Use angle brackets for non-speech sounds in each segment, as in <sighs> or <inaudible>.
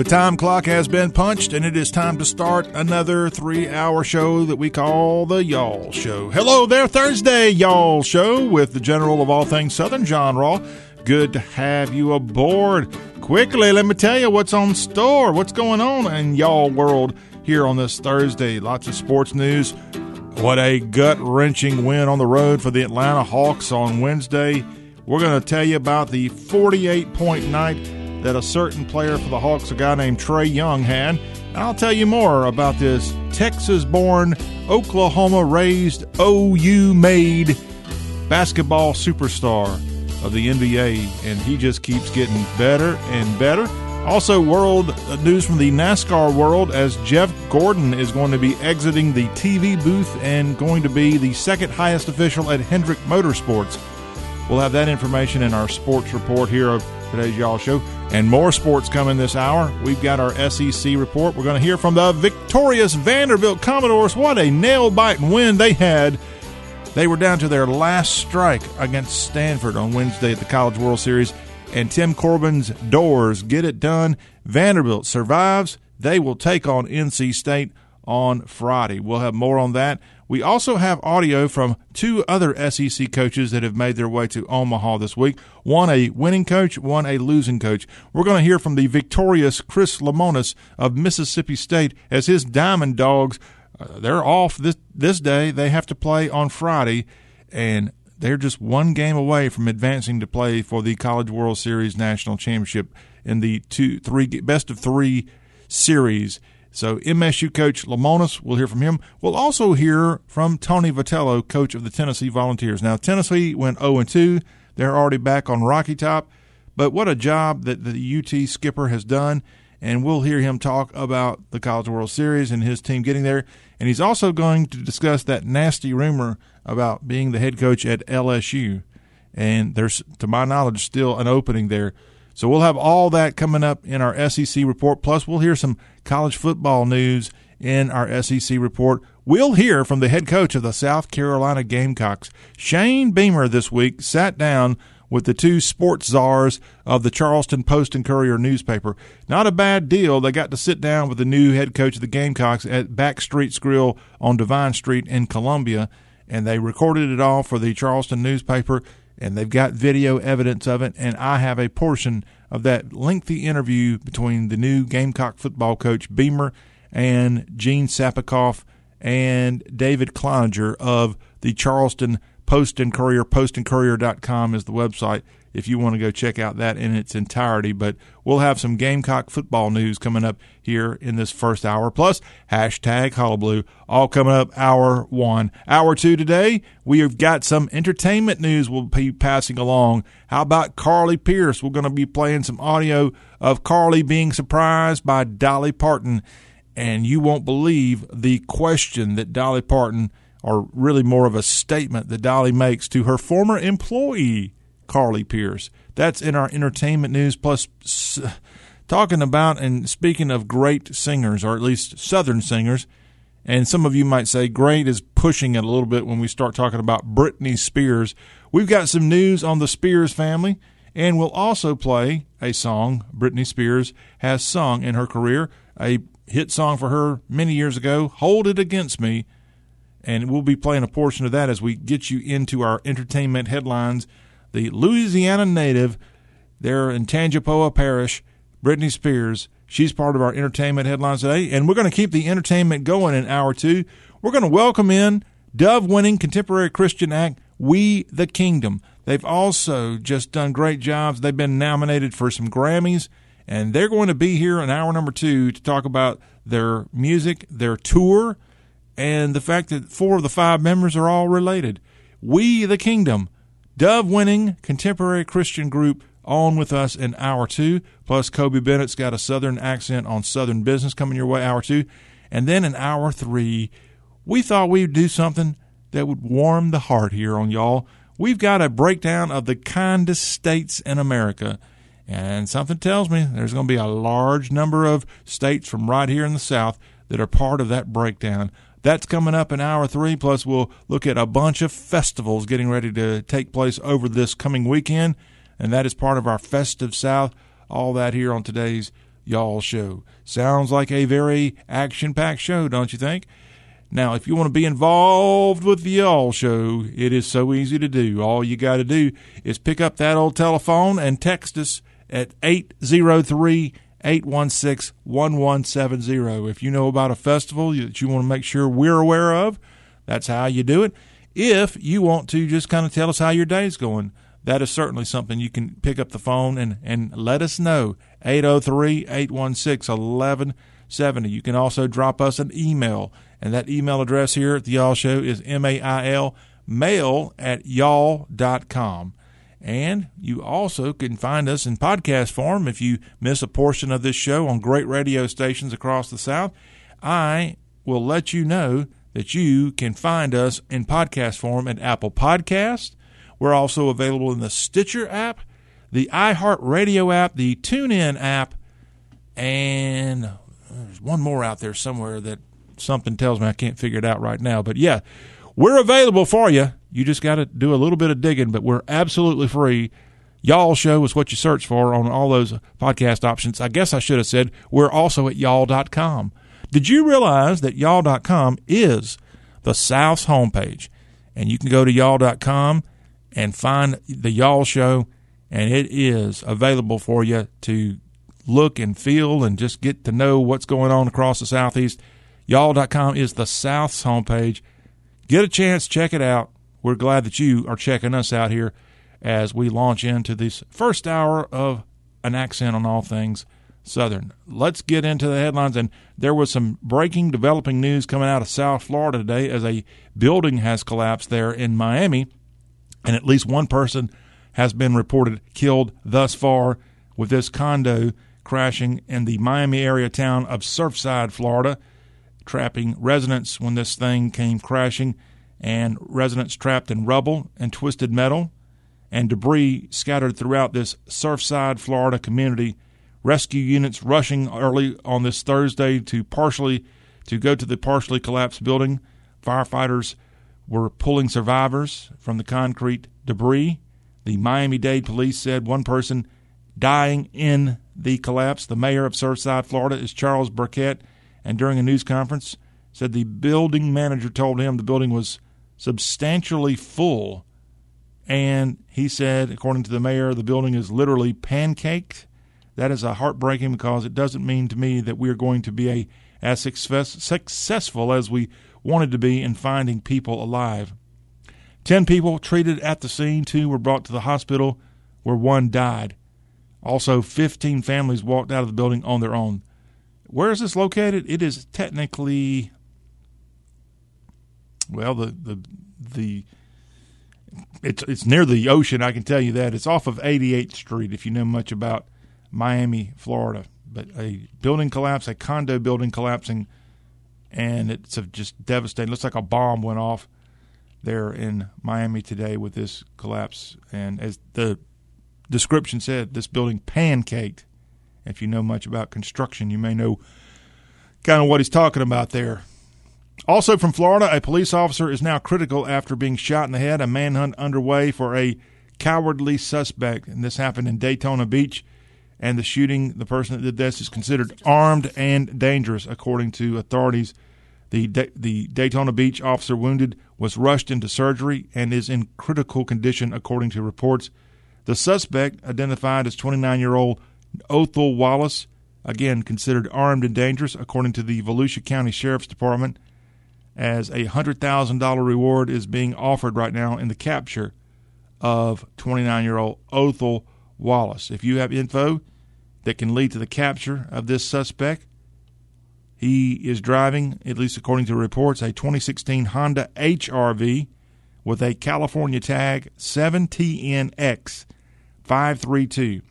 The time clock has been punched, and it is time to start another three hour show that we call the Y'all Show. Hello there, Thursday, Y'all Show, with the general of all things Southern, John Rawl. Good to have you aboard. Quickly, let me tell you what's on store, what's going on in y'all world here on this Thursday. Lots of sports news. What a gut wrenching win on the road for the Atlanta Hawks on Wednesday. We're going to tell you about the 48 point night that a certain player for the Hawks, a guy named Trae Young, had. And I'll tell you more about this Texas born, Oklahoma raised, OU made basketball superstar of the NBA. And he just keeps getting better and better. Also, world uh, news from the NASCAR world as Jeff Gordon is going to be exiting the TV booth and going to be the second highest official at Hendrick Motorsports. We'll have that information in our sports report here of today's Y'all Show. And more sports coming this hour. We've got our SEC report. We're going to hear from the victorious Vanderbilt Commodores. What a nail biting win they had. They were down to their last strike against Stanford on Wednesday at the College World Series. And Tim Corbin's doors get it done. Vanderbilt survives. They will take on NC State on Friday. We'll have more on that. We also have audio from two other SEC coaches that have made their way to Omaha this week. One a winning coach, one a losing coach. We're going to hear from the victorious Chris Lemonis of Mississippi State as his Diamond Dogs. Uh, they're off this this day. They have to play on Friday, and they're just one game away from advancing to play for the College World Series national championship in the two three best of three series so MSU coach Lemonis, we'll hear from him. We'll also hear from Tony Vitello, coach of the Tennessee Volunteers. Now Tennessee went 0 2. They're already back on Rocky Top, but what a job that the UT skipper has done. And we'll hear him talk about the College World Series and his team getting there. And he's also going to discuss that nasty rumor about being the head coach at LSU. And there's, to my knowledge, still an opening there. So we'll have all that coming up in our SEC report. Plus, we'll hear some college football news in our SEC report. We'll hear from the head coach of the South Carolina Gamecocks. Shane Beamer this week sat down with the two sports czars of the Charleston Post and Courier newspaper. Not a bad deal. They got to sit down with the new head coach of the Gamecocks at Backstreet's Grill on Devine Street in Columbia, and they recorded it all for the Charleston newspaper and they've got video evidence of it. And I have a portion of that lengthy interview between the new Gamecock football coach Beamer and Gene Sapakoff and David Cloninger of the Charleston Post and Courier. Postandcourier.com is the website if you want to go check out that in its entirety. But we'll have some Gamecock football news coming up here in this first hour. Plus, hashtag Hullabaloo, all coming up hour one. Hour two today, we have got some entertainment news we'll be passing along. How about Carly Pearce? We're going to be playing some audio of Carly being surprised by Dolly Parton. And you won't believe the question that Dolly Parton, or really more of a statement that Dolly makes to her former employee Carly Pearce. That's in our entertainment news. Plus, talking about and speaking of great singers, or at least Southern singers, and some of you might say great is pushing it a little bit when we start talking about Britney Spears. We've got some news on the Spears family, and we'll also play a song Britney Spears has sung in her career, a hit song for her many years ago, Hold It Against Me. And we'll be playing a portion of that as we get you into our entertainment headlines the Louisiana native there in Tangipahoa Parish, Britney Spears. She's part of our entertainment headlines today, and we're going to keep the entertainment going in hour two. We're going to welcome in Dove winning contemporary Christian act, We the Kingdom. They've also just done great jobs. They've been nominated for some Grammys, and they're going to be here in hour number two to talk about their music, their tour, and the fact that four of the five members are all related. We the Kingdom Dove winning contemporary Christian group on with us in hour two. Plus, Kobe Bennett's got a Southern accent on Southern business coming your way, hour two. And then in hour three, we thought we'd do something that would warm the heart here on y'all. We've got a breakdown of the kindest states in America. And something tells me there's going to be a large number of states from right here in the South that are part of that breakdown. That's coming up in hour three. Plus, we'll look at a bunch of festivals getting ready to take place over this coming weekend. And that is part of our Festive South. All that here on today's Y'all Show. Sounds like a very action packed show, don't you think? Now, if you want to be involved with the Y'all Show, it is so easy to do. All you got to do is pick up that old telephone and text us at 803 816 1170. If you know about a festival that you want to make sure we're aware of, that's how you do it. If you want to just kind of tell us how your day's going, that is certainly something you can pick up the phone and, and let us know. 803 816 1170. You can also drop us an email, and that email address here at the Y'all Show is M A I L, mail at y'all.com. And you also can find us in podcast form if you miss a portion of this show on great radio stations across the South. I will let you know that you can find us in podcast form at Apple Podcast. We're also available in the Stitcher app, the iHeartRadio app, the TuneIn app, and there's one more out there somewhere that something tells me I can't figure it out right now. But yeah, we're available for you. You just got to do a little bit of digging, but we're absolutely free. Y'all show is what you search for on all those podcast options. I guess I should have said we're also at y'all.com. Did you realize that y'all.com is the South's homepage? And you can go to y'all.com and find the Y'all Show, and it is available for you to look and feel and just get to know what's going on across the Southeast. Y'all.com is the South's homepage. Get a chance, check it out. We're glad that you are checking us out here as we launch into this first hour of an accent on all things Southern. Let's get into the headlines. And there was some breaking, developing news coming out of South Florida today as a building has collapsed there in Miami, and at least one person has been reported killed thus far with this condo crashing in the Miami area town of Surfside, Florida, trapping residents when this thing came crashing, and residents trapped in rubble and twisted metal and debris scattered throughout this Surfside, Florida community rescue units rushing early on this Thursday to partially to go to the partially collapsed building. Firefighters were pulling survivors from the concrete debris. The Miami-Dade police said one person dying in the collapse. The mayor of Surfside, Florida, is Charles Burkett, and during a news conference said the building manager told him the building was substantially full. And he said, according to the mayor, the building is literally pancaked that is a heartbreaking because it doesn't mean to me that we are going to be a as success, successful as we wanted to be in finding people alive. Ten people treated at the scene, two were brought to the hospital where one died. Also, 15 families walked out of the building on their own. Where is this located? It is technically, well, the the the it's it's near the ocean. I can tell you that it's off of 88th Street. If you know much about Miami, Florida. But a building collapse, a condo building collapsing, and it's just devastating. Looks like a bomb went off there in Miami today with this collapse. And as the description said, this building pancaked. If you know much about construction, you may know kind of what he's talking about there. Also from Florida, a police officer is now critical after being shot in the head. A manhunt underway for a cowardly suspect, and this happened in Daytona Beach and the shooting, the person that did this is considered armed and dangerous, according to authorities. The, the Daytona Beach officer wounded was rushed into surgery and is in critical condition, according to reports. The suspect, identified as 29 year old Othel Wallace, again considered armed and dangerous, according to the Volusia County Sheriff's Department, as a $100,000 reward is being offered right now in the capture of 29 year old Othel Wallace. If you have info, that can lead to the capture of this suspect. He is driving, at least according to reports, a 2016 Honda HRV with a California tag 7TNX 532.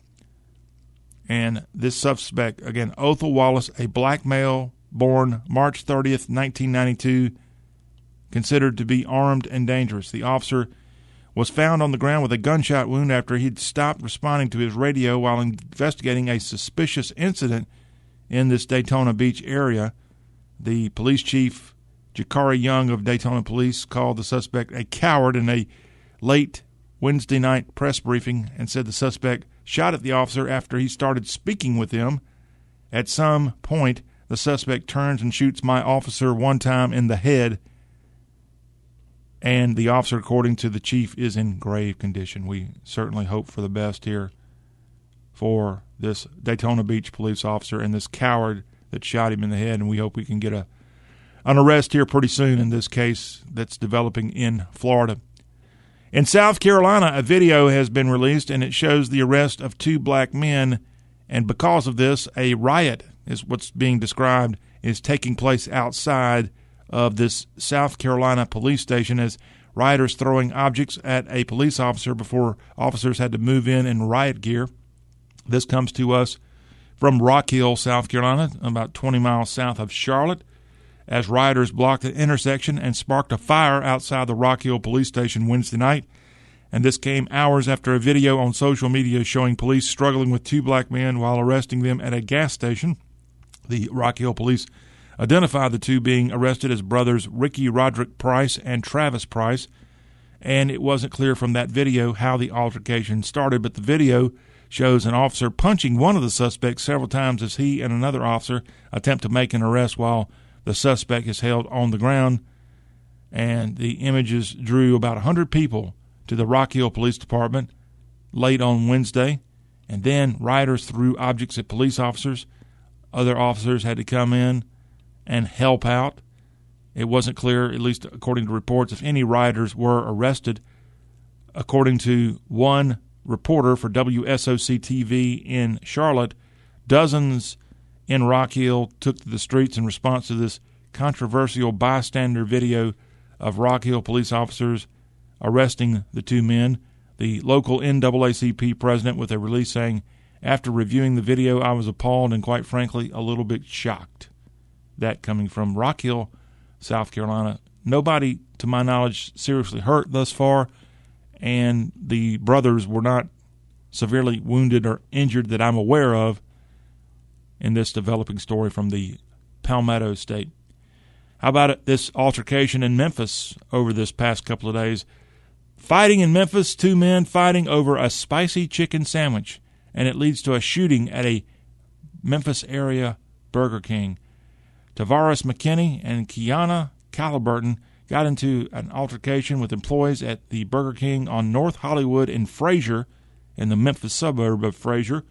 And this suspect, again, Othel Wallace, a black male born March 30th, 1992, considered to be armed and dangerous. The officer was found on the ground with a gunshot wound after he'd stopped responding to his radio while investigating a suspicious incident in this Daytona Beach area. The police chief, Jakari Young of Daytona Police, called the suspect a coward in a late Wednesday night press briefing and said the suspect shot at the officer after he started speaking with him At some point, the suspect turns and shoots my officer one time in the head, and the officer, according to the chief, is in grave condition. We certainly hope for the best here for this Daytona Beach police officer and this coward that shot him in the head, and we hope we can get a an arrest here pretty soon in this case that's developing in Florida. In South Carolina, a video has been released and it shows the arrest of two black men, and because of this, a riot is what's being described is taking place outside of this South Carolina police station as rioters throwing objects at a police officer before officers had to move in in riot gear. This comes to us from Rock Hill, South Carolina, about 20 miles south of Charlotte, as rioters blocked the intersection and sparked a fire outside the Rock Hill police station Wednesday night. And this came hours after a video on social media showing police struggling with two black men while arresting them at a gas station. The Rock Hill police identified the two being arrested as brothers Ricky Roderick Price and Travis Price. And it wasn't clear from that video how the altercation started, but the video shows an officer punching one of the suspects several times as he and another officer attempt to make an arrest while the suspect is held on the ground. And the images drew about 100 people to the Rock Hill Police Department late on Wednesday. And then rioters threw objects at police officers. Other officers had to come in and help out. It wasn't clear, at least according to reports, if any rioters were arrested. According to one reporter for WSOC TV in Charlotte, dozens in Rock Hill took to the streets in response to this controversial bystander video of Rock Hill police officers arresting the two men. The local NAACP president, with a release saying, After reviewing the video, I was appalled and, quite frankly, a little bit shocked. That coming from Rock Hill, South Carolina. Nobody, to my knowledge, seriously hurt thus far and the brothers were not severely wounded or injured that I'm aware of in this developing story from the Palmetto State. How about this altercation in Memphis over this past couple of days? Fighting in Memphis, two men fighting over a spicy chicken sandwich, and it leads to a shooting at a Memphis area Burger King. Tavares McKinney and Kiana Caliburton got into an altercation with employees at the Burger King on North Hollywood in Frayser, in the Memphis suburb of Frayser.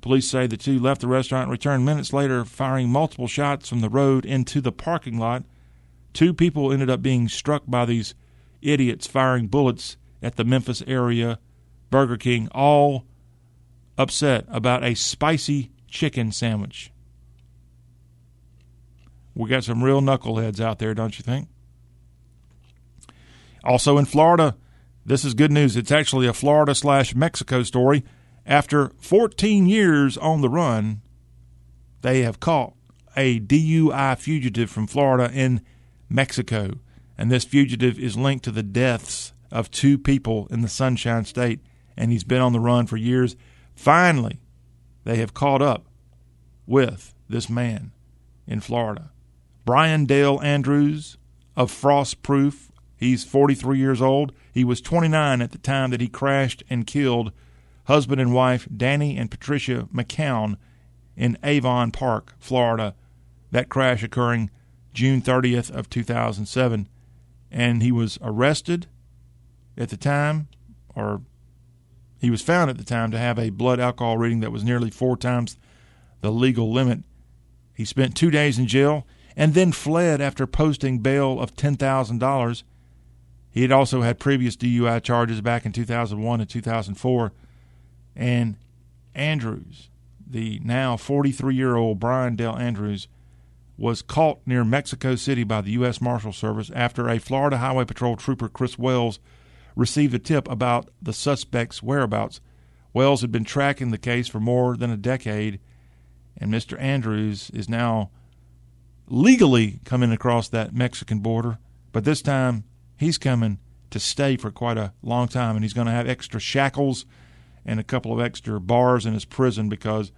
Police say the two left the restaurant and returned minutes later, firing multiple shots from the road into the parking lot. Two people ended up being struck by these idiots firing bullets at the Memphis area Burger King, all upset about a spicy chicken sandwich. We got some real knuckleheads out there, don't you think? Also in Florida, this is good news. It's actually a Florida slash Mexico story. After 14 years on the run, they have caught a DUI fugitive from Florida in Mexico. And this fugitive is linked to the deaths of two people in the Sunshine State, and he's been on the run for years. Finally, they have caught up with this man in Florida. Brian Dale Andrews of Frostproof He's 43 years old. He was 29 at the time that he crashed and killed husband and wife Danny and Patricia McCown in Avon Park, Florida. That crash occurring June 30th of 2007 and he was arrested at the time or he was found at the time to have a blood alcohol reading that was nearly 4 times the legal limit. He spent 2 days in jail and then fled after posting bail of $10,000 he had also had previous DUI charges back in 2001 and 2004. And Andrews, the now 43 year old Brian Dale Andrews, was caught near Mexico City by the U.S. Marshal Service after a Florida Highway Patrol trooper, Chris Wells, received a tip about the suspect's whereabouts. Wells had been tracking the case for more than a decade, and Mr. Andrews is now legally coming across that Mexican border, but this time he's coming to stay for quite a long time, and he's going to have extra shackles and a couple of extra bars in his prison because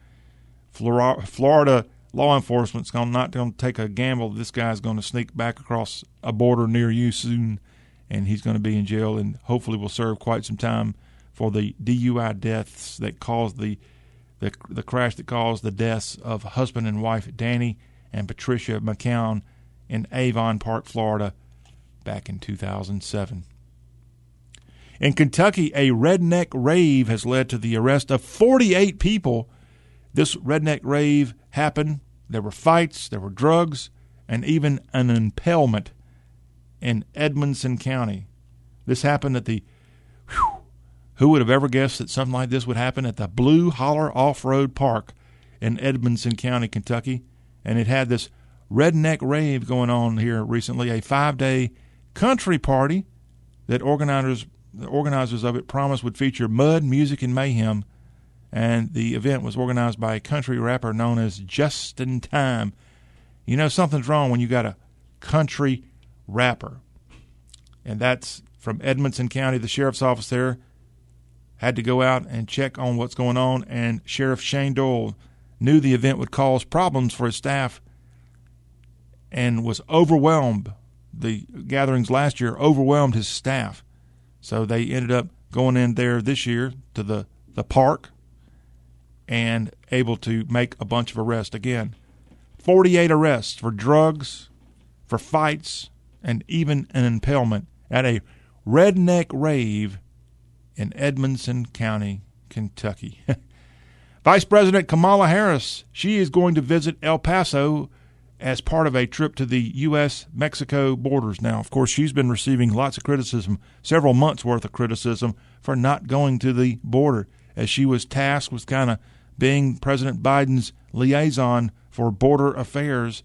Florida law enforcement's not going to take a gamble. This guy's going to sneak back across a border near you soon, and he's going to be in jail and hopefully will serve quite some time for the DUI deaths that caused the the the crash that caused the deaths of husband and wife Danny and Patricia McCown in Avon Park, Florida, back in 2007. In Kentucky, a redneck rave has led to the arrest of 48 people. This redneck rave happened. There were fights, there were drugs, and even an impalement in Edmonson County. This happened at the. Whew, who would have ever guessed that something like this would happen at the Blue Holler Off Road Park in Edmonson County, Kentucky? And it had this redneck rave going on here recently, a five day country party that organizers the organizers of it promised would feature mud, music, and mayhem. And the event was organized by a country rapper known as Justin Time. You know something's wrong when you got a country rapper. And that's from Edmonson County, the sheriff's office there had to go out and check on what's going on, and Sheriff Shane Doyle knew the event would cause problems for his staff and was overwhelmed. The gatherings last year overwhelmed his staff. So they ended up going in there this year to the, the park and able to make a bunch of arrests again. 48 arrests for drugs, for fights, and even an impalement at a redneck rave in Edmonson County, Kentucky. <laughs> Vice President Kamala Harris, she is going to visit El Paso as part of a trip to the U.S. Mexico borders. Now, of course, she's been receiving lots of criticism, several months worth of criticism, for not going to the border, as she was tasked with kind of being President Biden's liaison for border affairs.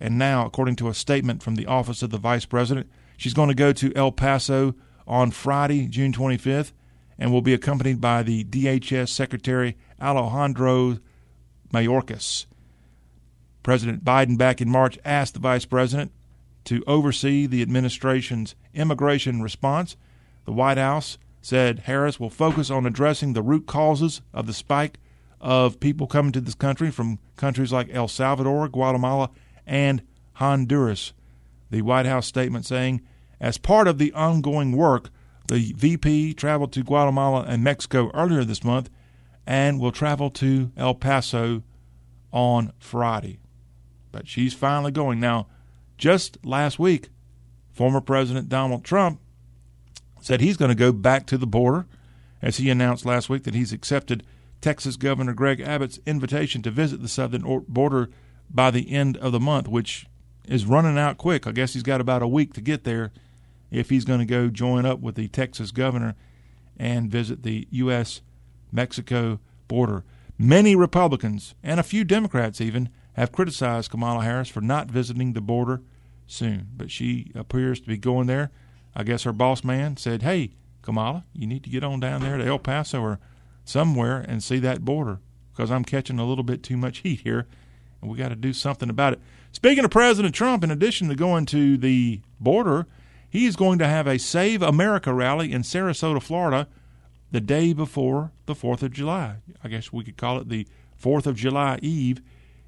And now, according to a statement from the Office of the Vice President, she's going to go to El Paso on Friday, June 25th, and will be accompanied by the DHS Secretary Alejandro Mayorkas. President Biden, back in March, asked the vice president to oversee the administration's immigration response. The White House said Harris will focus on addressing the root causes of the spike of people coming to this country from countries like El Salvador, Guatemala, and Honduras. The White House statement saying, as part of the ongoing work the VP traveled to Guatemala and Mexico earlier this month and will travel to El Paso on Friday. But she's finally going. Now, just last week, former President Donald Trump said he's going to go back to the border as he announced last week that he's accepted Texas Governor Greg Abbott's invitation to visit the southern border by the end of the month, which is running out quick. I guess he's got about a week to get there if he's going to go join up with the Texas governor and visit the U.S. Mexico border. Many Republicans and a few Democrats even have criticized Kamala Harris for not visiting the border soon, but she appears to be going there. I guess her boss man said, Hey, Kamala, you need to get on down there to El Paso or somewhere and see that border because I'm catching a little bit too much heat here we got to do something about it. Speaking of President Trump, in addition to going to the border, he is going to have a Save America rally in Sarasota, Florida, the day before the 4th of July. I guess we could call it the 4th of July Eve.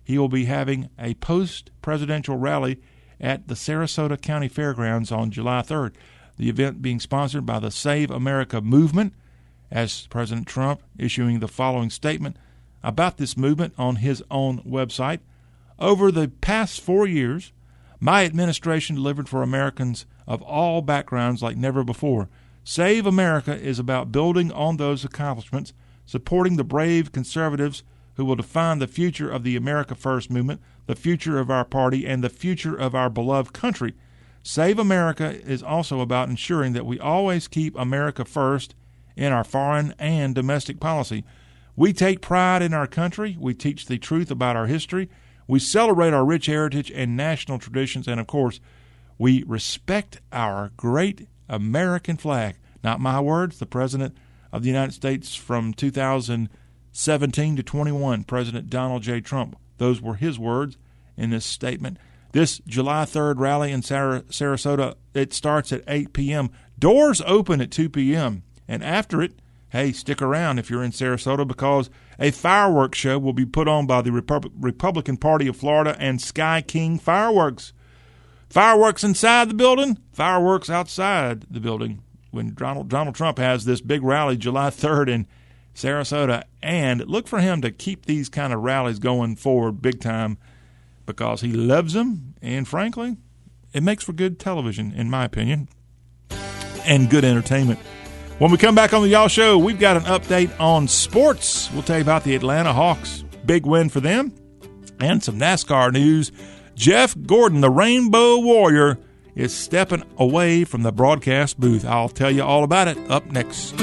He will be having a post presidential rally at the Sarasota County Fairgrounds on July 3rd. The event being sponsored by the Save America movement, as President Trump issuing the following statement about this movement on his own website. Over the past four years, my administration delivered for Americans of all backgrounds like never before. Save America is about building on those accomplishments, supporting the brave conservatives who will define the future of the America First movement, the future of our party, and the future of our beloved country. Save America is also about ensuring that we always keep America first in our foreign and domestic policy. We take pride in our country, we teach the truth about our history, we celebrate our rich heritage and national traditions, and of course, we respect our great American flag. Not my words, the President of the United States from 2017 to 21, President Donald J. Trump. Those were his words in this statement. This July 3rd rally in Sarasota, it starts at 8 p.m. Doors open at 2 p.m. And after it, hey, stick around if you're in Sarasota because a fireworks show will be put on by the Repub- Republican Party of Florida and Sky King Fireworks. Fireworks inside the building, fireworks outside the building. When Donald, Donald Trump has this big rally July 3rd in Sarasota, and look for him to keep these kind of rallies going forward big time because he loves them, and frankly, it makes for good television, in my opinion, and good entertainment. When we come back on the Y'all Show, we've got an update on sports. We'll tell you about the Atlanta Hawks. Big win for them. And some NASCAR news. Jeff Gordon, the Rainbow Warrior, is stepping away from the broadcast booth. I'll tell you all about it up next.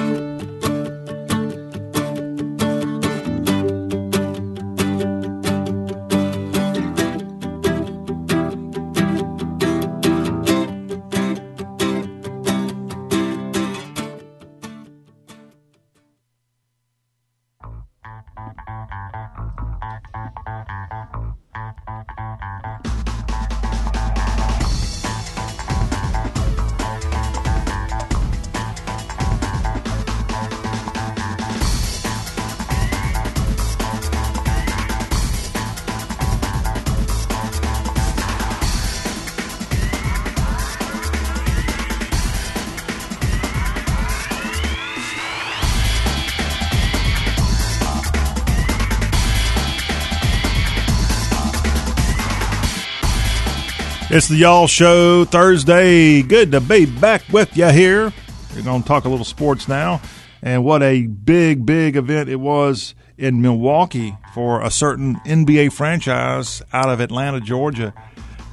It's the Y'all Show Thursday. Good to be back with you here. We're going to talk a little sports now. And what a big, big event it was in Milwaukee for a certain NBA franchise out of Atlanta, Georgia.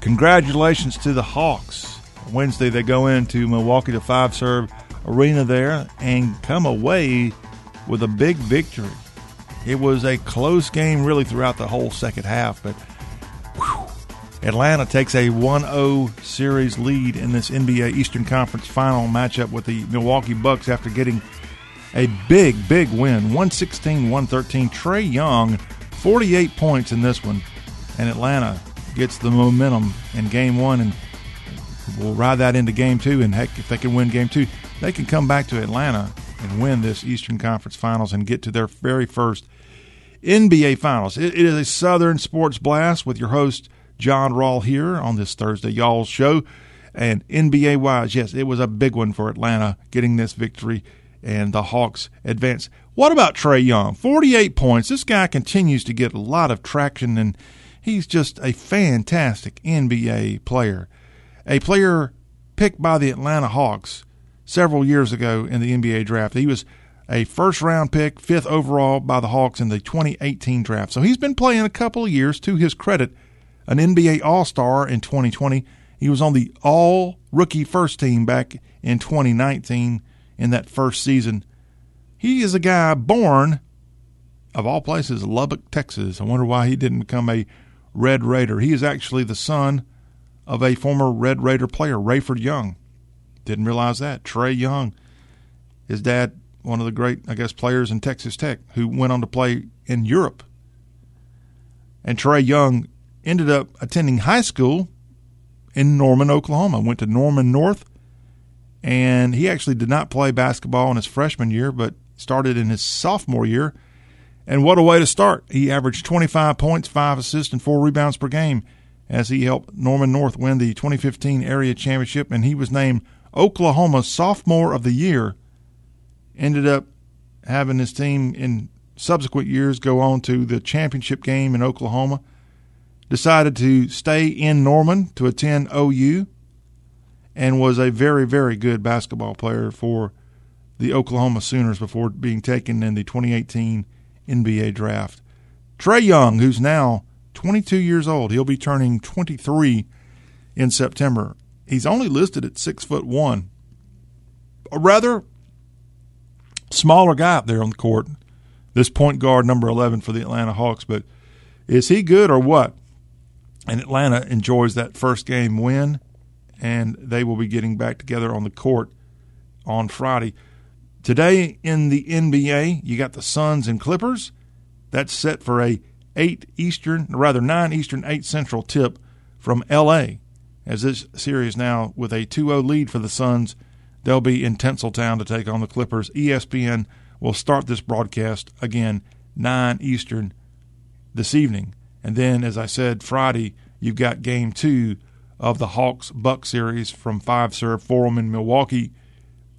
Congratulations to the Hawks. Wednesday, they go into Milwaukee, the Fiserv arena there, and come away with a big victory. It was a close game, really, throughout the whole second half, but Atlanta takes a 1 0 series lead in this NBA Eastern Conference final matchup with the Milwaukee Bucks after getting a big, big win 116 113. Trae Young, 48 points in this one, and Atlanta gets the momentum in game one and will ride that into game two. And heck, if they can win game two, they can come back to Atlanta and win this Eastern Conference finals and get to their very first NBA finals. it, it is a Southern Sports Blast with your host. John Rawl here on this Thursday Y'all show. And NBA wise, yes, it was a big one for Atlanta getting this victory and the Hawks advance. What about Trae Young? 48 points. This guy continues to get a lot of traction and he's just a fantastic NBA player. A player picked by the Atlanta Hawks several years ago in the NBA draft. He was a first round pick, fifth overall by the Hawks in the 2018 draft. So he's been playing a couple of years to his credit an NBA All Star in 2020. He was on the All Rookie First Team back in 2019 in that first season. He is a guy born, of all places, Lubbock, Texas. I wonder why he didn't become a Red Raider. He is actually the son of a former Red Raider player, Rayford Young. Didn't realize that. Trae Young, his dad, one of the great, I guess, players in Texas Tech, who went on to play in Europe. And Trae Young ended up attending high school in Norman, Oklahoma. Went to Norman North, and he actually did not play basketball in his freshman year, but started in his sophomore year. And what a way to start! He averaged 25 points, five assists, and four rebounds per game as he helped Norman North win the 2015 area championship, and he was named Oklahoma Sophomore of the Year. Ended up having his team in subsequent years go on to the championship game in Oklahoma decided to stay in Norman to attend OU and was a very, very good basketball player for the Oklahoma Sooners before being taken in the 2018 NBA draft. Trae Young, who's now 22 years old, he'll be turning 23 in September. He's only listed at six foot one, a rather smaller guy up there on the court. This point guard, number 11 for the Atlanta Hawks, but is he good or what? And Atlanta enjoys that first game win, and they will be getting back together on the court on Friday. Today in the NBA, you got the Suns and Clippers. That's set for a eight Eastern, rather nine Eastern, eight Central tip from LA. As this series now with a 2-0 lead for the Suns, they'll be in Tinseltown to take on the Clippers. ESPN will start this broadcast again nine Eastern this evening. And then, as I said, Friday, you've got game two of the Hawks Buck series from Fiserv Forum in Milwaukee.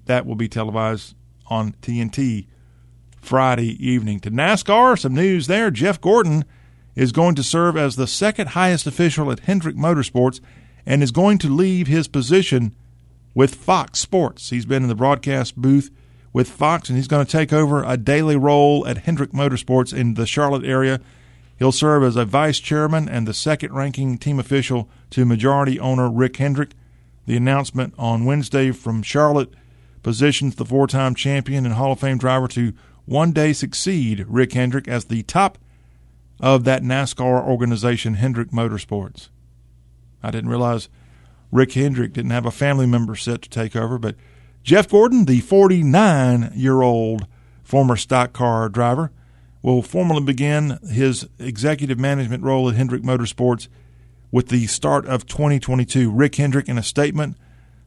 That will be televised on TNT Friday evening. To NASCAR, some news there. Jeff Gordon is going to serve as the second highest official at Hendrick Motorsports and is going to leave his position with Fox Sports. He's been in the broadcast booth with Fox, and he's going to take over a daily role at Hendrick Motorsports in the Charlotte area. He'll serve as a vice chairman and the second ranking team official to majority owner Rick Hendrick. The announcement on Wednesday from Charlotte positions the four time champion and Hall of Fame driver to one day succeed Rick Hendrick as the top of that NASCAR organization, Hendrick Motorsports. I didn't realize Rick Hendrick didn't have a family member set to take over, but Jeff Gordon, the 49 year old former stock car driver, will formally begin his executive management role at Hendrick Motorsports with the start of 2022. Rick Hendrick, in a statement,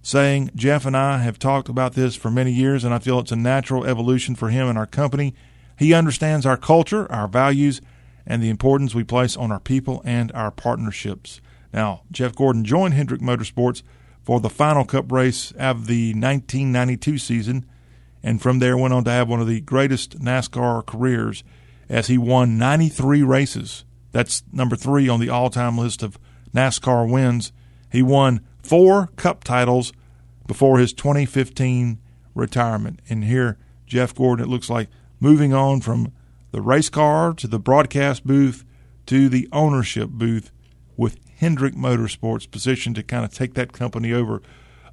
saying, Jeff and I have talked about this for many years, and I feel it's a natural evolution for him and our company. He understands our culture, our values, and the importance we place on our people and our partnerships. Now, Jeff Gordon joined Hendrick Motorsports for the final cup race of the 1992 season, and from there went on to have one of the greatest NASCAR careers as he won 93 races. That's number three on the all time list of NASCAR wins. He won four cup titles before his 2015 retirement. And here, Jeff Gordon, it looks like moving on from the race car to the broadcast booth to the ownership booth with Hendrick Motorsports positioned to kind of take that company over.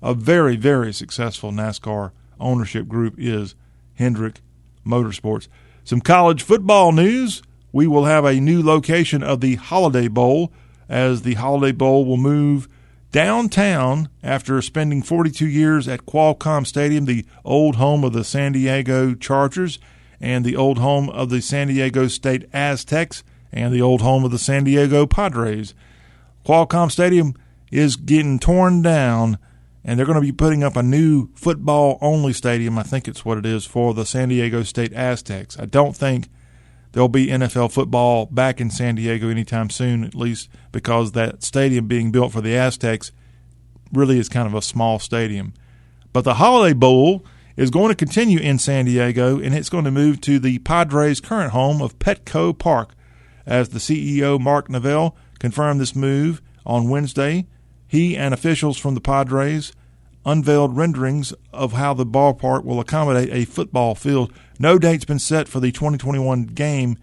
A very, very successful NASCAR ownership group is Hendrick Motorsports. Some college football news. We will have a new location of the Holiday Bowl as the Holiday Bowl will move downtown after spending 42 years at Qualcomm Stadium, the old home of the San Diego Chargers and the old home of the San Diego State Aztecs and the old home of the San Diego Padres. Qualcomm Stadium is getting torn down, and they're going to be putting up a new football only stadium. I think it's what it is for the San Diego State Aztecs. I don't think there'll be NFL football back in San Diego anytime soon, at least because that stadium being built for the Aztecs really is kind of a small stadium. But the Holiday Bowl is going to continue in San Diego, and it's going to move to the Padres' current home of Petco Park. As the CEO, Mark Neville, confirmed this move on Wednesday. He and officials from the Padres unveiled renderings of how the ballpark will accommodate a football field. No date's been set for the 2021 game,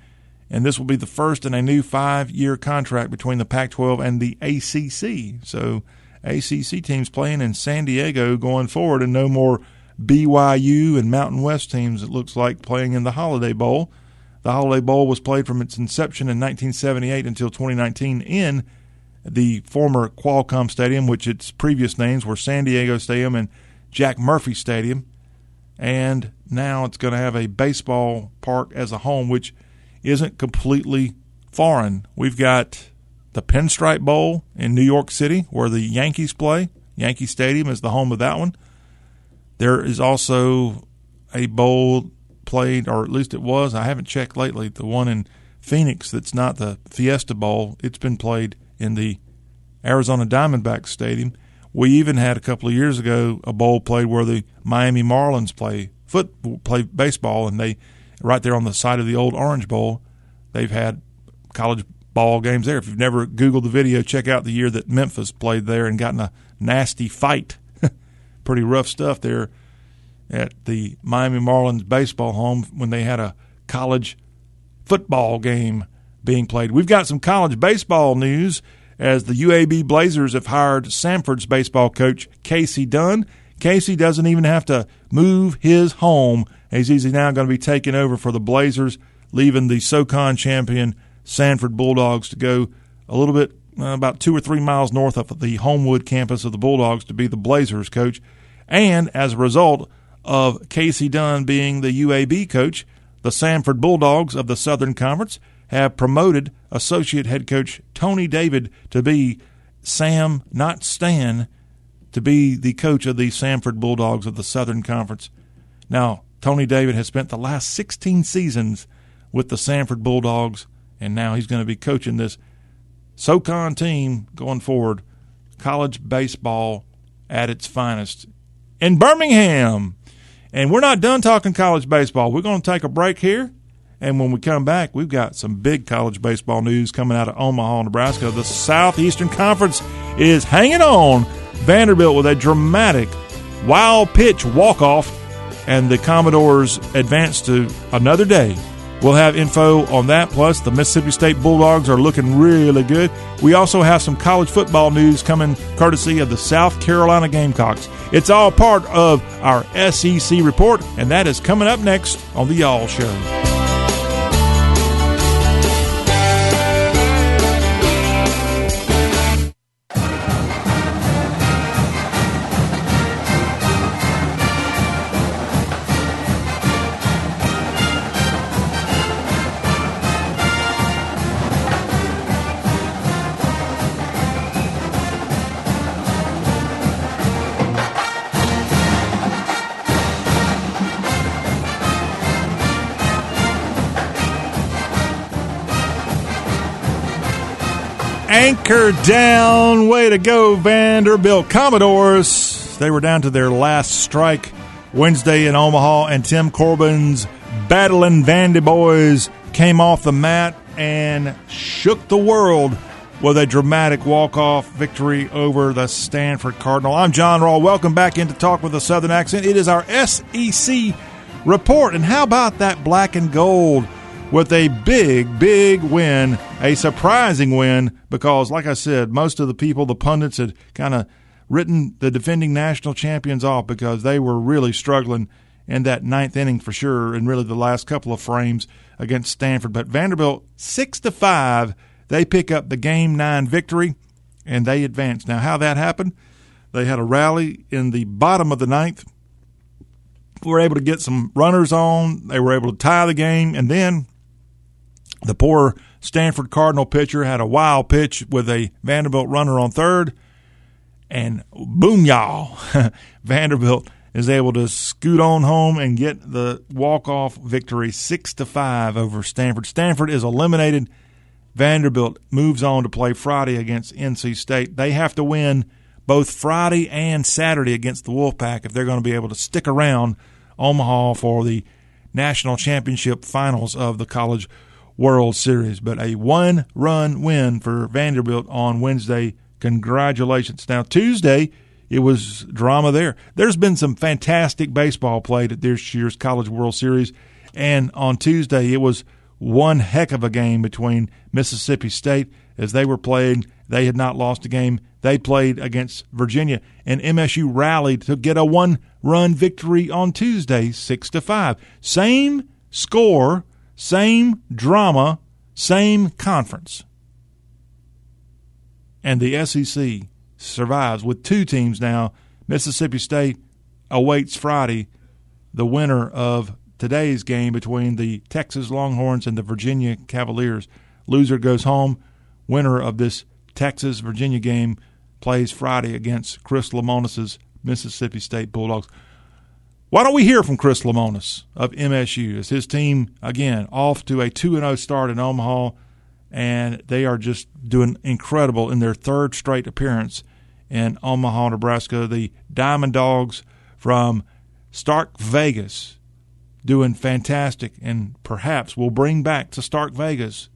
and this will be the first in a new five year contract between the Pac 12 and the ACC. So, ACC teams playing in San Diego going forward, and no more BYU and Mountain West teams, it looks like, playing in the Holiday Bowl. The Holiday Bowl was played from its inception in 1978 until 2019 in the former Qualcomm Stadium, which its previous names were San Diego Stadium and Jack Murphy Stadium. And now it's going to have a baseball park as a home, which isn't completely foreign. We've got the Pinstripe Bowl in New York City, where the Yankees play. Yankee Stadium is the home of that one. There is also a bowl played, or at least it was. I haven't checked lately. The one in Phoenix that's not the Fiesta Bowl. It's been played in the Arizona Diamondbacks Stadium. We even had a couple of years ago a bowl played where the Miami Marlins play foot play baseball, and they right there on the side of the old Orange Bowl. They've had college ball games there. If you've never Googled the video, check out the year that Memphis played there and got in a nasty fight. <laughs> Pretty rough stuff there at the Miami Marlins baseball home when they had a college football game being played. We've got some college baseball news as the UAB Blazers have hired Samford's baseball coach Casey Dunn. Casey doesn't even have to move his home he's now going to be taking over for the Blazers, leaving the SoCon champion Samford Bulldogs to go a little bit uh, about two or three miles north of the Homewood campus of the Bulldogs to be the Blazers coach. And as a result, of Casey Dunn being the UAB coach, the Sanford Bulldogs of the Southern Conference have promoted associate head coach Tony David to be Sam, not Stan, to be the coach of the Samford Bulldogs of the Southern Conference. Now, Tony David has spent the last 16 seasons with the Samford Bulldogs, and now he's going to be coaching this SoCon team going forward. College baseball at its finest in Birmingham. And we're not done talking college baseball. We're going to take a break here. And when we come back, we've got some big college baseball news coming out of Omaha, Nebraska. The Southeastern Conference is hanging on. Vanderbilt with a dramatic wild pitch walk off, and the Commodores advance to another day. We'll have info on that. Plus, the Mississippi State Bulldogs are looking really good. We also have some college football news coming courtesy of the South Carolina Gamecocks. It's all part of our SEC report, and that is coming up next on The Y'all Show. Anchor down. Way to go, Vanderbilt Commodores. They were down to their last strike Wednesday in Omaha, and Tim Corbin's battling Vandy boys came off the mat and shook the world with a dramatic walk-off victory over the Stanford Cardinal. I'm John Rawl. Welcome back into Talk with a Southern Accent. It is our SEC report. And how about that black and gold with a big, big win, a surprising win, because, like I said, most of the people, the pundits, had kind of written the defending national champions off because they were really struggling in that ninth inning for sure, and really the last couple of frames against Stanford. But Vanderbilt, six to five, they pick up the game nine victory, and they advance. Now, how that happened? They had a rally in the bottom of the ninth. We Were able to get some runners on. They were able to tie the game, and then the poor Stanford Cardinal pitcher had a wild pitch with a Vanderbilt runner on third, and boom, y'all, <laughs> Vanderbilt is able to scoot on home and get the walk-off victory, six to five over Stanford. Stanford is eliminated. Vanderbilt moves on to play Friday against NC State. They have to win both Friday and Saturday against the Wolfpack if they're going to be able to stick around Omaha for the national championship finals of the college World Series. But a one run win for Vanderbilt on Wednesday. Congratulations. Now, Tuesday, it was drama there. There's been some fantastic baseball played at this year's College World Series. And on Tuesday, it was one heck of a game between Mississippi State as they were playing. They had not lost a game. They played against Virginia, and MSU rallied to get a one-run victory on Tuesday, six to five. Same score same drama, same conference. And the SEC survives with two teams now. Mississippi State awaits Friday the winner of today's game between the Texas Longhorns and the Virginia Cavaliers. Loser goes home. Winner of this Texas Virginia game plays Friday against Chris Lemonis's Mississippi State Bulldogs. Why don't we hear from Chris Lemonis of MSU? As his team, again, off to a 2 0 start in Omaha, and they are just doing incredible in their third straight appearance in Omaha, Nebraska. The Diamond Dogs from Stark Vegas doing fantastic, and perhaps will bring back to Stark Vegas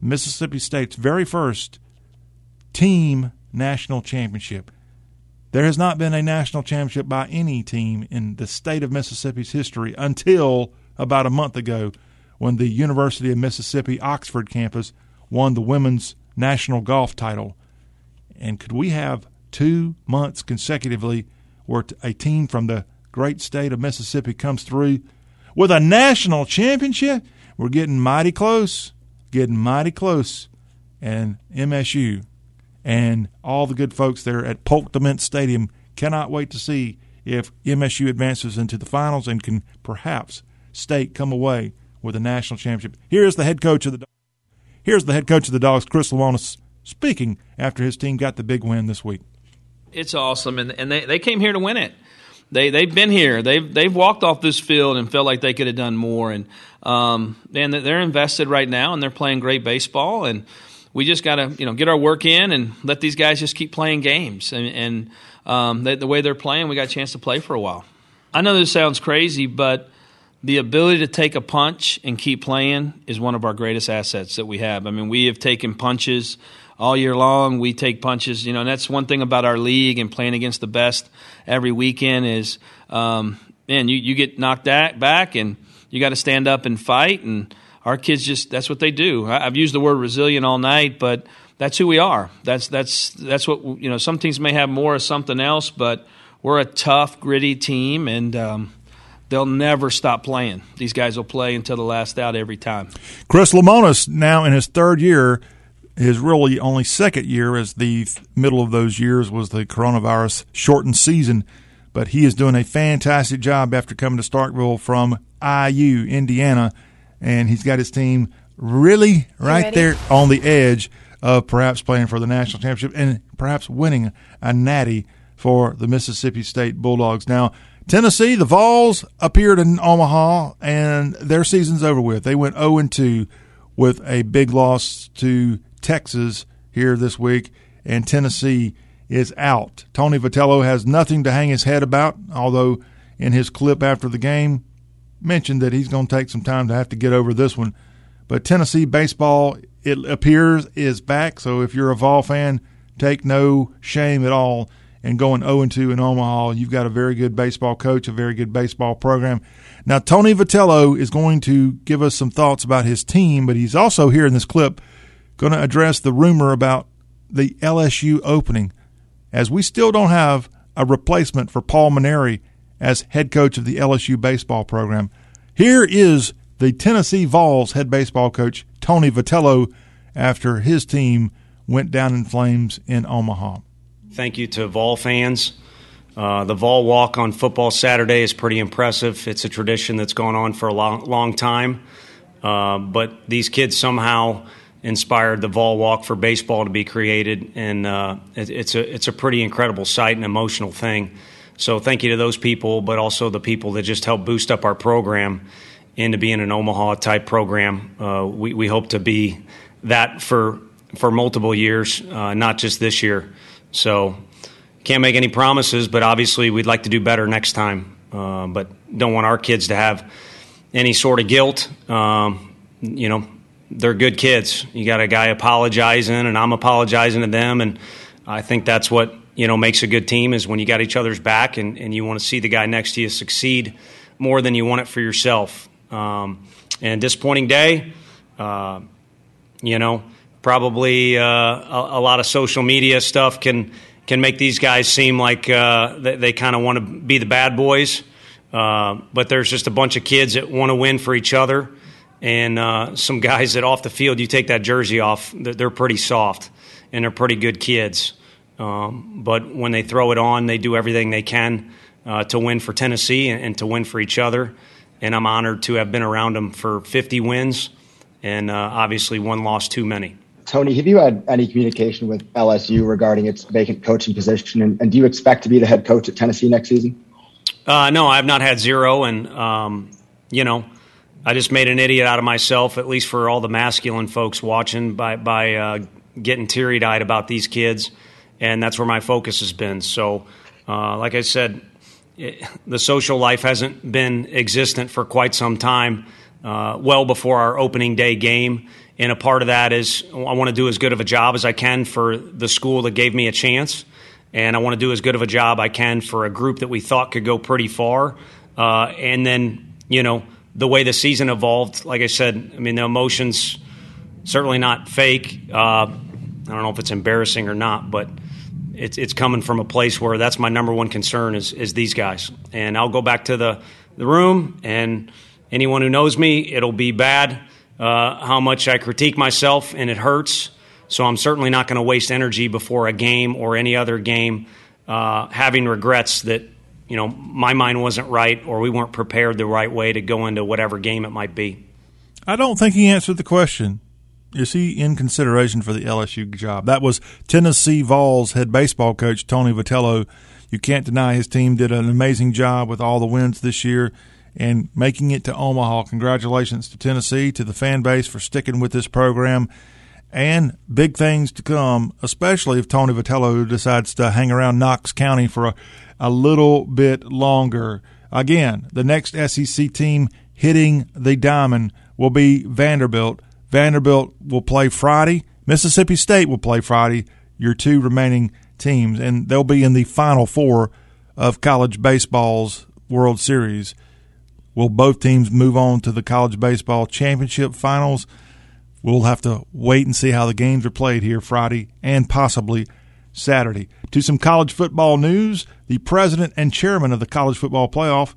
Mississippi State's very first team national championship. There has not been a national championship by any team in the state of Mississippi's history until about a month ago when the University of Mississippi Oxford campus won the women's national golf title. And could we have two months consecutively where a team from the great state of Mississippi comes through with a national championship? We're getting mighty close, getting mighty close. And MSU and all the good folks there at Polk Dement Stadium cannot wait to see if MSU advances into the finals and can perhaps state come away with a national championship. Here's the head coach of the Here's the head coach of the Dogs, Chris Lemonis, speaking after his team got the big win this week. It's awesome, and and they, they came here to win it. They they've been here. They've they've walked off this field and felt like they could have done more. And um, and they're invested right now, and they're playing great baseball. And we just got to you know get our work in and let these guys just keep playing games and, and um, the way they're playing, we got a chance to play for a while. I know this sounds crazy, but the ability to take a punch and keep playing is one of our greatest assets that we have. I mean, we have taken punches all year long. We take punches, you know, and that's one thing about our league and playing against the best every weekend is, um, man, you, you get knocked back and you got to stand up and fight. And our kids just, that's what they do. I've used the word resilient all night, but that's who we are. That's, that's, that's what, you know, some teams may have more of something else, but we're a tough, gritty team. And, um, they'll never stop playing. These guys will play until the last out every time. Chris Lemonis, now in his third year, his really only second year, as the middle of those years was the coronavirus shortened season. But he is doing a fantastic job after coming to Starkville from IU, Indiana, and he's got his team really right there on the edge of perhaps playing for the national championship and perhaps winning a natty for the Mississippi State Bulldogs. Now, Tennessee, the Vols appeared in Omaha, and their season's over with. They went 0 2 with a big loss to Texas here this week, and Tennessee is out. Tony Vitello has nothing to hang his head about, although in his clip after the game mentioned that he's going to take some time to have to get over this one. But Tennessee baseball, it appears, is back. So if you're a Vol fan, take no shame at all oh and going 0 2 in Omaha. You've got a very good baseball coach, a very good baseball program. Now, Tony Vitello is going to give us some thoughts about his team, but he's also here in this clip going to address the rumor about the LSU opening, as we still don't have a replacement for Paul Mainieri as head coach of the LSU baseball program. Here is the Tennessee Vols head baseball coach, Tony Vitello, after his team went down in flames in Omaha. Thank you to Vol fans. Uh, the Vol Walk on Football Saturday is pretty impressive. It's a tradition that's gone on for a long, long time. Uh, but these kids somehow inspired the Vol Walk for baseball to be created, and uh, it, it's a it's a pretty incredible sight and emotional thing. So thank you to those people, but also the people that just helped boost up our program into being an Omaha type program. Uh, we, we hope to be that for for multiple years, uh, not just this year. So can't make any promises, but obviously we'd like to do better next time. Uh, but don't want our kids to have any sort of guilt. Um, you know, they're good kids. You got a guy apologizing, and I'm apologizing to them, and I think that's what you know makes a good team is when you got each other's back and, and you want to see the guy next to you succeed more than you want it for yourself. Um, and disappointing day, uh, you know probably uh, a, a, lot of social media stuff can can make these guys seem like uh, they, they kind of want to be the bad boys. Uh, but there's just a bunch of kids that want to win for each other, and uh, some guys that off the field, you take that jersey off, they're pretty soft and they're pretty good kids. Um, but when they throw it on, they do everything they can uh, to win for Tennessee and, and, to win for each other. And I'm honored to have been around them for 50 wins, and uh, obviously one loss too many. Tony, have you had any communication with LSU regarding its vacant coaching position, and, and do you expect to be the head coach at Tennessee next season? Uh, no, I've not had zero, and um, you know, I just made an idiot out of myself, at least for all the masculine folks watching, by by uh, getting teary eyed about these kids, and that's where my focus has been. So, uh, like I said, it, the social life hasn't been existent for quite some time, uh, well before our opening day game and a part of that is I want to do as good of a job as I can for the school that gave me a chance. And I want to do as good of a job I can for a group that we thought could go pretty far. Uh, and then, you know, the way the season evolved, like I said, I mean, the emotions certainly not fake. Uh, I don't know if it's embarrassing or not, but it's it's coming from a place where that's my number one concern is is these guys. And I'll go back to the the room, and anyone who knows me, it'll be bad uh, how much I critique myself, and it hurts. So I'm certainly not going to waste energy before a game or any other game uh, having regrets that you know my mind wasn't right or we weren't prepared the right way to go into whatever game it might be. I don't think he answered the question. Is he in consideration for the LSU job? That was Tennessee Vols head baseball coach Tony Vitello. You can't deny his team did an amazing job with all the wins this year and making it to Omaha. Congratulations to Tennessee, to the fan base for sticking with this program, and big things to come, especially if Tony Vitello decides to hang around Knox County for a, a little bit longer. Again, the next SEC team hitting the diamond will be Vanderbilt. Vanderbilt will play Friday. Mississippi State will play Friday. Your two remaining teams, and they'll be in the final four of college baseball's World Series. Will both teams move on to the college baseball championship finals? We'll have to wait and see how the games are played here Friday and possibly Saturday. To some college football news, the president and chairman of the college football playoff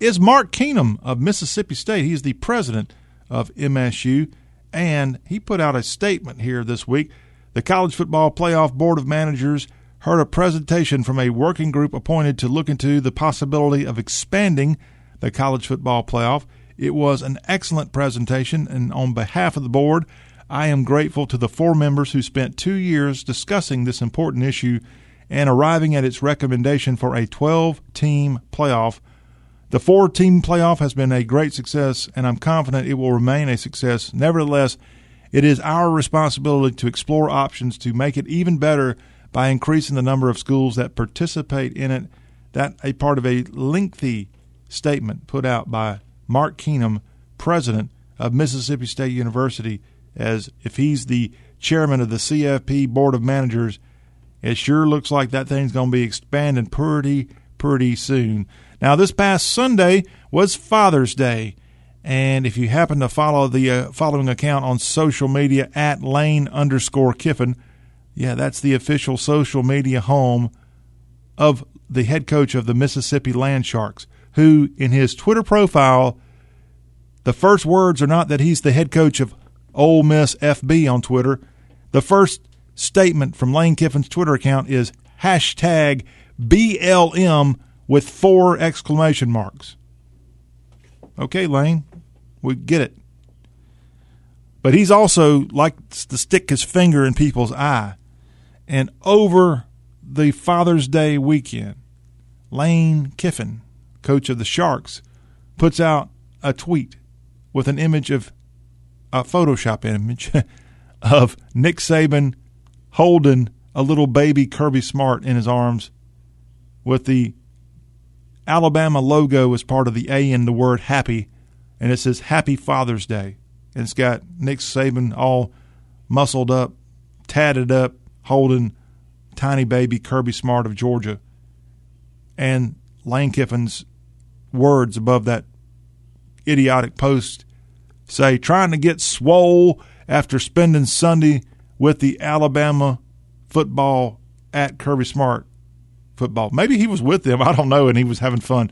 is Mark Keenum of Mississippi State. He's the president of MSU, and he put out a statement here this week. The College Football Playoff Board of Managers heard a presentation from a working group appointed to look into the possibility of expanding the college football playoff. It was an excellent presentation, and on behalf of the board, I am grateful to the four members who spent two years discussing this important issue and arriving at its recommendation for a 12 team playoff. The four team playoff has been a great success, and I'm confident it will remain a success. Nevertheless, it is our responsibility to explore options to make it even better by increasing the number of schools that participate in it. That a part of a lengthy statement put out by Mark Keenum, president of Mississippi State University as if he's the chairman of the CFP Board of Managers, it sure looks like that thing's going to be expanding pretty, pretty soon. Now, this past Sunday was Father's Day. And if you happen to follow the uh, following account on social media at Lane underscore Kiffin, yeah, that's the official social media home of the head coach of the Mississippi Land Sharks, who in his Twitter profile, the first words are not that he's the head coach of Ole Miss FB on Twitter. The first statement from Lane Kiffin's Twitter account is hashtag BLM with four exclamation marks. Okay, Lane, we get it. But he's also likes to stick his finger in people's eye. And over the Father's Day weekend, Lane Kiffin, coach of the Sharks, puts out a tweet with an image of a Photoshop image <laughs> of Nick Saban holding a little baby Kirby Smart in his arms with the Alabama logo as part of the A in the word happy, and it says Happy Father's Day. And it's got Nick Saban all muscled up, tatted up, holding tiny baby Kirby Smart of Georgia. And Lane Kiffin's words above that idiotic post say trying to get swole after spending Sunday with the Alabama football at Kirby Smart football. Maybe he was with them, I don't know, and he was having fun.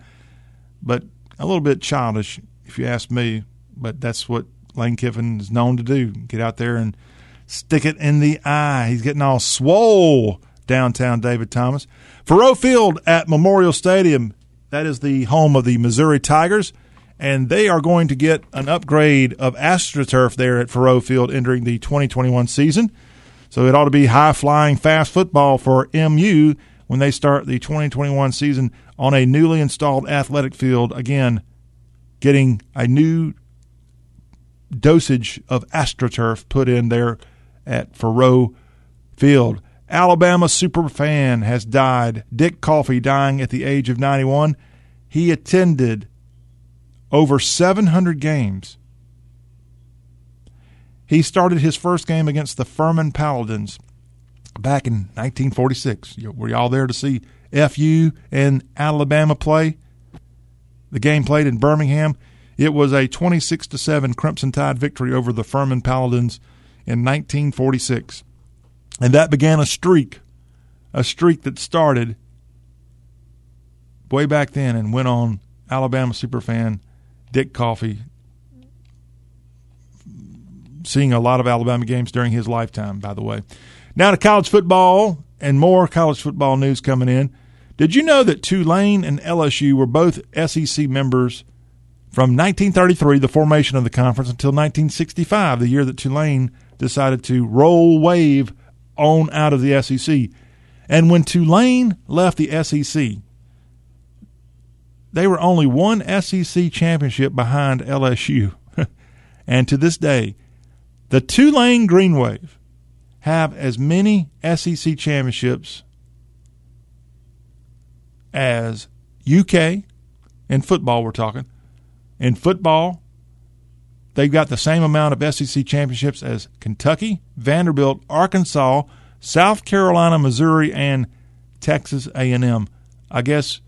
But a little bit childish, if you ask me. But that's what Lane Kiffin is known to do. Get out there and stick it in the eye. He's getting all swole downtown David Thomas. Faurot Field at Memorial Stadium, that is the home of the Missouri Tigers and they are going to get an upgrade of AstroTurf there at Faurot Field entering the 2021 season. So it ought to be high flying, fast football for MU when they start the 2021 season on a newly installed athletic field. Again, getting a new dosage of AstroTurf put in there at Faurot Field. Alabama super fan has died. Dick Coffey dying at the age of 91. He attended over 700 games. He started his first game against the Furman Paladins back in 1946. Were y'all there to see FU and Alabama play? The game played in Birmingham. It was a 26 to 7 Crimson Tide victory over the Furman Paladins in 1946. And that began a streak, a streak that started way back then and went on Alabama superfan Dick Coffey, seeing a lot of Alabama games during his lifetime, by the way. Now to college football and more college football news coming in. Did you know that Tulane and LSU were both SEC members from 1933, the formation of the conference, until 1965, the year that Tulane decided to roll wave on out of the SEC? And when Tulane left the SEC, they were only one SEC championship behind LSU. <laughs> and to this day, the Tulane Green Wave have as many SEC championships as UK In football, we're talking. In football, they've got the same amount of SEC championships as Kentucky, Vanderbilt, Arkansas, South Carolina, Missouri, and Texas A&M. I guess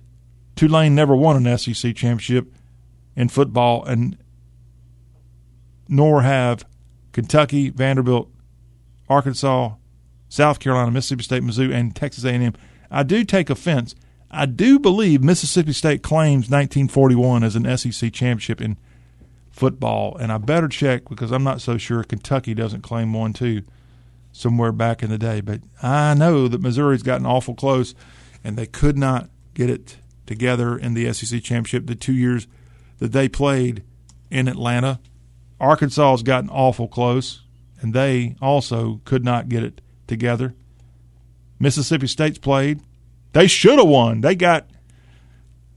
Tulane never won an SEC championship in football, and nor have Kentucky, Vanderbilt, Arkansas, South Carolina, Mississippi State, Mizzou, and Texas A&M. I do take offense. I do believe Mississippi State claims 1941 as an SEC championship in football, and I better check because I'm not so sure Kentucky doesn't claim one too somewhere back in the day. But I know that Missouri's gotten awful close, and they could not get it together in the SEC championship the two years that they played in Atlanta. Arkansas has gotten awful close, and they also could not get it together. Mississippi State's played. They should have won. They got,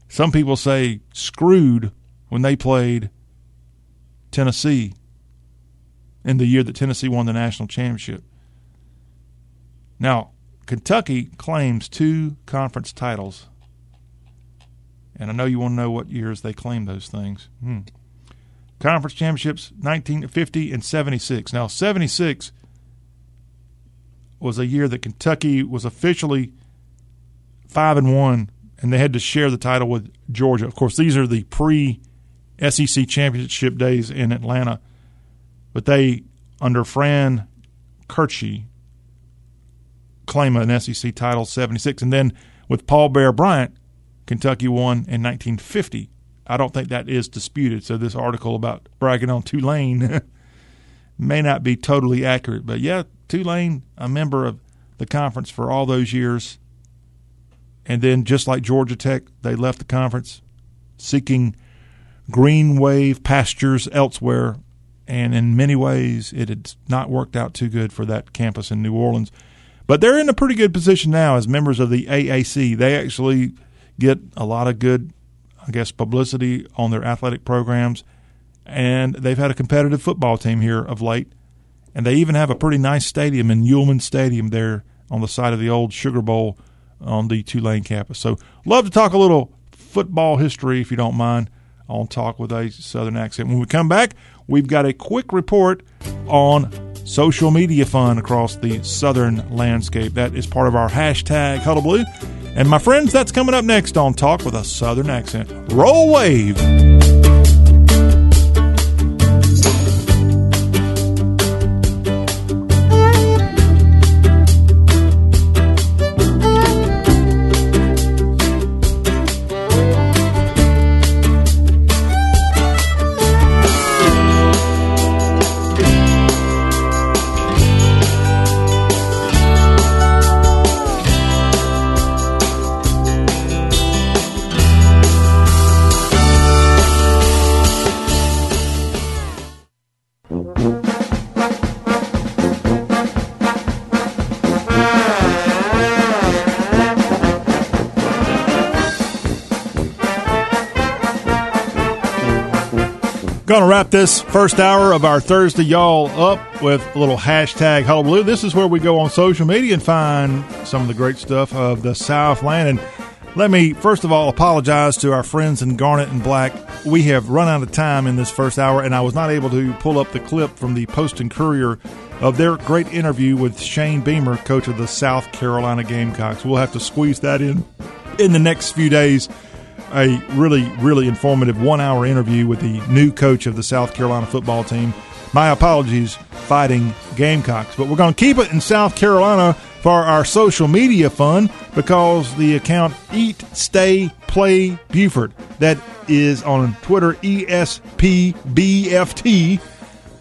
some people say, screwed when they played Tennessee in the year that Tennessee won the national championship. Now, Kentucky claims two conference titles. And I know you want to know what years they claim those things. Hmm. Conference championships 1950 and 76. Now, 76 was a year that Kentucky was officially 5 and 1 and they had to share the title with Georgia. Of course, these are the pre SEC championship days in Atlanta. But they under Fran Curci claim an SEC title 76 and then with Paul Bear Bryant Kentucky won in 1950 I don't think that is disputed. So this article about bragging on Tulane <laughs> may not be totally accurate. But yeah, Tulane, a member of the conference for all those years. And then just like Georgia Tech, they left the conference seeking green wave pastures elsewhere. And in many ways, it had not worked out too good for that campus in New Orleans. But they're in a pretty good position now as members of the AAC. They actually get a lot of good I guess, publicity on their athletic programs. And they've had a competitive football team here of late. And they even have a pretty nice stadium in Yulman Stadium there on the side of the old Sugar Bowl on the Tulane campus. So, love to talk a little football history, if you don't mind, on Talk with a Southern Accent. When we come back, we've got a quick report on social media fun across the southern landscape. That is part of our hashtag Hullabaloo. And my friends, that's coming up next on Talk with a Southern Accent. Roll Wave. Going to wrap this first hour of our Thursday y'all up with a little hashtag hullabaloo. This is where we go on social media and find some of the great stuff of the Southland. And let me first of all apologize to our friends in Garnet and Black. We have run out of time in this first hour, and I was not able to pull up the clip from the Post and Courier of their great interview with Shane Beamer, coach of the South Carolina Gamecocks. We'll have to squeeze that in in the next few days a really, really informative one hour interview with the new coach of the South Carolina football team. My apologies, fighting Gamecocks. But we're going to keep it in South Carolina for our social media fun because the account Eat, Stay, Play Beaufort, that is on Twitter, ESPBFT.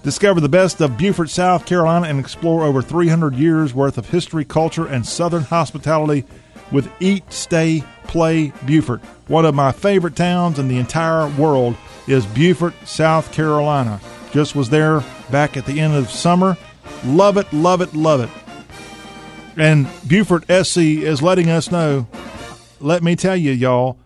Discover the best of Beaufort, South Carolina, and explore over 300 years worth of history, culture, and Southern hospitality with Eat, Stay, Play Beaufort. One of my favorite towns in the entire world is Beaufort, South Carolina. Just was there back at the end of summer. Love it, love it, love it. And Beaufort SC is letting us know. Let me tell you, y'all.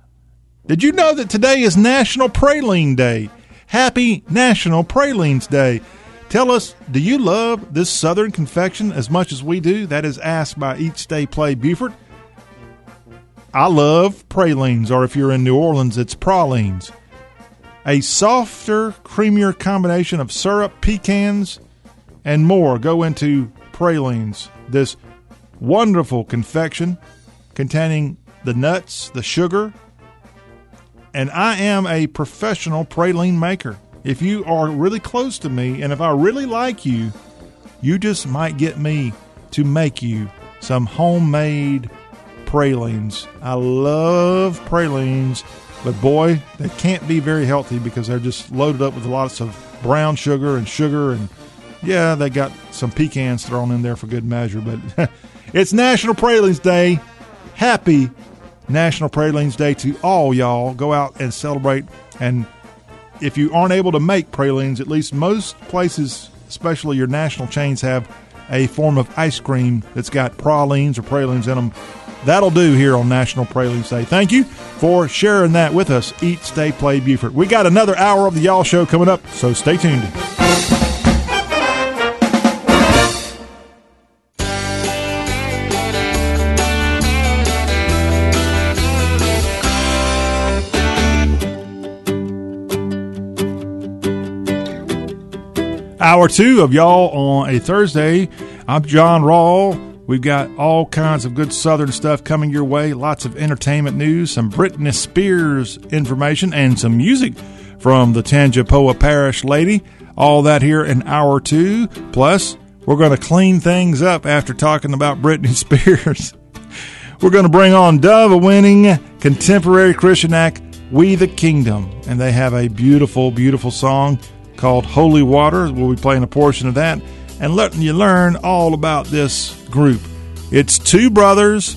Did you know that today is National Praline Day? Happy National Pralines Day. Tell us, do you love this Southern confection as much as we do? That is asked by Eat Stay Play Beaufort. I love pralines, or if you're in New Orleans, it's pralines. A softer, creamier combination of syrup, pecans, and more go into pralines. This wonderful confection containing the nuts, the sugar, and I am a professional praline maker. If you are really close to me and if I really like you, you just might get me to make you some homemade pralines. I love pralines, but boy, they can't be very healthy because they're just loaded up with lots of brown sugar and sugar and yeah, they got some pecans thrown in there for good measure, but <laughs> it's National Pralines Day. Happy National Pralines Day to all y'all. Go out and celebrate. And if you aren't able to make pralines, at least most places, especially your national chains, have a form of ice cream that's got pralines or pralines in them. That'll do here on National Pralines Day. Thank you for sharing that with us. Eat, stay, play, Beaufort. We got another hour of the Y'all Show coming up, so stay tuned. Hour two of y'all on a Thursday. I'm John Rawl. We've got all kinds of good Southern stuff coming your way. Lots of entertainment news, some Britney Spears information, and some music from the Tangipahoa Parish Lady. All that here in hour two. Plus, we're going to clean things up after talking about <laughs> Britney Spears. we're going to bring on Dove a winning contemporary Christian act, We the Kingdom. And they have a beautiful, beautiful song called Holy Water. We'll be playing a portion of that and letting you learn all about this group. It's two brothers,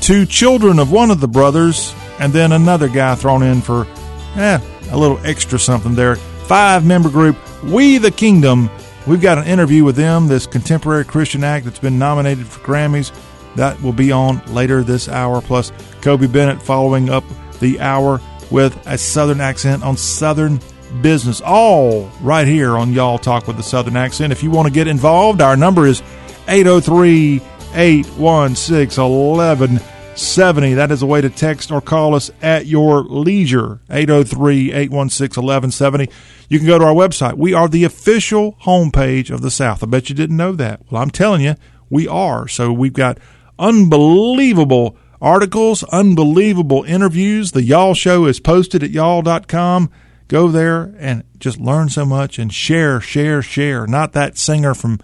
two children of one of the brothers, and then another guy thrown in for eh, a little extra something there. Five member group, We the Kingdom. We've got an interview with them, this contemporary Christian act that's been nominated for Grammys. That will be on later this hour. Plus, Kobe Bennett following up the hour with a Southern accent on Southern business, all right here on Y'all Talk with the Southern Accent. If you want to get involved, our number is 803 816 1170. That is a way to text or call us at your leisure. 803 816 1170. You can go to our website. We are the official homepage of the South. I bet you didn't know that. Well, I'm telling you, we are. So we've got unbelievable articles, unbelievable interviews. The Y'all Show is posted at y'all.com go there and just learn so much and share, share, share. Not that singer from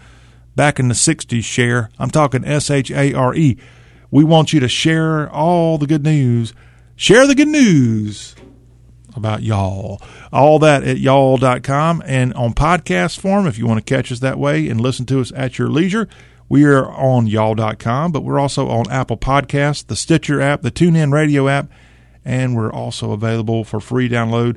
back in the 60s, share. I'm talking S H A R E. We want you to share all the good news. Share the good news about y'all. All that at y'all.com and on podcast form if you want to catch us that way and listen to us at your leisure. We are on y'all.com, but we're also on Apple Podcasts, the Stitcher app, the TuneIn Radio app, and we're also available for free download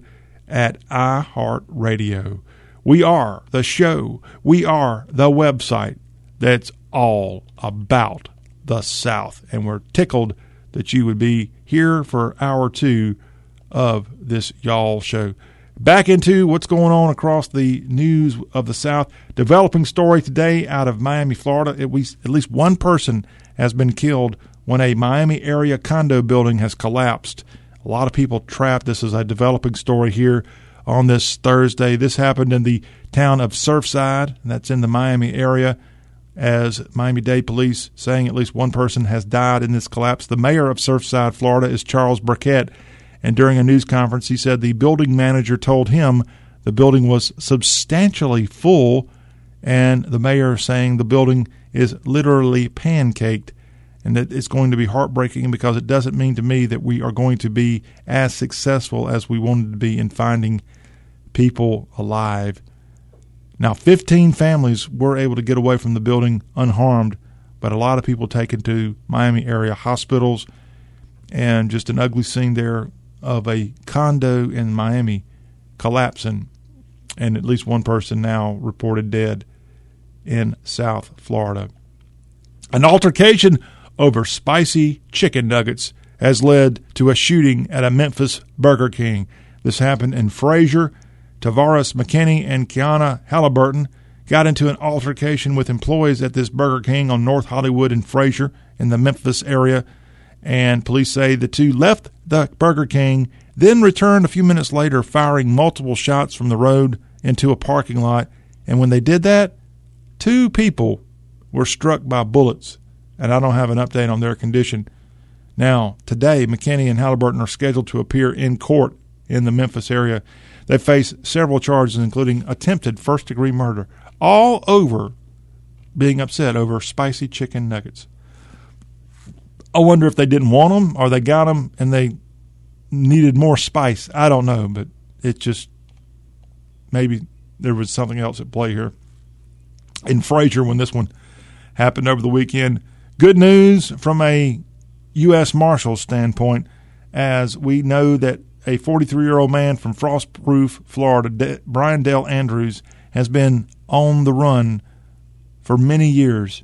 at iHeartRadio. We are the show. We are the website that's all about the South. And we're tickled that you would be here for hour two of this Y'all show. Back into what's going on across the news of the South. Developing story today out of Miami, Florida. At least, at least one person has been killed when a Miami area condo building has collapsed a lot of people trapped. This is a developing story here on this Thursday. This happened in the town of Surfside, and that's in the Miami area. As Miami Dade police saying at least one person has died in this collapse. The mayor of Surfside, Florida, is Charles Burkett, and during a news conference, he said the building manager told him the building was substantially full, and the mayor saying the building is literally pancaked and that it's going to be heartbreaking because it doesn't mean to me that we are going to be as successful as we wanted to be in finding people alive. Now, 15 families were able to get away from the building unharmed, but a lot of people taken to Miami area hospitals, and just an ugly scene there of a condo in Miami collapsing, and at least one person now reported dead in South Florida. An altercation over spicy chicken nuggets has led to a shooting at a Memphis Burger King. This happened in Frayser. Tavares McKinney and Kiana Halliburton got into an altercation with employees at this Burger King on North Hollywood and Frayser in the Memphis area. And police say the two left the Burger King, then returned a few minutes later, firing multiple shots from the road into a parking lot. And when they did that, two people were struck by bullets. And I don't have an update on their condition. Now, today, McKinney and Halliburton are scheduled to appear in court in the Memphis area. They face several charges, including attempted first degree murder, all over being upset over spicy chicken nuggets. I wonder if they didn't want them or they got them and they needed more spice. I don't know, but it just maybe there was something else at play here. In Frayser, when this one happened over the weekend, good news from a U.S. Marshal standpoint, as we know that a 43 year old man from Frostproof, Florida, Brian Dale Andrews, has been on the run for many years.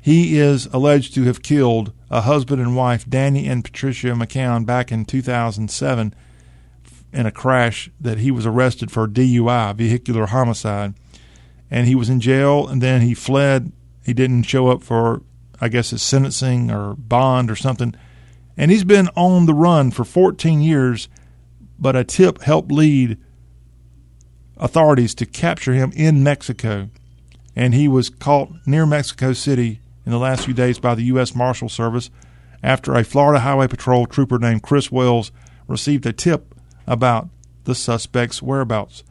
He is alleged to have killed a husband and wife, Danny and Patricia McCown, back in 2007 in a crash that he was arrested for DUI, vehicular homicide. And he was in jail and then he fled. He didn't show up for, I guess, his sentencing or bond or something. And he's been on the run for 14 years, but a tip helped lead authorities to capture him in Mexico. And he was caught near Mexico City in the last few days by the U.S. Marshal Service after a Florida Highway Patrol trooper named Chris Wells received a tip about the suspect's whereabouts.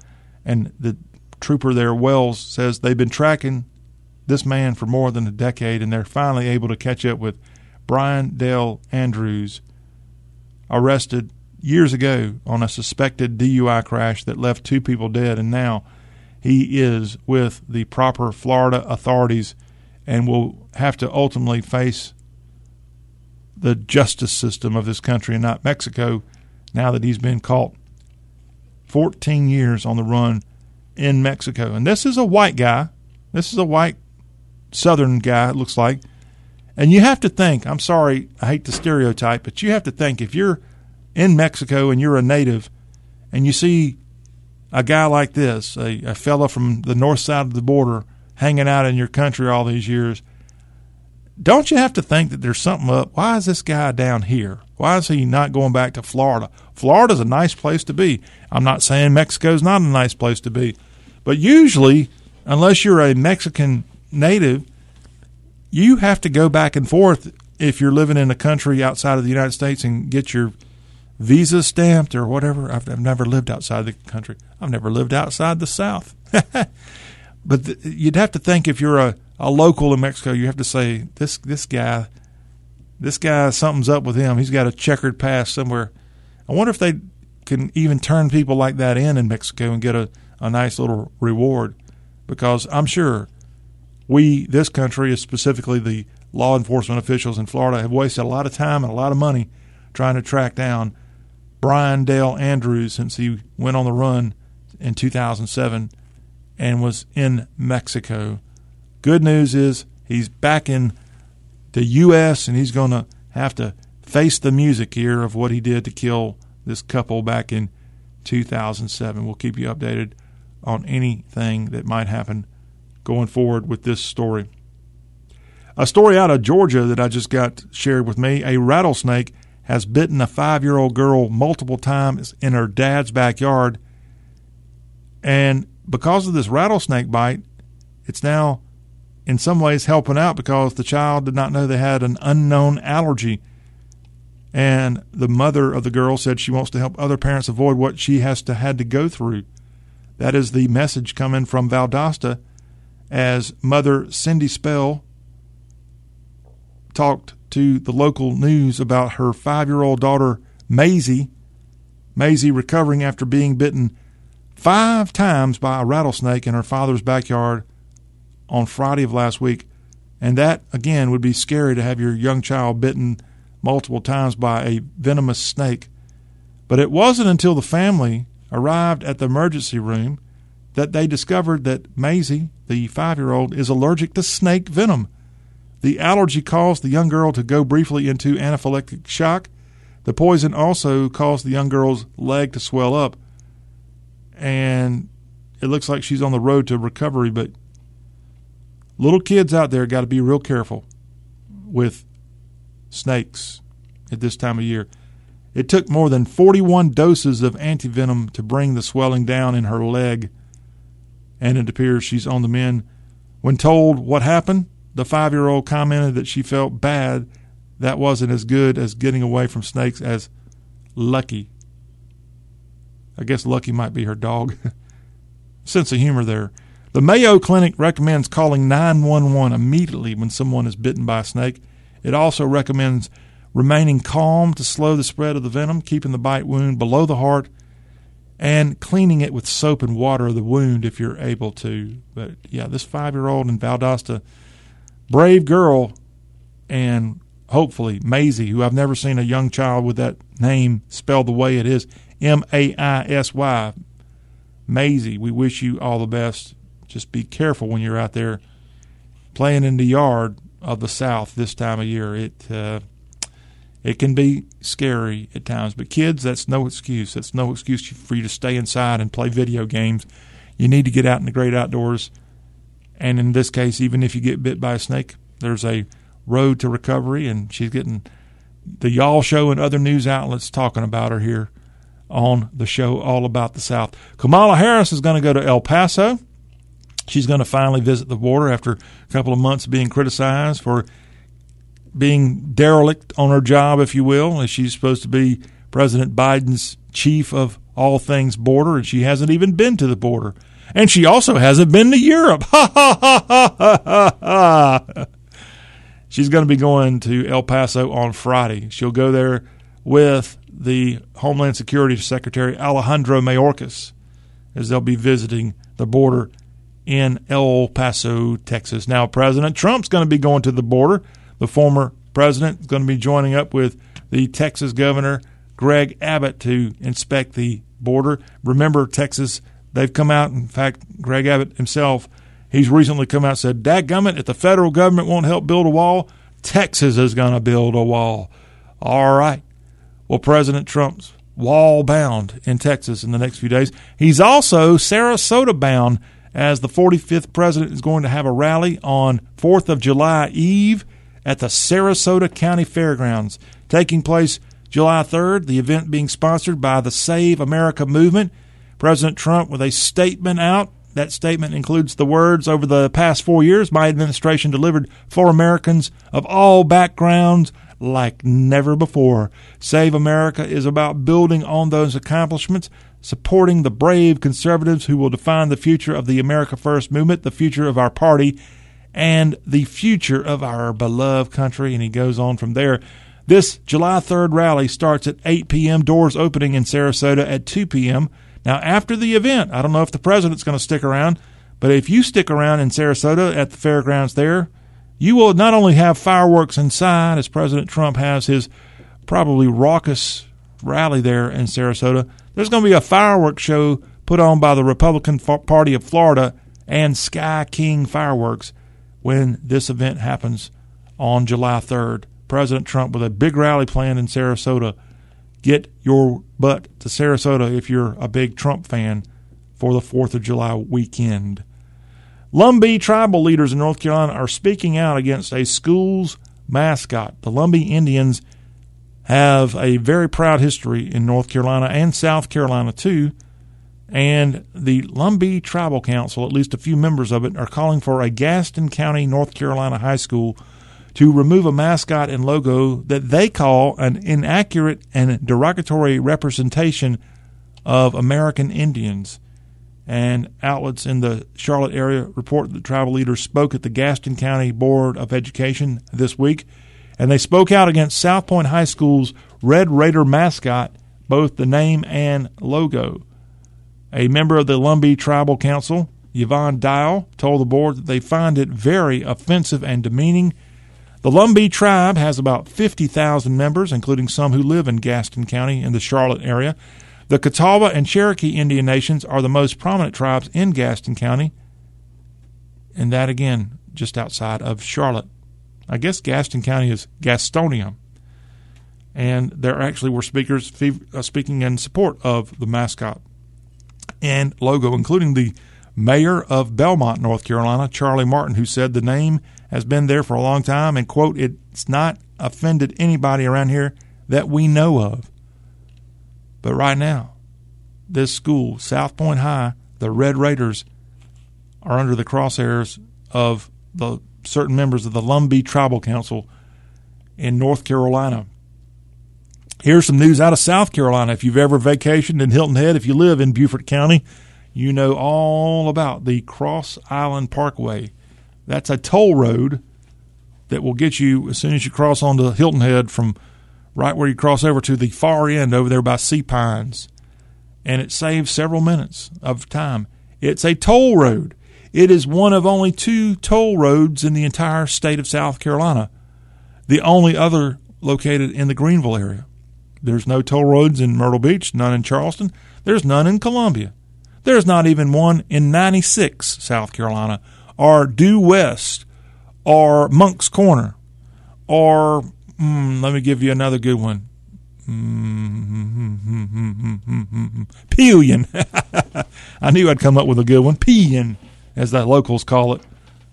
And the trooper there, Wells, says they've been tracking this man for more than a decade and they're finally able to catch up with Brian Dale Andrews, arrested years ago on a suspected DUI crash that left two people dead. And now he is with the proper Florida authorities and will have to ultimately face the justice system of this country and not Mexico now that he's been caught 14 years on the run in Mexico. And this is a white guy. This is a white southern guy, it looks like. And you have to think, I'm sorry, I hate the stereotype, but you have to think if you're in Mexico and you're a native and you see a guy like this, a, a fella from the north side of the border hanging out in your country all these years, don't you have to think that there's something up? Why is this guy down here? Why is he not going back to Florida? Florida's a nice place to be. I'm not saying Mexico's not a nice place to be, but usually, unless you're a Mexican native, you have to go back and forth if you're living in a country outside of the United States and get your visa stamped or whatever. I've, I've never lived outside the country. I've never lived outside the South. <laughs> but the, you'd have to think if you're a, a local in Mexico, you have to say this this guy, this guy, something's up with him. He's got a checkered past somewhere. I wonder if they can even turn people like that in in Mexico and get a, a nice little reward, because I'm sure we, this country, specifically the law enforcement officials in Florida, have wasted a lot of time and a lot of money trying to track down Brian Dale Andrews since he went on the run in 2007 and was in Mexico. Good news is he's back in the U.S. and he's going to have to face the music here of what he did to kill this couple back in 2007. We'll keep you updated on anything that might happen going forward with this story. A story out of Georgia that I just got shared with me a rattlesnake has bitten a five year old girl multiple times in her dad's backyard. And because of this rattlesnake bite, it's now in some ways helping out because the child did not know they had an unknown allergy. And the mother of the girl said she wants to help other parents avoid what she has to had to go through. That is the message coming from Valdosta as Mother Cindy Spell talked to the local news about her five year old daughter, Maisie. Maisie recovering after being bitten five times by a rattlesnake in her father's backyard on Friday of last week. And that, again, would be scary to have your young child bitten multiple times by a venomous snake. But it wasn't until the family arrived at the emergency room that they discovered that Maisie, the five year old, is allergic to snake venom. The allergy caused the young girl to go briefly into anaphylactic shock. The poison also caused the young girl's leg to swell up. And it looks like she's on the road to recovery, but little kids out there got to be real careful with snakes at this time of year. It took more than 41 doses of antivenom to bring the swelling down in her leg, and it appears she's on the mend. When told what happened, the five year old commented that she felt bad. That wasn't as good as getting away from snakes as Lucky. I guess Lucky might be her dog. <laughs> Sense of humor there. The Mayo Clinic recommends calling 911 immediately when someone is bitten by a snake. It also recommends remaining calm to slow the spread of the venom, keeping the bite wound below the heart, and cleaning it with soap and water the wound if you're able to. But yeah, this five year old in Valdosta, brave girl, and hopefully Maisy, who I've never seen a young child with that name spelled the way it is M A I S Y. Maisy, we wish you all the best. Just be careful when you're out there playing in the yard of the South this time of year. It uh, it can be scary at times, but kids, that's no excuse. That's no excuse for you to stay inside and play video games. You need to get out in the great outdoors. And in this case, even if you get bit by a snake, there's a road to recovery, and she's getting the Y'all Show and other news outlets talking about her here on the show All About the South. Kamala Harris is going to go to El Paso. She's going to finally visit the border after a couple of months being criticized for being derelict on her job, if you will, as she's supposed to be President Biden's chief of all things border, and she hasn't even been to the border. And she also hasn't been to Europe. <laughs> Ha ha ha ha ha ha. She's going to be going to El Paso on Friday. She'll go there with the Homeland Security Secretary Alejandro Mayorkas as they'll be visiting the border in El Paso, Texas. Now, President Trump's going to be going to the border. The former president is going to be joining up with the Texas governor, Greg Abbott, to inspect the border. Remember, Texas, they've come out, in fact, Greg Abbott himself He's recently come out and said, Dadgummit, if the federal government won't help build a wall, Texas is going to build a wall. All right. Well, President Trump's wall bound in Texas in the next few days. He's also Sarasota bound as the 45th president is going to have a rally on 4th of July Eve at the Sarasota County Fairgrounds, taking place July 3rd. The event being sponsored by the Save America movement. President Trump with a statement out that statement includes the words Over the past four years, my administration delivered for Americans of all backgrounds like never before. Save America is about building on those accomplishments, supporting the brave conservatives who will define the future of the America First movement, the future of our party, and the future of our beloved country. And he goes on from there. This July 3rd rally starts at 8 p.m., doors opening in Sarasota at 2 p.m. Now, after the event, I don't know if the president's going to stick around, but if you stick around in Sarasota at the fairgrounds there, you will not only have fireworks inside, as President Trump has his probably raucous rally there in Sarasota, there's going to be a fireworks show put on by the Republican Party of Florida and Sky King Fireworks when this event happens on July 3rd. President Trump with a big rally planned in Sarasota get your butt to Sarasota if you're a big Trump fan for the 4th of July weekend. Lumbee tribal leaders in North Carolina are speaking out against a school's mascot. The Lumbee Indians have a very proud history in North Carolina and South Carolina too. And the Lumbee Tribal Council, at least a few members of it, are calling for a Gaston County, North Carolina high school to remove a mascot and logo that they call an inaccurate and derogatory representation of American Indians. And outlets in the Charlotte area report that tribal leaders spoke at the Gaston County Board of Education this week, and they spoke out against South Point High School's Red Raider mascot, both the name and logo. A member of the Lumbee Tribal Council, Yvonne Dial, told the board that they find it very offensive and demeaning the Lumbee tribe has about 50,000 members, including some who live in Gaston County in the Charlotte area. The Catawba and Cherokee Indian Nations are the most prominent tribes in Gaston County, and that again just outside of Charlotte. I guess Gaston County is Gastonia. And there actually were speakers uh, speaking in support of the mascot and logo, including the mayor of Belmont, North Carolina, Charlie Martin, who said the name has been there for a long time and, quote, it's not offended anybody around here. that we know of. But right now, this school, South Point High, the Red Raiders, are under the crosshairs of the certain members of the Lumbee Tribal Council in North Carolina. Here's some news out of South Carolina. If you've ever vacationed in Hilton Head, if you live in Beaufort County, you know all about the Cross Island Parkway. That's a toll road that will get you as soon as you cross onto Hilton Head from right where you cross over to the far end over there by Sea Pines. And it saves several minutes of time. It's a toll road. It is one of only two toll roads in the entire state of South Carolina, the only other located in the Greenville area. There's no toll roads in Myrtle Beach, none in Charleston, there's none in Columbia. There's not even one in 96, South Carolina, or Due West, or Moncks Corner, or mm, let me give you another good one. <laughs> Pelion. <laughs> I knew I'd come up with a good one. Pelion, as the locals call it.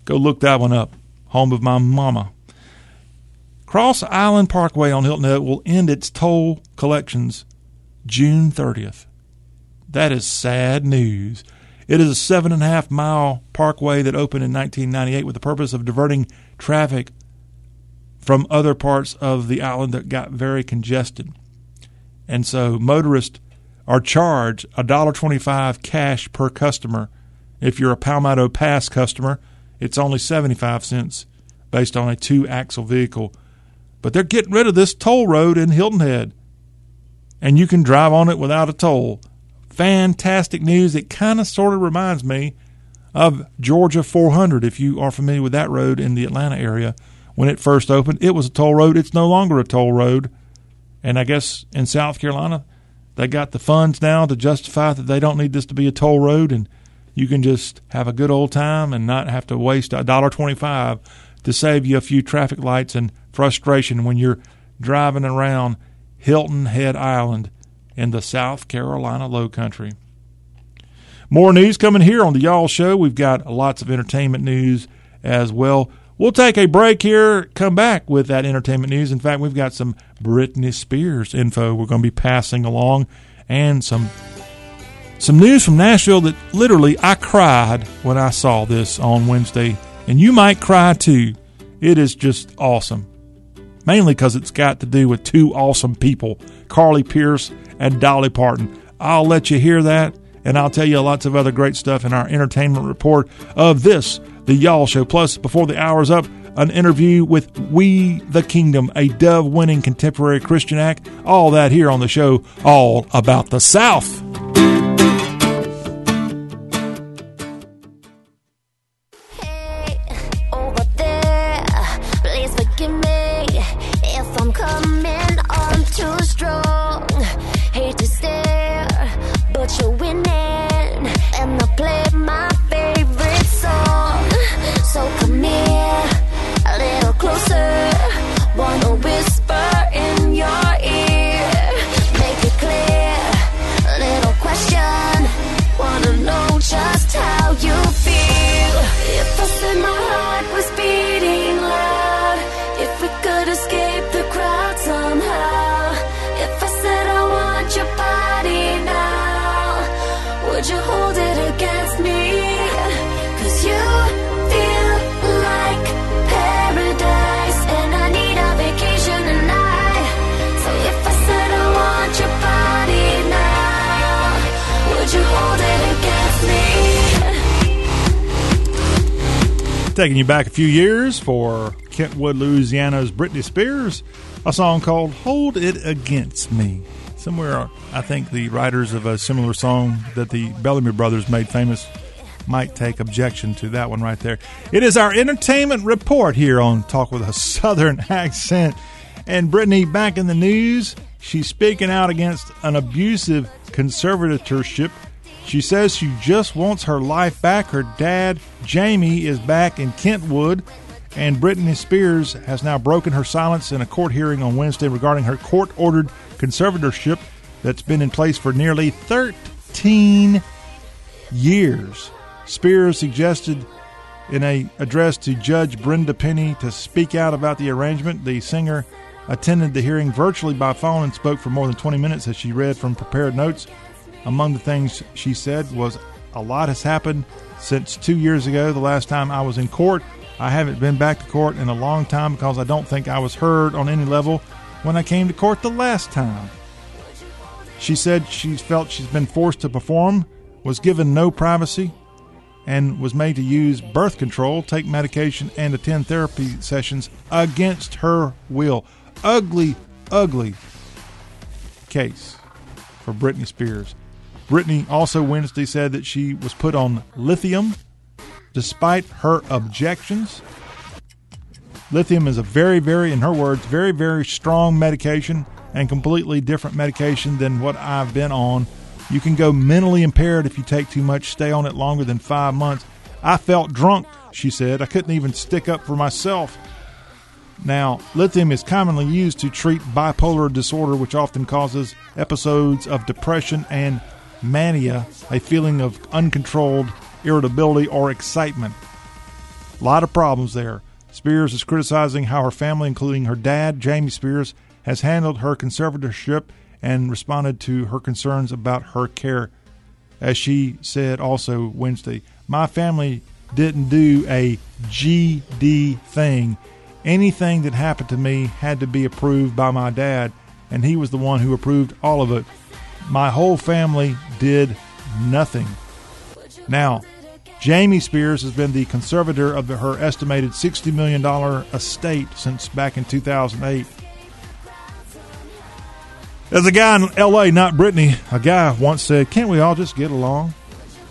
Go look that one up. Home of my mama. Cross Island Parkway on Hilton Head will end its toll collections June 30th. That is sad news. It is a seven and a half mile parkway that opened in 1998 with the purpose of diverting traffic from other parts of the island that got very congested. And so motorists are charged $1.25 cash per customer. If you're a Palmetto Pass customer, it's only 75 cents based on a two axle vehicle. But they're getting rid of this toll road in Hilton Head. And you can drive on it without a toll. Fantastic news. It kind of sort of reminds me of Georgia 400, if you are familiar with that road in the Atlanta area when it first opened. It was a toll road. It's no longer a toll road. And I guess in South Carolina, they got the funds now to justify that they don't need this to be a toll road, and you can just have a good old time and not have to waste a dollar twenty-five to save you a few traffic lights and frustration when you're driving around Hilton Head Island in the South Carolina Low Country. More news coming here on the Y'all Show. We've got lots of entertainment news as well. We'll take a break here, come back with that entertainment news. In fact, we've got some Britney Spears info we're going to be passing along and some some news from Nashville that literally I cried when I saw this on Wednesday, and you might cry too. It is just awesome. Mainly because it's got to do with two awesome people, Carly Pearce and Dolly Parton. I'll let you hear that, and I'll tell you lots of other great stuff in our entertainment report of this the Y'all Show. Plus, before the hour's up, an interview with We the Kingdom, a dove winning contemporary Christian act. All that here on the show, all about the South. Taking you back a few years for Kentwood, Louisiana's Britney Spears, a song called Hold It Against Me. Somewhere, I think the writers of a similar song that the Bellamy Brothers made famous might take objection to that one right there. It is our entertainment report here on Talk with a Southern <laughs> Accent. And Britney back in the news. She's speaking out against an abusive conservatorship she says she just wants her life back. Her dad, Jamie, is back in Kentwood, and Britney Spears has now broken her silence in a court hearing on Wednesday regarding her court ordered conservatorship that's been in place for nearly 13 years. Spears suggested in a address to Judge Brenda Penny to speak out about the arrangement. The singer attended the hearing virtually by phone and spoke for more than 20 minutes as she read from prepared notes. Among the things she said was, A lot has happened since two years ago, the last time I was in court. I haven't been back to court in a long time because I don't think I was heard on any level when I came to court the last time. She said she felt she's been forced to perform, was given no privacy, and was made to use birth control, take medication, and attend therapy sessions against her will. Ugly, ugly case for Britney Spears. Britney also Wednesday said that she was put on lithium despite her objections. Lithium is a very, very, in her words, very, very strong medication and completely different medication than what I've been on. You can go mentally impaired if you take too much, stay on it longer than five months. I felt drunk, she said. I couldn't even stick up for myself. Now, lithium is commonly used to treat bipolar disorder, which often causes episodes of depression and mania, a feeling of uncontrolled irritability or excitement. A lot of problems there. Spears is criticizing how her family, including her dad, Jamie Spears, has handled her conservatorship and responded to her concerns about her care. As she said also Wednesday, my family didn't do a GD thing. Anything that happened to me had to be approved by my dad, and he was the one who approved all of it. My whole family did nothing. Now, Jamie Spears has been the conservator of her estimated $60 million estate since back in 2008. As a guy in LA, not Britney, a guy once said, Can't we all just get along?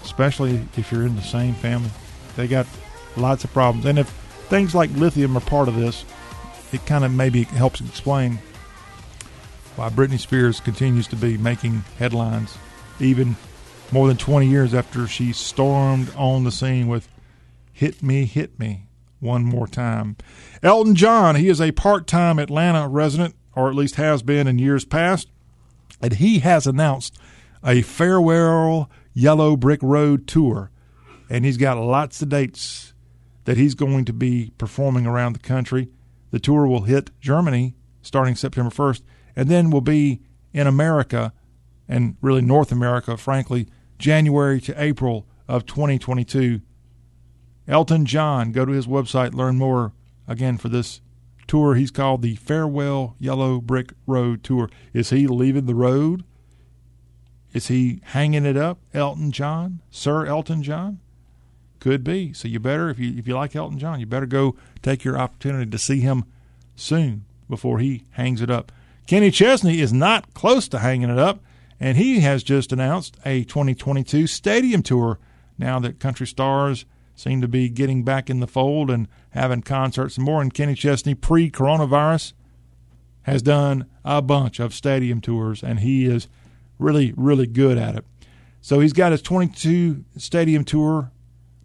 Especially if you're in the same family. They got lots of problems. And if things like lithium are part of this, it kind of maybe helps explain why Britney Spears continues to be making headlines, even more than 20 years after she stormed on the scene with Hit Me, Hit Me one more time. Elton John, he is a part time Atlanta resident or at least has been in years past. And he has announced a farewell Yellow Brick Road tour. And he's got lots of dates that he's going to be performing around the country. The tour will hit Germany starting September 1st, and then we'll be in America and really North America, frankly, January to April of 2022. Elton John, go to his website, learn more again for this tour he's called the Farewell Yellow Brick Road Tour. Is he leaving the road? Is he hanging it up, Elton John? Sir Elton John? Could be. So you better, if you if you like Elton John, you better go take your opportunity to see him soon before he hangs it up. Kenny Chesney is not close to hanging it up, and he has just announced a 2022 stadium tour. Now that country stars seem to be getting back in the fold and having concerts and more. And Kenny Chesney, pre coronavirus, has done a bunch of stadium tours, and he is really, really good at it. So he's got his 22 stadium tour.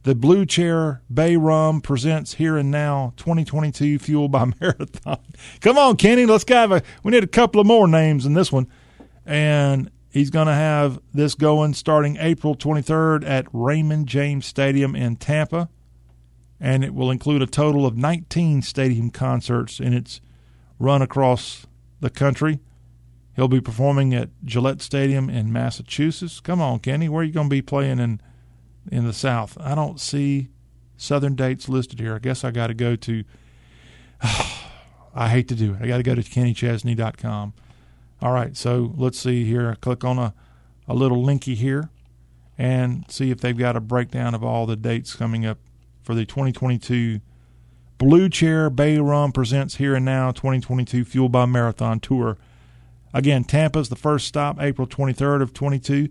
The Blue Chair Bay Rum presents Here and Now 2022 Fueled by <laughs> Marathon. Come on, Kenny, let's have a. We need a couple of more names in this one. And He's going to have this going starting April 23rd at Raymond James Stadium in Tampa, and it will include a total of 19 stadium concerts in its run across the country. He'll be performing at Gillette Stadium in Massachusetts. Come on, Kenny, where are you going to be playing in in the South? I don't see Southern dates listed here. I guess I got to go to. <sighs> I hate to do it. I got to go to kennychesney.com all right, so let's see here. I click on a, a little linky here and see if they've got a breakdown of all the dates coming up for the 2022 Blue Chair Bay Rum presents Here and Now 2022 Fueled by Marathon Tour. Again, Tampa's the first stop, April 23rd of 22.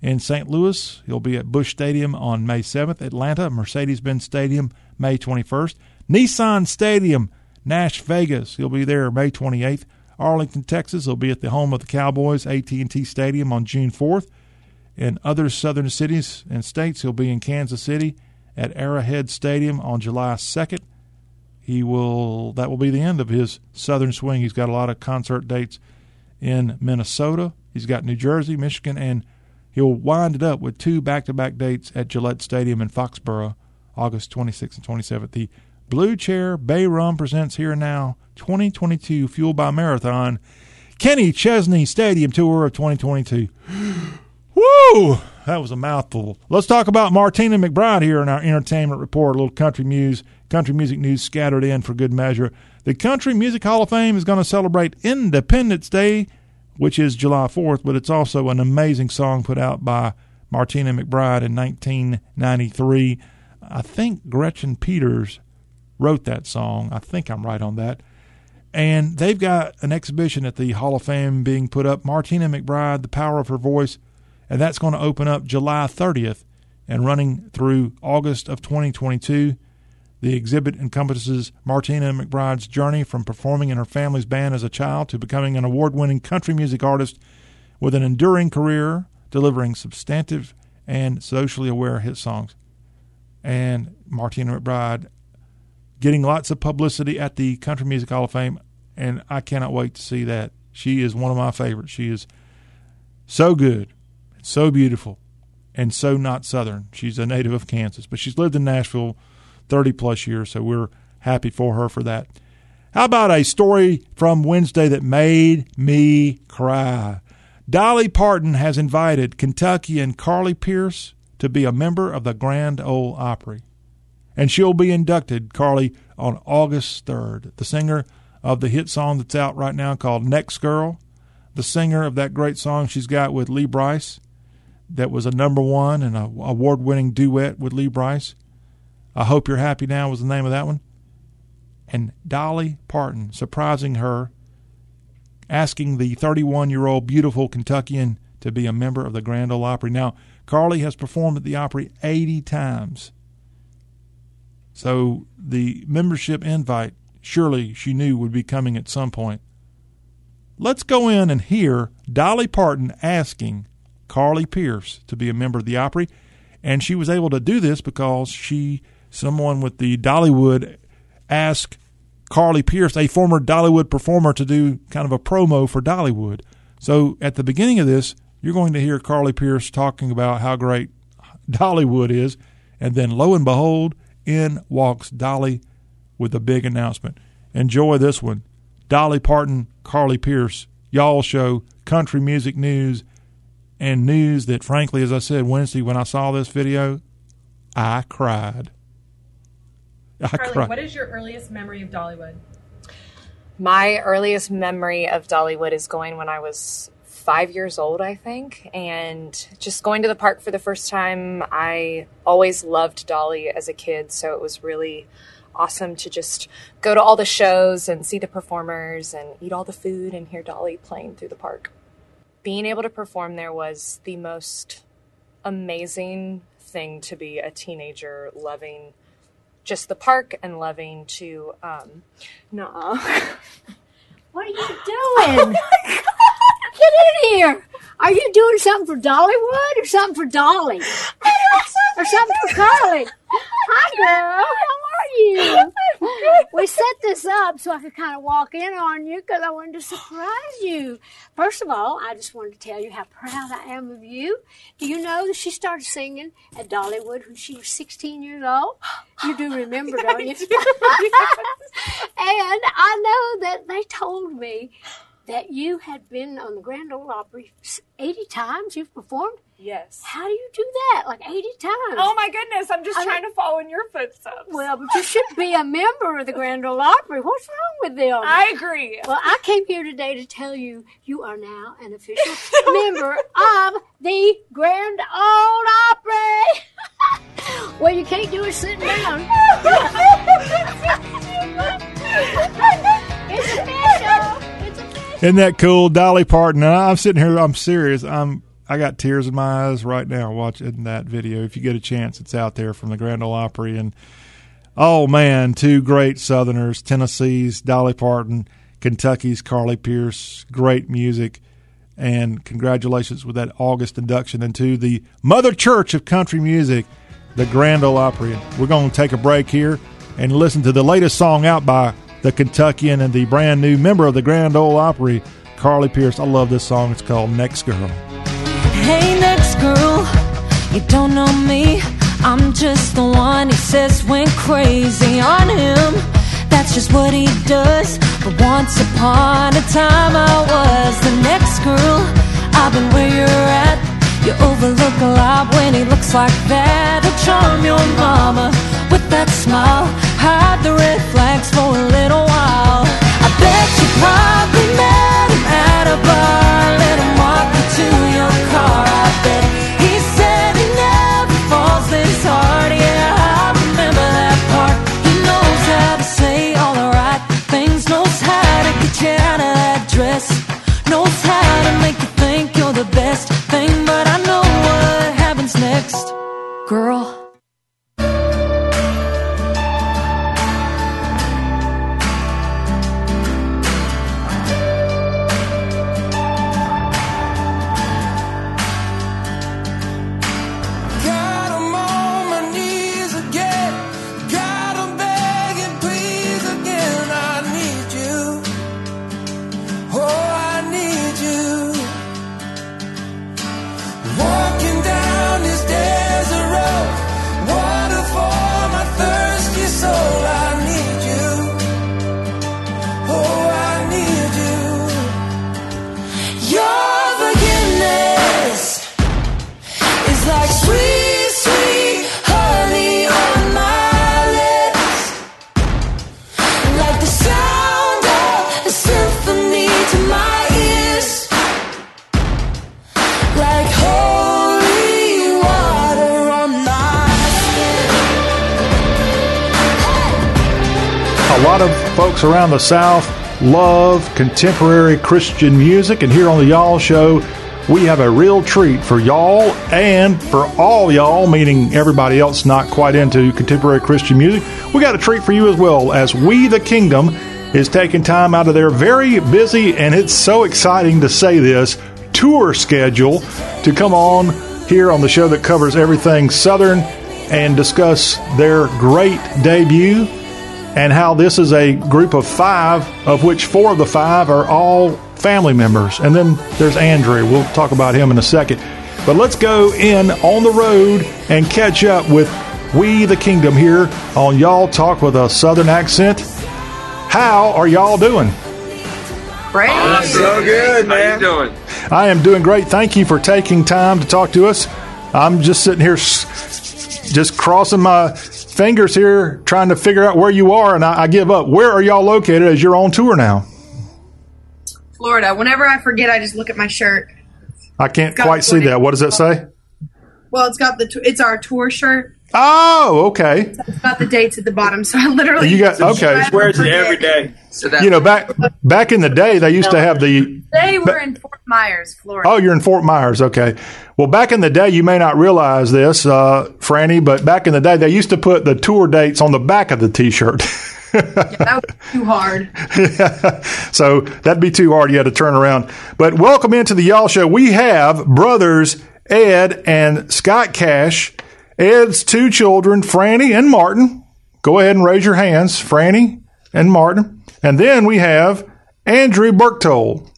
In St. Louis, he'll be at Busch Stadium on May 7th. Atlanta, Mercedes-Benz Stadium, May 21st. Nissan Stadium, Nash Vegas, he'll be there May 28th. Arlington, Texas. He'll be at the home of the Cowboys, AT&T Stadium on June 4th. In other southern cities and states, he'll be in Kansas City at Arrowhead Stadium on July 2nd. He will that will be the end of his southern swing. He's got a lot of concert dates in Minnesota. He's got New Jersey, Michigan, and he'll wind it up with two back-to-back dates at Gillette Stadium in Foxborough, August 26th and 27th. The Blue Chair Bay Rum presents Here and Now 2022 Fueled by Marathon Kenny Chesney Stadium Tour of 2022. <gasps> Woo! That was a mouthful. Let's talk about Martina McBride here in our entertainment report. A little country news, country music news scattered in for good measure. The Country Music Hall of Fame is going to celebrate Independence Day, which is July 4th, but it's also an amazing song put out by Martina McBride in 1993. I think Gretchen Peters wrote that song. I think I'm right on that. And they've got an exhibition at the Hall of Fame being put up, Martina McBride, The Power of Her Voice, and that's going to open up July 30th and running through August of 2022. The exhibit encompasses Martina McBride's journey from performing in her family's band as a child to becoming an award winning country music artist with an enduring career delivering substantive and socially aware hit songs. And Martina McBride getting lots of publicity at the Country Music Hall of Fame, and I cannot wait to see that. She is one of my favorites. She is so good, so beautiful, and so not Southern. She's a native of Kansas, but she's lived in Nashville 30 plus years, so we're happy for her for that. How about a story from Wednesday that made me cry? Dolly Parton has invited Kentuckian Carly Pearce to be a member of the Grand Ole Opry and she'll be inducted, Carly, on August 3rd. The singer of the hit song that's out right now called Next Girl, the singer of that great song she's got with Lee Brice, that was a number one and a award winning duet with Lee Brice. I Hope You're Happy Now was the name of that one. And Dolly Parton surprising her, asking the 31 year old beautiful Kentuckian to be a member of the Grand Ole Opry. Now, Carly has performed at the Opry 80 times. So the membership invite, surely she knew would be coming at some point. Let's go in and hear Dolly Parton asking Carly Pearce to be a member of the Opry. And she was able to do this because she, someone with the Dollywood, asked Carly Pearce, a former Dollywood performer, to do kind of a promo for Dollywood. So at the beginning of this, you're going to hear Carly Pearce talking about how great <laughs> Dollywood is. And then lo and behold, in walks Dolly with a big announcement. Enjoy this one. Dolly Parton, Carly Pearce, y'all show, country music news, and news that, frankly, as I said Wednesday when I saw this video, I cried. Ah, I Carly, cried. what is your earliest memory of Dollywood? My earliest memory of Dollywood is going when I was five years old, I think, and just going to the park for the first time. I always loved Dolly as a kid, so it was really awesome to just go to all the shows and see the performers and eat all the food and hear Dolly playing through the park. Being able to perform there was the most amazing thing to be a teenager loving just the park and loving to um no <laughs> what are you doing <laughs> Get in here. Are you doing something for Dollywood or something for Dolly? or something for Carly? Hi, girl. How are you? We set this up so I could kind of walk in on you because I wanted to surprise you. First of all, I just wanted to tell you how proud I am of you. Do you know that she started singing at Dollywood when she was 16 years old? You do remember, <laughs> don't you? <laughs> and I know that they told me that you had been on the Grand Ole Opry 80 times you've performed? Yes. How do you do that? Like 80 times? Oh my goodness, I'm just I trying mean, to follow in your footsteps. Well, but you should be a member of the Grand Ole Opry. What's wrong with them? I agree. Well, I came here today to tell you you are now an official <laughs> member of the Grand Ole Opry. <laughs> well, you can't do it sitting down. <laughs> it's official. Isn't that cool, Dolly Parton? And I'm sitting here. I'm serious. I'm. I got tears in my eyes right now watching that video. If you get a chance, it's out there from the Grand Ole Opry. And oh man, two great Southerners: Tennessee's Dolly Parton, Kentucky's Carly Pearce. Great music, and congratulations with that August induction into the Mother Church of Country Music, the Grand Ole Opry. We're going to take a break here and listen to the latest song out by the Kentuckian and the brand new member of the Grand Ole Opry, Carly Pearce. I love this song. It's called Next Girl. Hey, next girl, you don't know me. I'm just the one he says went crazy on him. That's just what he does. But once upon a time, I was the next girl. I've been where you're at. You overlook a lot when he looks like that. He'll charm your mama with that smile. Hide the red flags for a little while. I bet you probably met him at a bar. Around the South love contemporary Christian music, and here on the Y'all Show, we have a real treat for y'all and for all y'all, meaning everybody else not quite into contemporary Christian music. We got a treat for you as well, as We the Kingdom is taking time out of their very busy, and it's so exciting to say this, tour schedule to come on here on the show that covers everything Southern and discuss their great debut and how this is a group of five, of which four of the five are all family members. And then there's Andrew. We'll talk about him in a second. But let's go in on the road and catch up with We the Kingdom here on Y'all Talk with a Southern accent. How are y'all doing? Great. So good, man. How you doing? I am doing great. Thank you for taking time to talk to us. I'm just sitting here, just crossing my fingers here, trying to figure out where you are, and I, I give up. Where are y'all located as you're on tour now? Florida. Whenever I forget, I just look at my shirt. I can't quite see that. What does that say? Well, it's got the t- it's our tour shirt. Oh, okay. It's got the dates at the bottom, so I literally You got okay. Wears it every day. So that You know, back back in the day, they used to have the. They we're in Fort Myers, Florida. Oh, you're in Fort Myers. Okay. Well, back in the day, you may not realize this, uh, Franny, but back in the day, they used to put the tour dates on the back of the T-shirt. that was too hard. <laughs> so that'd be too hard. You had to turn around. But welcome into the Y'all Show. We have brothers Ed and Scott Cash. Ed's two children, Franny and Martin. Go ahead and raise your hands, Franny and Martin. And then we have Andrew Bergthold,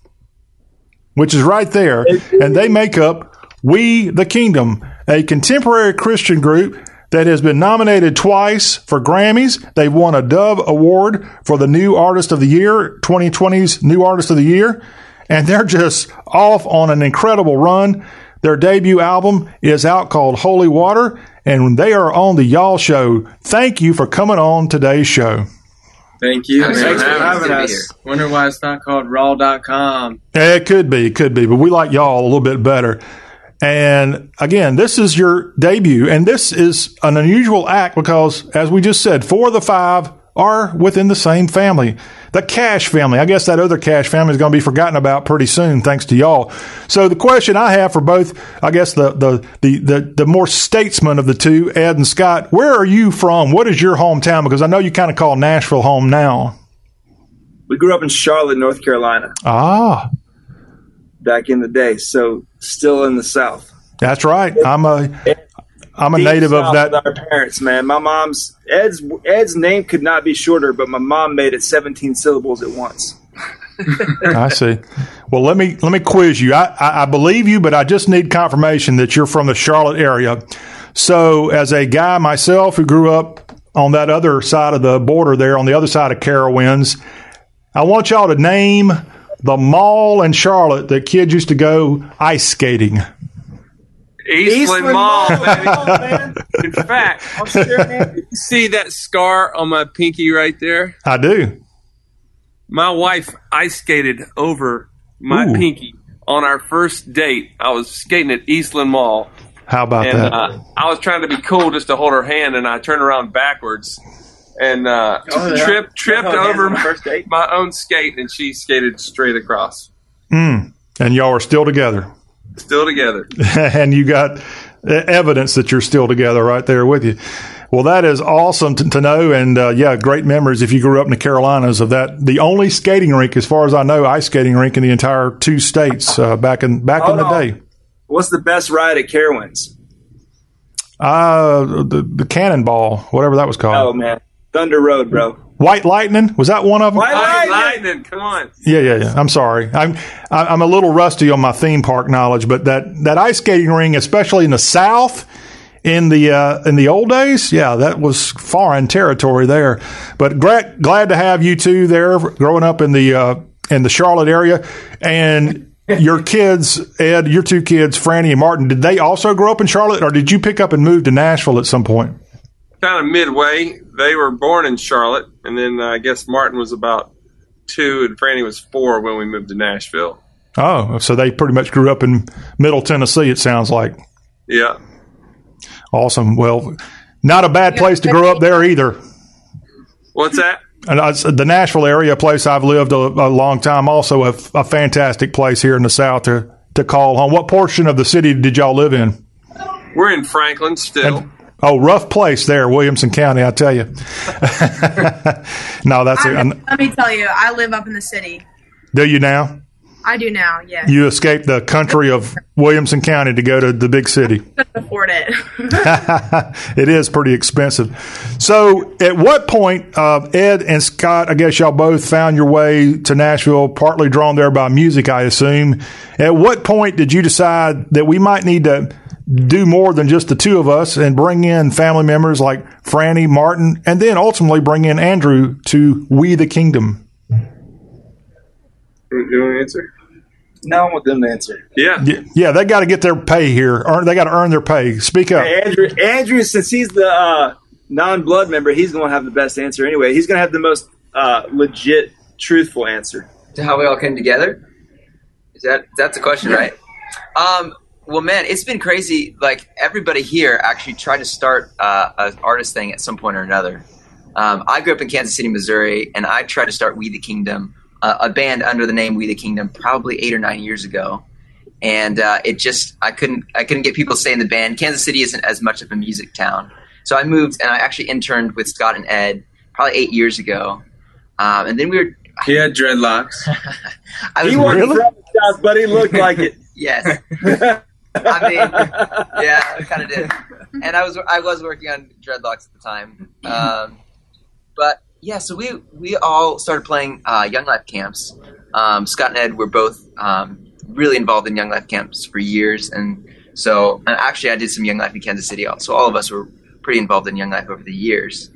which is right there. And they make up We the Kingdom, a contemporary Christian group that has been nominated twice for Grammys. They've won a Dove Award for the New Artist of the Year, 2020's New Artist of the Year. And they're just off on an incredible run. Their debut album is out called Holy Water, and they are on the Y'all Show. Thank you for coming on today's show. Thank you. Thanks Thanks for for having having us. us. Wonder why it's not called raw.com. Yeah, It could be, it could be, but we like y'all a little bit better. And again, this is your debut, and this is an unusual act because, as we just said, four of the five are within the same family. The Cash family. I guess that other Cash family is going to be forgotten about pretty soon, thanks to y'all. So the question I have for both, I guess the the the the, the more statesman of the two, Ed and Scott, where are you from? What is your hometown? Because I know you kind of call Nashville home now. We grew up in Charlotte, North Carolina, Ah, back in the day, so still in the South. that's right. I'm a I'm a Deep native of that. with Our parents, man. My mom's Ed's Ed's name could not be shorter, but my mom made it 17 syllables at once. I see. Well, let me let me quiz you. I, I, I believe you, but I just need confirmation that you're from the Charlotte area. So, as a guy myself who grew up on that other side of the border there, on the other side of Carowinds, I want y'all to name the mall in Charlotte that kids used to go ice skating. Eastland, Eastland Mall, Mall, baby. <laughs> In fact, you see that scar on my pinky right there? I do. My wife ice skated over my Ooh. pinky on our first date. I was skating at Eastland Mall, How about and that? uh, I was trying to be cool just to hold her hand, and I turned around backwards and uh, Oh, yeah. tripped tripped Held over my, first date? my own skate, and she skated straight across. Mm. And y'all are still together. Still together. <laughs> and you got evidence that you're still together right there with you. Well, that is awesome to, to know, and uh, yeah, great memories if you grew up in the Carolinas of that. The only skating rink, as far as I know, ice skating rink in the entire two states uh, back in back in the on. day. What's the best ride at Carowinds? Uh, the the cannonball, whatever that was called. Oh man, Thunder Road, bro. White Lightning was that one of them? White Lightning, Lightning! lightning, come on. Yeah, yeah, yeah. I'm sorry. I'm I- I'm a little rusty on my theme park knowledge, but that that ice skating ring, especially in the South, in the uh, in the old days, yeah, that was foreign territory there. But glad glad to have you two there, growing up in the uh, in the Charlotte area, and <laughs> your kids, Ed, your two kids, Franny and Martin. Did they also grow up in Charlotte, or did you pick up and move to Nashville at some point? Kind of midway. They were born in Charlotte, and then uh, I guess Martin was about two, and Franny was four when we moved to Nashville. Oh, so they pretty much grew up in Middle Tennessee. It sounds like. Yeah. Awesome. Well, not a bad place to grow up there either. What's that? And I, the Nashville area, a place I've lived a, a long time, also a, a fantastic place here in the South to, to call home. What portion of the city did y'all live in? We're in Franklin still. Oh, rough place there, Williamson County, I tell you. <laughs> no, that's I, it. let me tell you, I live up in the city. Do you now? I do now. Yes, You escaped the country of Williamson County to go to the big city. <laughs> couldn't afford it. <laughs> it is pretty expensive. So, at what point, uh, Ed and Scott, I guess y'all both found your way to Nashville, partly drawn there by music, I assume. At what point did you decide that we might need to do more than just the two of us and bring in family members like Franny, Martin, and then ultimately bring in Andrew to We the Kingdom? You want to answer? No, I want them to answer. Yeah. Yeah, yeah they got to get their pay here. Earn, they got to earn their pay. Speak up. Hey, Andrew, Andrew, since he's the uh, non-blood member, he's going to have the best answer anyway. He's going to have the most uh, legit, truthful answer. to how we all came together. Is that that's the question, right? Um, well, man, it's been crazy. Like everybody here actually tried to start uh, an artist thing at some point or another. Um, I grew up in Kansas City, Missouri, and I tried to start We the Kingdom, uh, a band under the name We the Kingdom, probably eight or nine years ago. And uh, it just I couldn't I couldn't get people to stay in the band. Kansas City isn't as much of a music town, so I moved and I actually interned with Scott and Ed probably eight years ago. Um, and then we were He had dreadlocks. <laughs> I was He wasn't from the South, but he looked like it. <laughs> Yes. <laughs> I mean, yeah, I kind of did. <laughs> And I was I was working on dreadlocks at the time. Um, but yeah, so we we all started playing uh, Young Life camps. Um, Scott and Ed were both um, really involved in Young Life camps for years, and so and actually I did some Young Life in Kansas City. So all of us were pretty involved in Young Life over the years.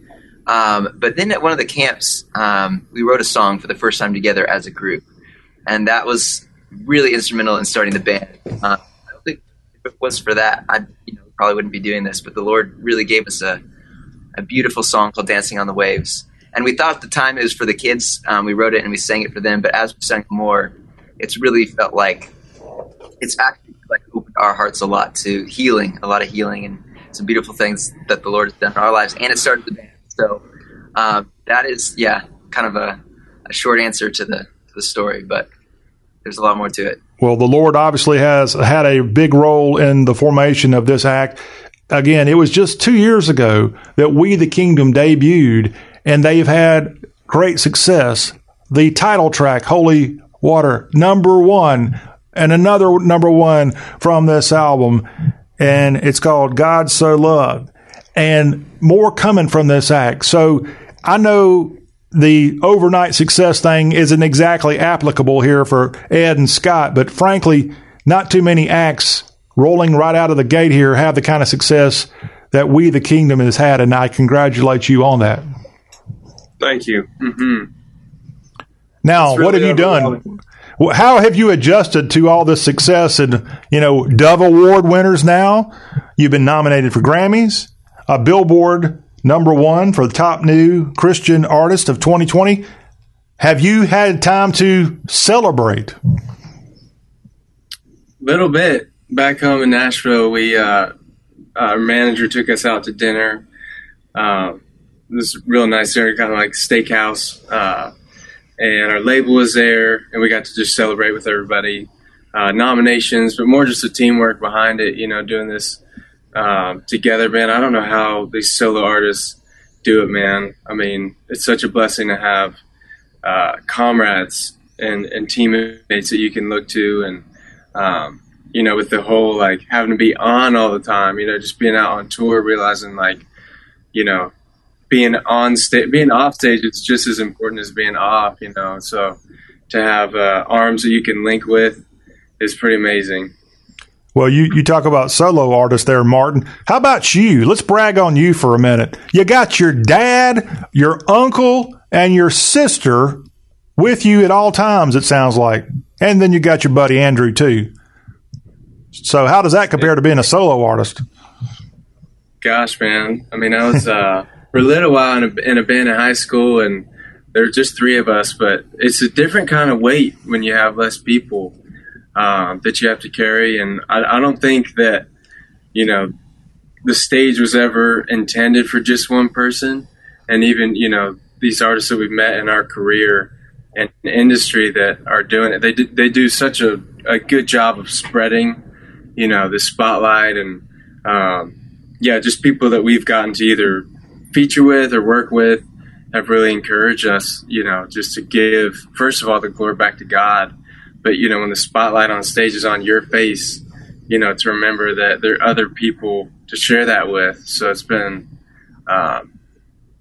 Um, but then at one of the camps, um, we wrote a song for the first time together as a group, and that was really instrumental in starting the band. Uh, I don't think if it was for that, I you know probably wouldn't be doing this. But the Lord really gave us a a beautiful song called "Dancing on the Waves," and we thought at the time it was for the kids. Um, we wrote it and we sang it for them. But as we sang more, it's really felt like it's actually like opened our hearts a lot to healing, a lot of healing, and some beautiful things that the Lord has done in our lives. And it started the band. So um, that is, yeah, kind of a, a short answer to the to the story, but there's a lot more to it. Well, the Lord obviously has had a big role in the formation of this act. Again, it was just two years ago that We the Kingdom debuted, and they've had great success. The title track, Holy Water, number one, and another number one from this album, and it's called God So Loved. And more coming from this act. So I know the overnight success thing isn't exactly applicable here for Ed and Scott, but frankly, not too many acts rolling right out of the gate here have the kind of success that we, the kingdom, has had, and I congratulate you on that. Thank you. Mm-hmm. Now, really what have you done? How have you adjusted to all this success and you know Dove Award winners? Now you've been nominated for Grammys, a Billboard number one for the top new Christian artist of 2020. Have you had time to celebrate? little bit back home in Nashville. We uh, our manager took us out to dinner. Uh, this real nice area, kind of like steakhouse, uh, and our label was there, and we got to just celebrate with everybody. Uh, nominations, but more just the teamwork behind it. You know, doing this um, together, man. I don't know how these solo artists do it, man. I mean, it's such a blessing to have uh, comrades and, and teammates that you can look to and um, you know with the whole like having to be on all the time you know just being out on tour realizing like you know being on stage being off stage it's just as important as being off you know so to have uh, arms that you can link with is pretty amazing Well, you, you talk about solo artists there, Martin. How about you? Let's brag on you for a minute. You got your dad, your uncle, and your sister with you at all times, it sounds like. And then you got your buddy Andrew, too. So, how does that compare to being a solo artist? Gosh, man. I mean, I was uh, <laughs> for a little while in a, in a band in high school, and there were just three of us. But it's a different kind of weight when you have less people um, that you have to carry. And I, I don't think that you know the stage was ever intended for just one person. And even you know these artists that we've met in our career and industry that are doing it, they do, they do such a, a good job of spreading, you know, the spotlight and. Um, yeah, just people that we've gotten to either feature with or work with have really encouraged us, you know, just to give, first of all, the glory back to God. But, you know, when the spotlight on stage is on your face, you know, to remember that there are other people to share that with. So it's been um,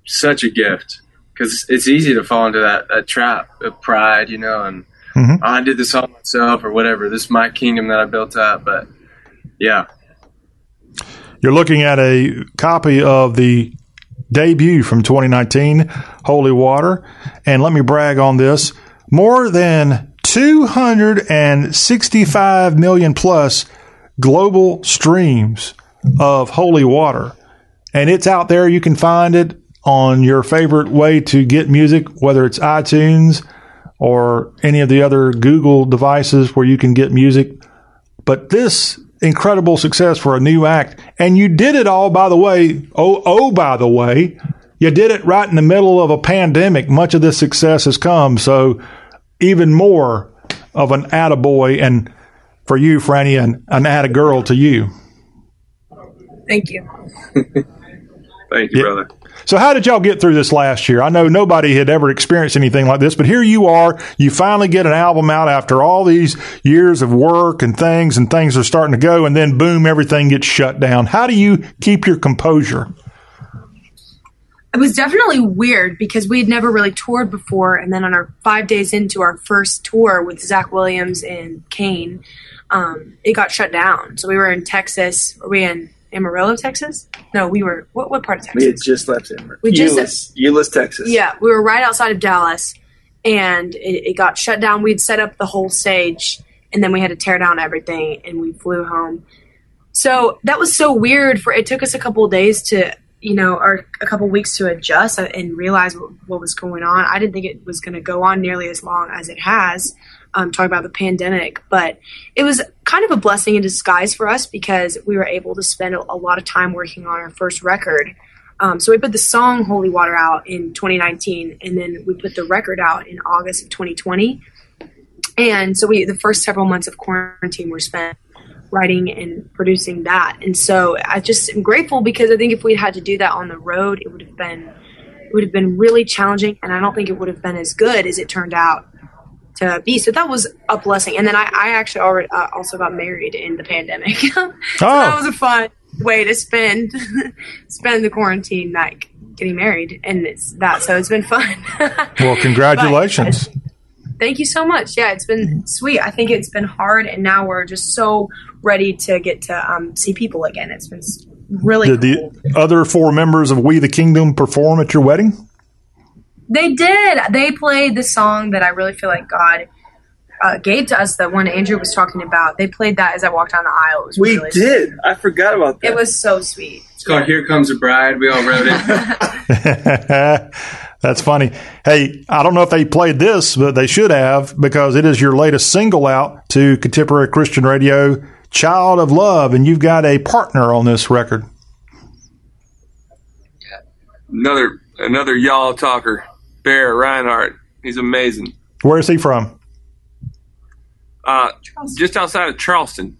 such a gift because it's easy to fall into that, that trap of pride, you know, and Mhm. "Oh, I did this all myself or whatever. This is my kingdom that I built up. But yeah, You're looking at a copy of the debut from 2019, Holy Water. And let me brag on this more than 265 million plus global streams of Holy Water. And it's out there. You can find it on your favorite way to get music, whether it's iTunes or any of the other Google devices where you can get music. But this incredible success for a new act, and you did it all, by the way. Oh, oh, by the way, you did it right in the middle of a pandemic. Much of this success has come, so even more of an attaboy, and for you, Franny, and an attagirl to you. Thank you. <laughs> Thank you, brother. So, how did y'all get through this last year? I know nobody had ever experienced anything like this, but here you are. You finally get an album out after all these years of work and things, and things are starting to go, and then boom, everything gets shut down. How do you keep your composure? It was definitely weird because we had never really toured before, and then on our five days into our first tour with Zach Williams and CAIN, um, it got shut down. So we were in Texas. Were we in Amarillo, Texas? No, we were. What, what part of Texas? We had just left Denver. We just- Euless, Euless, Texas. Yeah, we were right outside of Dallas, and it, it got shut down. We'd set up the whole stage, and then we had to tear down everything, and we flew home. So that was so weird. For it took us a couple of days to, you know, or a couple weeks to adjust and realize what, what was going on. I didn't think it was going to go on nearly as long as it has. Um, talking about the pandemic, but it was kind of a blessing in disguise for us because we were able to spend a, a lot of time working on our first record. Um, so we put the song Holy Water out in 2019, and then we put the record out in August of 2020. And so we the first several months of quarantine were spent writing and producing that. And so I just am grateful because I think if we had to do that on the road, it would have been it would have been really challenging, and I don't think it would have been as good as it turned out to be. So that was a blessing. And then I, I actually already uh, also got married in the pandemic. <laughs> so that was a fun way to spend <laughs> spend the quarantine, like getting married, and it's that. So it's been fun. <laughs> Well, congratulations. Thank you so much. Yeah, it's been sweet. I think it's been hard, and now we're just so ready to get to um, see people again. It's been really Did the other four members of We the Kingdom perform at your wedding? They did. They played the song that I really feel like God uh, gave to us. The one Andrew was talking about. They played that as I walked down the aisle. It was We really did. I forgot about that. It was so sweet. It's called "Here Comes a Bride." We all wrote it. <laughs> <laughs> <laughs> That's funny. Hey, I don't know if they played this, but they should have because it is your latest single out to Contemporary Christian Radio, Child of Love, and you've got a partner on this record. Another another y'all talker, Bear Rinehart. He's amazing. Where is he from? Uh, just outside of Charleston.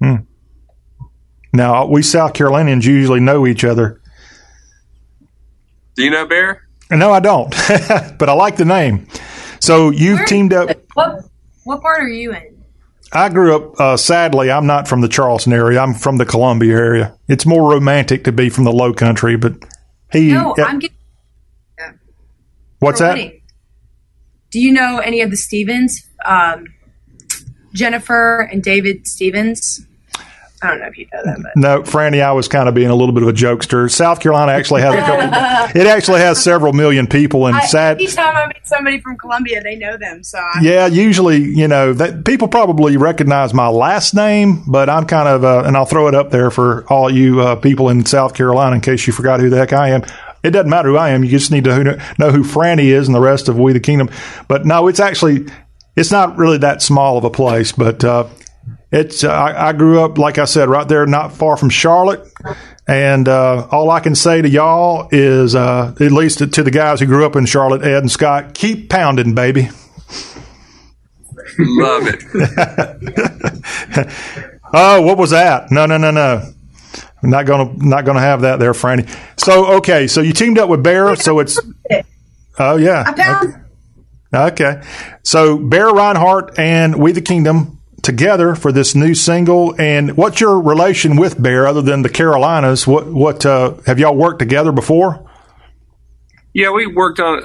Hmm. Now, we South Carolinians usually know each other. Do you know Bear? No, I don't, <laughs> but I like the name. So you've teamed up. What what part are you in? I grew up, uh, sadly, I'm not from the Charleston area. I'm from the Columbia area. It's more romantic to be from the low country, but he. No, yeah, I'm getting. what's that? wedding. Do you know any of the Stevens? Um, Jennifer and David Stevens. I don't know if you know them, but No, Franny, I was kind of being a little bit of a jokester. South Carolina actually has a couple. <laughs> it actually has several million people, and I, sad. each time I meet somebody from Columbia, they know them. So I, Yeah, usually, you know, that people probably recognize my last name, but I'm kind of, uh, and I'll throw it up there for all you uh, people in South Carolina in case you forgot who the heck I am. It doesn't matter who I am. You just need to know who Franny is and the rest of We the Kingdom. But no, it's actually, it's not really that small of a place, but, uh, it's, uh, I, I grew up, like I said, right there, not far from Charlotte. And, uh, all I can say to y'all is, uh, at least to the guys who grew up in Charlotte, Ed and Scott, keep pounding, baby. Love it. <laughs> Oh, what was that? No, no, no, no. I'm not gonna not gonna have that there, Franny. So okay, so you teamed up with Bear, so it's oh yeah. found Okay. So Bear Rinehart and We the Kingdom together for this new single. And what's your relation with Bear other than the Carolinas? What what uh, have y'all worked together before? Yeah, we worked on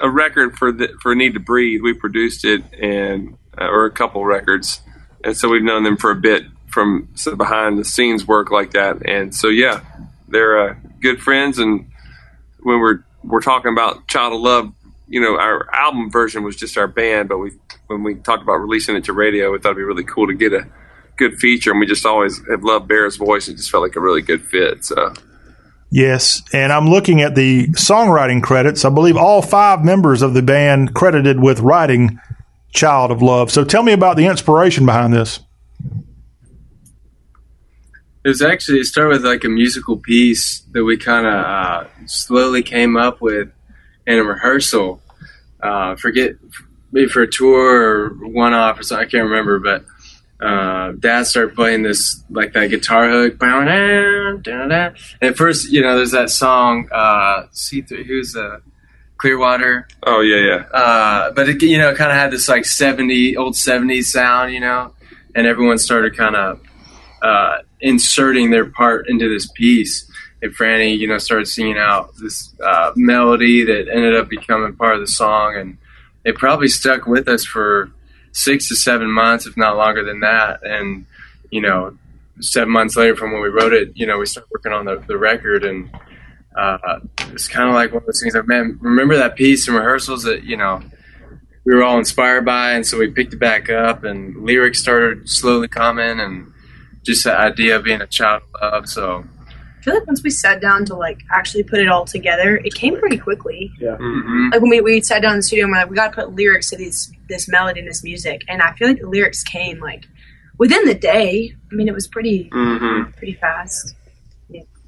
a record for the, for Need to Breathe. We produced it and uh, or a couple records, and so we've known them for a bit from behind the scenes work like that. And so yeah, they're uh, good friends. And when we're we're talking about Child of Love, you know, our album version was just our band, but we when we talked about releasing it to radio, we thought it'd be really cool to get a good feature. And we just always have loved Bear's voice. It just felt like a really good fit. So. Yes, and I'm looking at the songwriting credits. I believe all five members of the band credited with writing "Child of Love." So tell me about the inspiration behind this. It was actually it started with like a musical piece that we kind of uh, slowly came up with in a rehearsal. Uh, forget maybe for a tour or one off or something. I can't remember, but uh, Dad started playing this like that guitar hook. And at first, you know, there's that song. Uh, See through who's uh, Clearwater. Oh yeah, yeah. Uh, but it, you know, kind of had this like 70 old 70s sound, you know, and everyone started kind of uh, inserting their part into this piece. And Franny, you know, started singing out this uh, melody that ended up becoming part of the song, and it probably stuck with us for six to seven months, if not longer than that. And you know, seven months later from when we wrote it, you know, we started working on the, the record, and uh, it's kind of like one of those things. Like, man, remember that piece in rehearsals that you know we were all inspired by, and so we picked it back up, and lyrics started slowly coming, and just the idea of being a child of love. So feel like once we sat down to like actually put it all together, it came pretty quickly. Yeah. Mm-hmm. Like when we, we sat down in the studio and we're like, we got to put lyrics to these this melody and this music, and I feel like the lyrics came like within the day. I mean, it was pretty Mm-hmm. pretty fast.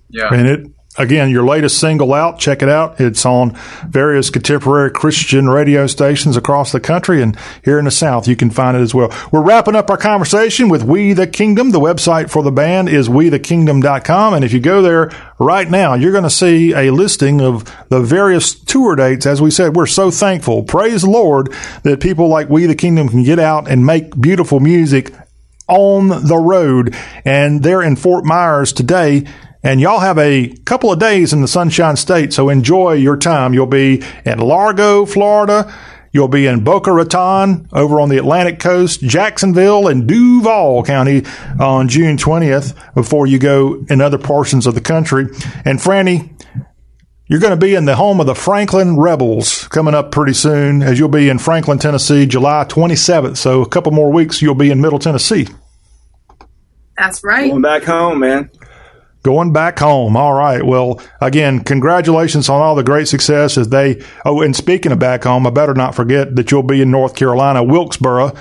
Yeah. And it again, your latest single out. Check it out. It's on various contemporary Christian radio stations across the country, and here in the South, you can find it as well. We're wrapping up our conversation with We the Kingdom. The website for the band is wethekingdom.com, and if you go there right now, you're going to see a listing of the various tour dates. As we said, we're so thankful. Praise the Lord that people like We the Kingdom can get out and make beautiful music on the road. And they're in Fort Myers today. And y'all have a couple of days in the Sunshine State, so enjoy your time. You'll be in Largo, Florida. You'll be in Boca Raton over on the Atlantic coast, Jacksonville, and Duval County on June 20th before you go in other portions of the country. And Franny, you're going to be in the home of the Franklin Rebels coming up pretty soon, as you'll be in Franklin, Tennessee, July 27th. So a couple more weeks, you'll be in Middle Tennessee. That's right. Going back home, man. Going back home. All right. Well, again, congratulations on all the great success as they. Oh, and speaking of back home, I better not forget that you'll be in North Carolina, Wilkesboro,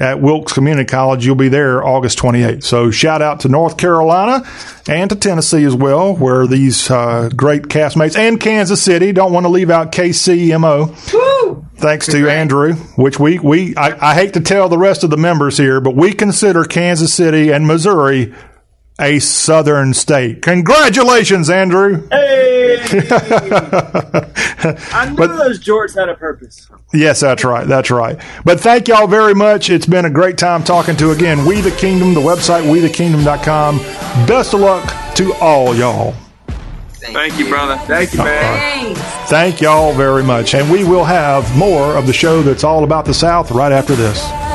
at Wilkes Community College. You'll be there August 28th. So shout out to North Carolina and to Tennessee as well, where these uh, great castmates and Kansas City. Don't want to leave out KCMO. Thanks to Andrew, which we, we I, I hate to tell the rest of the members here, but we consider Kansas City and Missouri a southern state. Congratulations, Andrew. Hey! <laughs> I knew those jorts had a purpose. Yes, that's right. That's right. But thank y'all very much. It's been a great time talking to again We the Kingdom, the website wethekingdom.com. Best of luck to all y'all. Thank you, brother. Thank you, man. Thank y'all very much. And we will have more of the show that's all about the South right after this.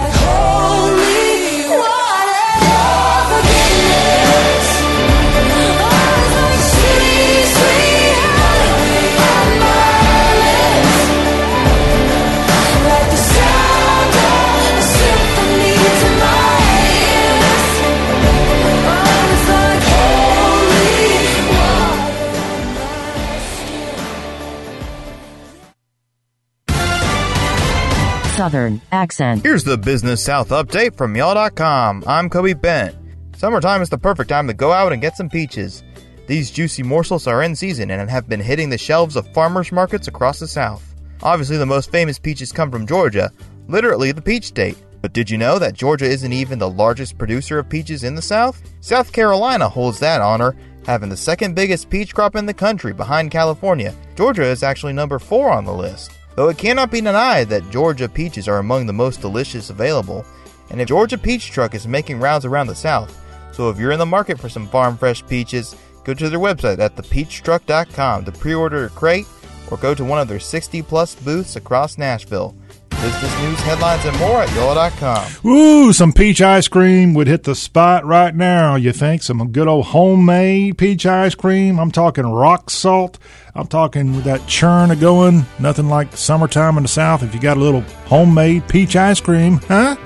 Southern accent. Here's the Business South update from y'all.com. I'm Kobe Bent. Summertime is the perfect time to go out and get some peaches. These juicy morsels are in season and have been hitting the shelves of farmers markets across the South. Obviously, the most famous peaches come from Georgia, literally the peach state. But did you know that Georgia isn't even the largest producer of peaches in the South? South Carolina holds that honor, having the second biggest peach crop in the country behind California. Georgia is actually number 4 on the list. Though it cannot be denied that Georgia peaches are among the most delicious available, and a Georgia Peach Truck is making rounds around the South. So if you're in the market for some farm fresh peaches, go to their website at thepeachtruck.com to pre-order a crate or go to one of their 60 plus booths across Nashville. Business news, headlines, and more at y'all.com. Ooh, some peach ice cream would hit the spot right now. You think some good old homemade peach ice cream? I'm talking rock salt. I'm talking with that churn a going. Nothing like summertime in the South. If you got a little homemade peach ice cream, huh?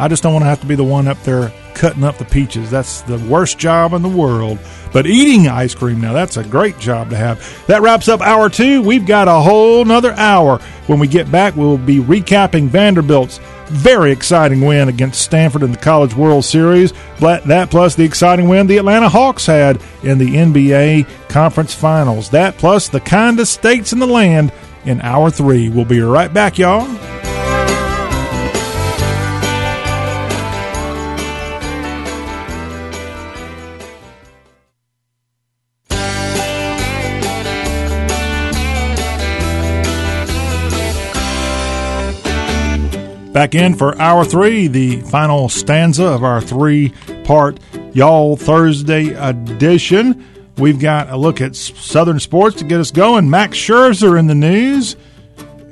I just don't want to have to be the one up there cutting up the peaches. That's the worst job in the world. But eating ice cream now, that's a great job to have. That wraps up hour two. We've got a whole nother hour. When we get back, we'll be recapping Vanderbilt's very exciting win against Stanford in the College World Series. That plus the exciting win the Atlanta Hawks had in the NBA Conference Finals. That plus the kindest states in the land in hour three. We'll be right back, y'all. Back in for hour three, the final stanza of our three part Y'all Thursday edition. We've got a look at Southern sports to get us going. Max Scherzer in the news,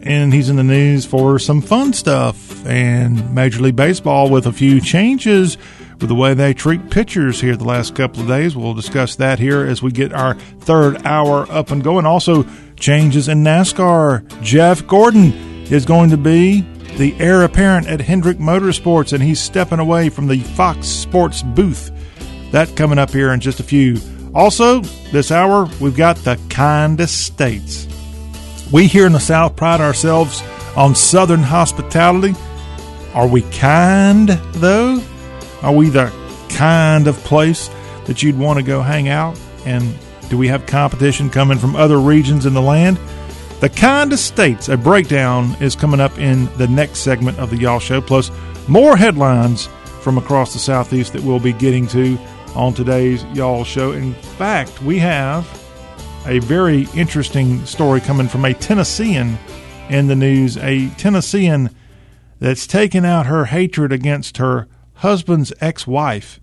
and he's in the news for some fun stuff and Major League Baseball with a few changes with the way they treat pitchers here the last couple of days. We'll discuss that here as we get our third hour up and going. Also, changes in NASCAR. Jeff Gordon is going to be the heir apparent at Hendrick Motorsports, and he's stepping away from the Fox Sports booth. That coming up here in just a few. Also, this hour, we've got the kindest states. We here in the South pride ourselves on Southern hospitality. Are we kind, though? Are we the kind of place that you'd want to go hang out? And do we have competition coming from other regions in the land? The kind of states, a breakdown is coming up in the next segment of the Y'all Show, plus more headlines from across the Southeast that we'll be getting to on today's Y'all Show. In fact, we have a very interesting story coming from a Tennessean in the news, a Tennessean that's taken out her hatred against her husband's ex wife.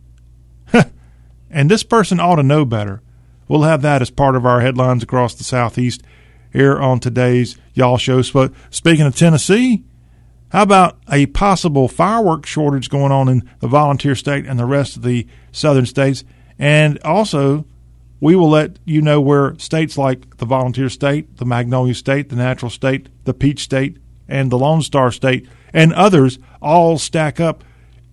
<laughs> and this person ought to know better. We'll have that as part of our headlines across the Southeast here on today's Y'all Show. But speaking of Tennessee, how about a possible fireworks shortage going on in the volunteer state and the rest of the southern states? And also, we will let you know where states like the volunteer state, the magnolia state, the natural state, the peach state, and the Lone Star state, and others all stack up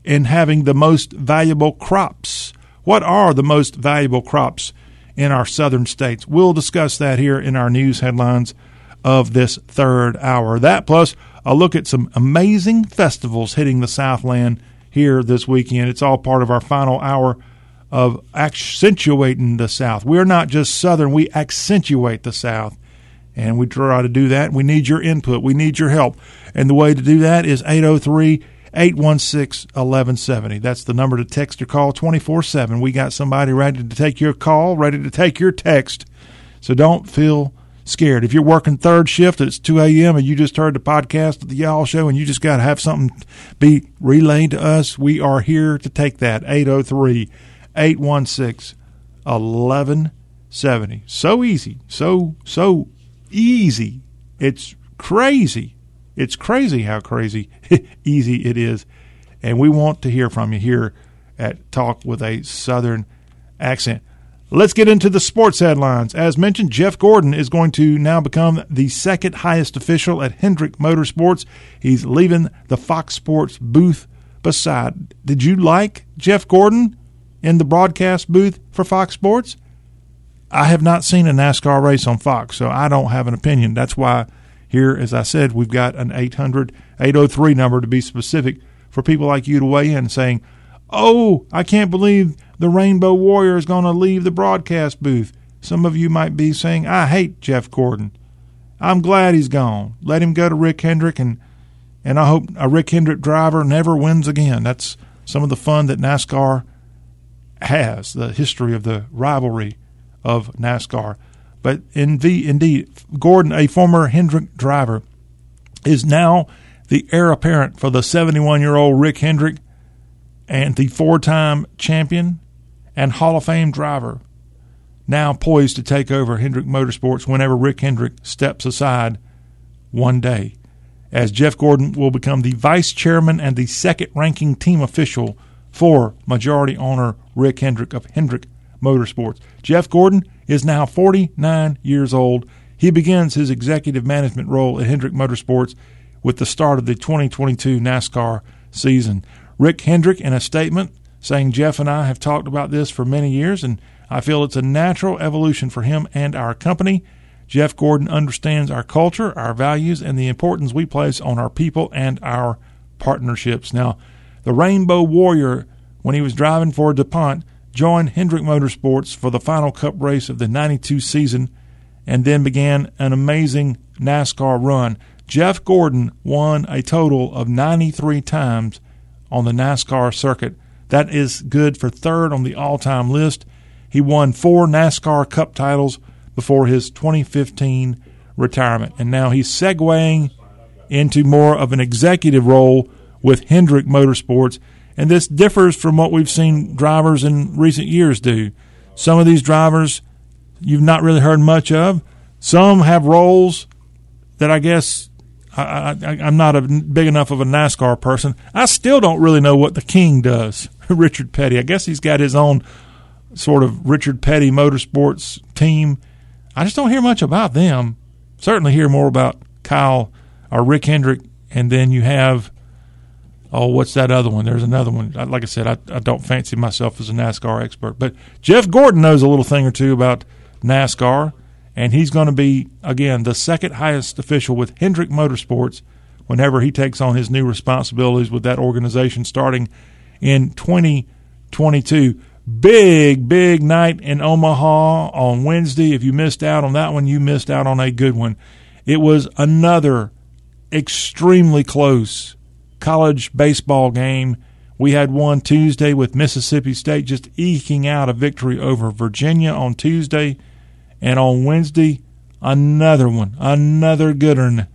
in having the most valuable crops. What are the most valuable crops in our southern states? We'll discuss that here in our news headlines of this third hour. That plus a look at some amazing festivals hitting the Southland here this weekend. It's all part of our final hour of accentuating the South. We're not just Southern, we accentuate the South. And we try to do that. We need your input. We need your help. And the way to do that is 803 816 1170. That's the number to text or call 24 7. We got somebody ready to take your call, ready to take your text. So don't feel scared. If you're working third shift, it's 2 a.m. and you just heard the podcast of the Y'all Show and you just got to have something be relayed to us, we are here to take that. 803 816 1170. So easy. So, so easy. It's crazy. It's crazy how crazy <laughs> easy it is. And we want to hear from you here at Talk with a Southern accent. Let's get into the sports headlines. As mentioned, Jeff Gordon is going to now become the second highest official at Hendrick Motorsports. He's leaving the Fox Sports booth beside. Did you like Jeff Gordon in the broadcast booth for Fox Sports? I have not seen a NASCAR race on Fox, so I don't have an opinion. That's why here, as I said, we've got an 800 803 number to be specific for people like you to weigh in saying, Oh, I can't believe the Rainbow Warrior is going to leave the broadcast booth. Some of you might be saying, I hate Jeff Gordon. I'm glad he's gone. Let him go to Rick Hendrick, and, and I hope a Rick Hendrick driver never wins again. That's some of the fun that NASCAR has, the history of the rivalry of NASCAR. But indeed, Gordon, a former Hendrick driver, is now the heir apparent for the 71 year old Rick Hendrick and the four time champion and Hall of Fame driver, now poised to take over Hendrick Motorsports whenever Rick Hendrick steps aside one day, as Jeff Gordon will become the vice chairman and the second ranking team official for majority owner Rick Hendrick of Hendrick Motorsports. Jeff Gordon is now 49 years old. He begins his executive management role at Hendrick Motorsports with the start of the 2022 NASCAR season. Rick Hendrick, in a statement, saying Jeff and I have talked about this for many years, and I feel it's a natural evolution for him and our company. Jeff Gordon understands our culture, our values, and the importance we place on our people and our partnerships. Now, the Rainbow Warrior, when he was driving for DuPont, joined Hendrick Motorsports for the final cup race of the 92 season and then began an amazing NASCAR run. Jeff Gordon won a total of 93 times on the NASCAR circuit. That is good for third on the all time list. He won four NASCAR Cup titles before his 2015 retirement, and now he's segueing into more of an executive role with Hendrick Motorsports. And this differs from what we've seen drivers in recent years do. Some of these drivers you've not really heard much of. Some have roles that I guess I, am not a big enough of a NASCAR person. I still don't really know what the King does, <laughs> Richard Petty. I guess he's got his own sort of Richard Petty Motorsports team. I just don't hear much about them. Certainly hear more about Kyle or Rick Hendrick, and then you have oh, what's that other one? There's another one. Like I said, I, I don't fancy myself as a NASCAR expert, but Jeff Gordon knows a little thing or two about NASCAR and he's going to be again the second highest official with Hendrick Motorsports whenever he takes on his new responsibilities with that organization starting in 2022. Big, big night in Omaha on Wednesday. If you missed out on that one, you missed out on a good one. It was another extremely close college baseball game. We had one Tuesday with Mississippi State just eking out a victory over Virginia on Tuesday. And on Wednesday, another one, another good one,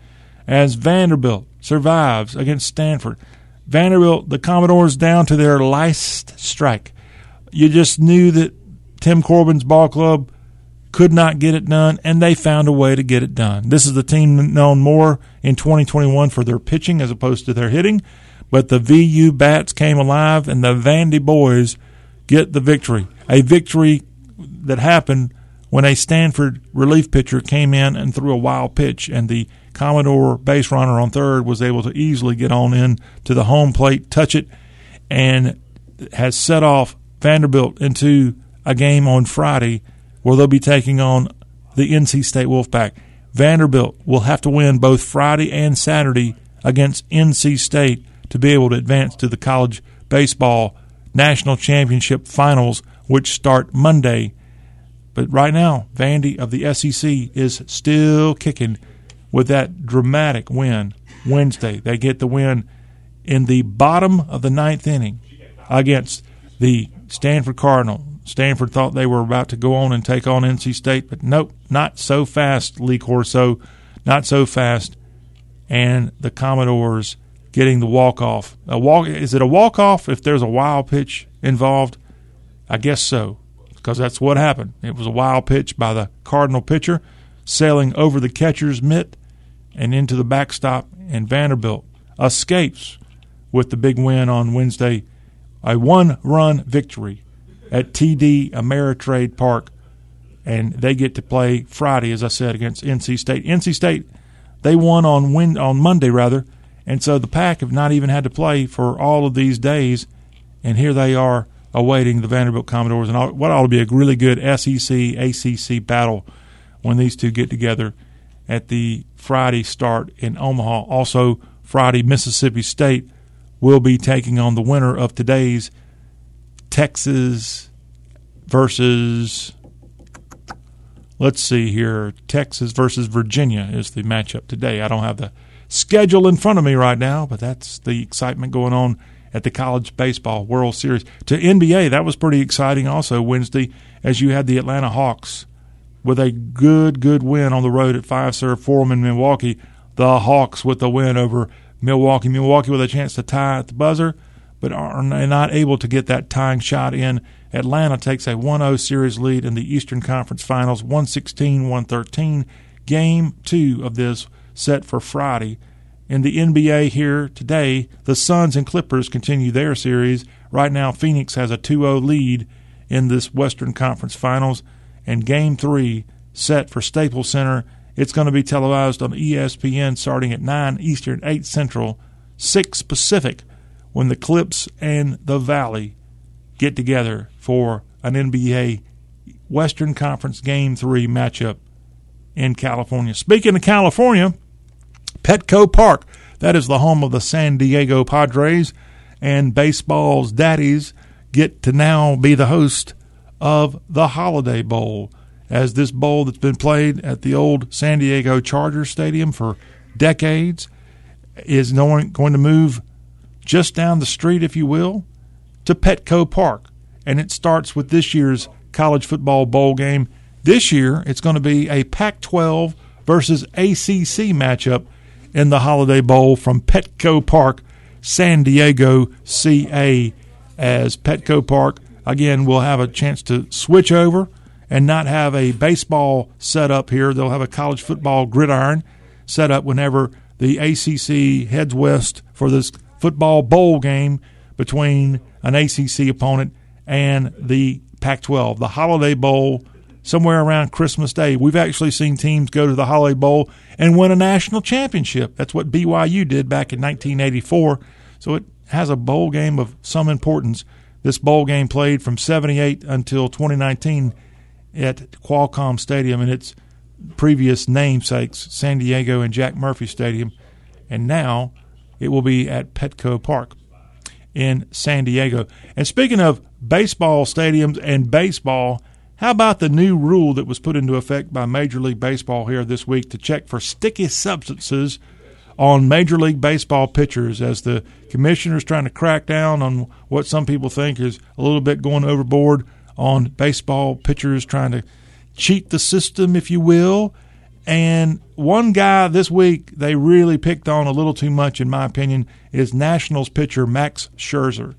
as Vanderbilt survives against Stanford. Vanderbilt, the Commodores down to their last strike. You just knew that Tim Corbin's ball club could not get it done, and they found a way to get it done. This is the team known more in 2021 for their pitching as opposed to their hitting, but the VU Bats came alive, and the Vandy boys get the victory. A victory that happened when a Stanford relief pitcher came in and threw a wild pitch, and the Commodore base runner on third was able to easily get on in to the home plate, touch it, and has set off Vanderbilt into a game on Friday where they'll be taking on the NC State Wolfpack. Vanderbilt will have to win both Friday and Saturday against NC State to be able to advance to the college baseball national championship finals, which start Monday. But right now, Vandy of the SEC is still kicking with that dramatic win Wednesday. They get the win in the bottom of the ninth inning against the Stanford Cardinal. Stanford thought they were about to go on and take on NC State, but nope, not so fast, Lee Corso, not so fast. And the Commodores getting the walk off. A walk is it a walk off if there's a wild pitch involved? I guess so, because that's what happened. It was a wild pitch by the Cardinal pitcher, sailing over the catcher's mitt and into the backstop, and Vanderbilt escapes with the big win on Wednesday, a one-run victory at TD Ameritrade Park, and they get to play Friday, as I said, against NC State. NC State they won on win on Monday rather, and so the Pack have not even had to play for all of these days, and here they are awaiting the Vanderbilt Commodores and what ought to be a really good SEC ACC battle when these two get together at the Friday start in Omaha. Also, Friday, Mississippi State will be taking on the winner of today's Texas versus, let's see here, Texas versus Virginia is the matchup today. I don't have the schedule in front of me right now, but that's the excitement going on at the College Baseball World Series. To NBA, that was pretty exciting also Wednesday as you had the Atlanta Hawks with a good, good win on the road at Fiserv Forum in Milwaukee. The Hawks with the win over Milwaukee. Milwaukee with a chance to tie at the buzzer, but are not able to get that tying shot in. Atlanta takes a 1 0 series lead in the Eastern Conference Finals, 116 113. Game two of this set for Friday. In the NBA here today, the Suns and Clippers continue their series. Right now, Phoenix has a 2 0 lead in this Western Conference Finals and Game 3 set for Staples Center. It's going to be televised on ESPN starting at 9 Eastern, 8 Central, 6 Pacific when the Clips and the Valley get together for an NBA Western Conference Game 3 matchup in California. Speaking of California, Petco Park, that is the home of the San Diego Padres, and baseball's daddies get to now be the host of the Holiday Bowl, as this bowl that's been played at the old San Diego Chargers Stadium for decades is going to move just down the street, if you will, to Petco Park. And it starts with this year's college football bowl game. This year, it's going to be a Pac 12 versus ACC matchup in the Holiday Bowl from Petco Park, San Diego, CA, as Petco Park again, we'll have a chance to switch over and not have a baseball set up here. They'll have a college football gridiron set up whenever the ACC heads west for this football bowl game between an ACC opponent and the Pac 12. The Holiday Bowl, somewhere around Christmas Day. We've actually seen teams go to the Holiday Bowl and win a national championship. That's what BYU did back in 1984. So it has a bowl game of some importance. This bowl game played from 78 until 2019 at Qualcomm Stadium and its previous namesakes, San Diego and Jack Murphy Stadium. And now it will be at Petco Park in San Diego. And speaking of baseball stadiums and baseball, how about the new rule that was put into effect by Major League Baseball here this week to check for sticky substances on Major League Baseball pitchers as the commissioner's trying to crack down on what some people think is a little bit going overboard on baseball pitchers trying to cheat the system, if you will. And one guy this week they really picked on a little too much, in my opinion, is Nationals pitcher Max Scherzer.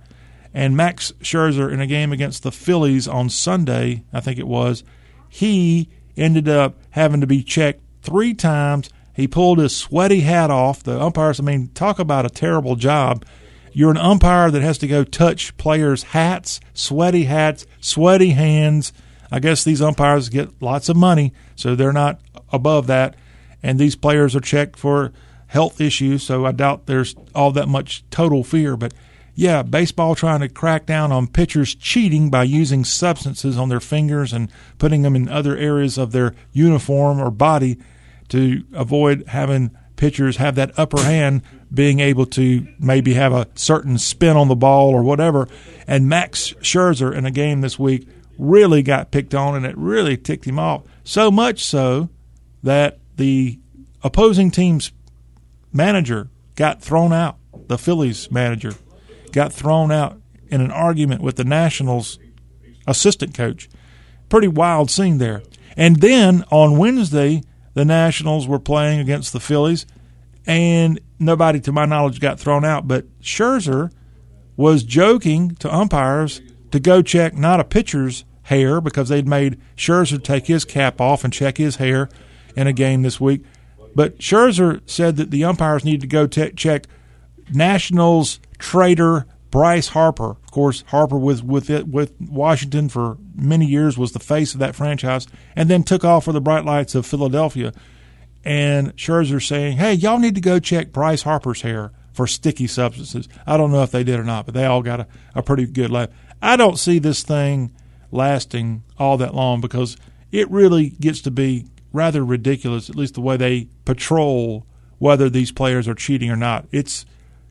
And Max Scherzer, in a game against the Phillies on Sunday, I think it was, he ended up having to be checked three times. He pulled his sweaty hat off. The umpires, I mean, talk about a terrible job. You're an umpire that has to go touch players' hats, sweaty hats, sweaty hands. I guess these umpires get lots of money, so they're not above that. And these players are checked for health issues, so I doubt there's all that much total fear. But yeah, baseball trying to crack down on pitchers cheating by using substances on their fingers and putting them in other areas of their uniform or body to avoid having pitchers have that upper hand, being able to maybe have a certain spin on the ball or whatever. And Max Scherzer in a game this week really got picked on and it really ticked him off. So much so that the opposing team's manager got thrown out. The Phillies manager got thrown out in an argument with the Nationals assistant coach. Pretty wild scene there. And then on Wednesday, the Nationals were playing against the Phillies, and nobody, to my knowledge, got thrown out. But Scherzer was joking to umpires to go check not a pitcher's hair because they'd made Scherzer take his cap off and check his hair in a game this week. But Scherzer said that the umpires need to go check Nationals trader Bryce Harper. Of course, Harper was with it with Washington for many years, was the face of that franchise, and then took off for the bright lights of Philadelphia. And Scherzer saying, "Hey, y'all need to go check Bryce Harper's hair for sticky substances." I don't know if they did or not, but they all got a, a pretty good laugh. I don't see this thing lasting all that long because it really gets to be rather ridiculous, at least the way they patrol whether these players are cheating or not. It's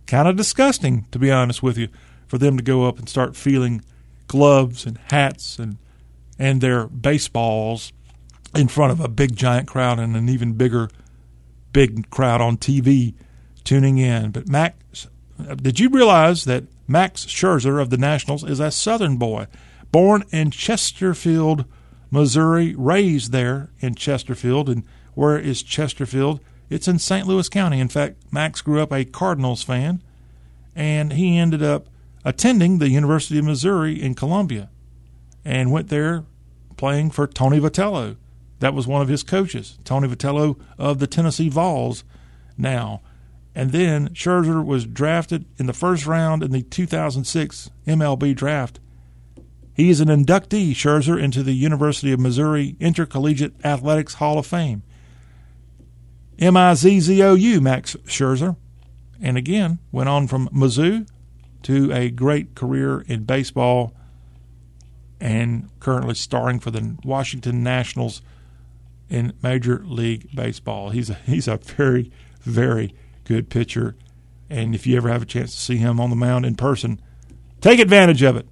kind of disgusting, to be honest with you, for them to go up and start feeling gloves and hats and and their baseballs in front of a big giant crowd and an even bigger big crowd on TV tuning in. But Max, did you realize that Max Scherzer of the Nationals is a Southern boy, born in Chesterfield, Missouri, raised there in Chesterfield. And where is Chesterfield? It's in St. Louis County. In fact, Max grew up a Cardinals fan, and he ended up attending the University of Missouri in Columbia and went there playing for Tony Vitello. That was one of his coaches, Tony Vitello of the Tennessee Vols now. And then Scherzer was drafted in the first round in the 2006 MLB draft. He is an inductee, Scherzer, into the University of Missouri Intercollegiate Athletics Hall of Fame. M I Z Z O U, Max Scherzer. And again, went on from Mizzou to a great career in baseball and currently starring for the Washington Nationals in Major League Baseball. He's a, he's a very, very good pitcher. And if you ever have a chance to see him on the mound in person, take advantage of it.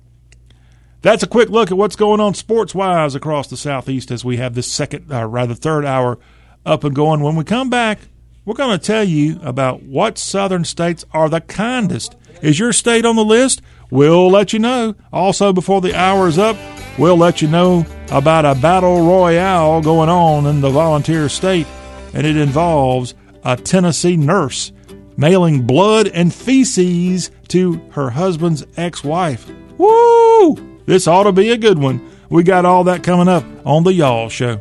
That's a quick look at what's going on sports wise across the Southeast as we have this second, uh, rather third hour up and going. When we come back, we're going to tell you about what southern states are the kindest. Is your state on the list? We'll let you know. Also, before the hour is up, we'll let you know about a battle royale going on in the volunteer state, and it involves a Tennessee nurse mailing blood and feces to her husband's ex wife. Woo! This ought to be a good one. We got all that coming up on The Y'all Show.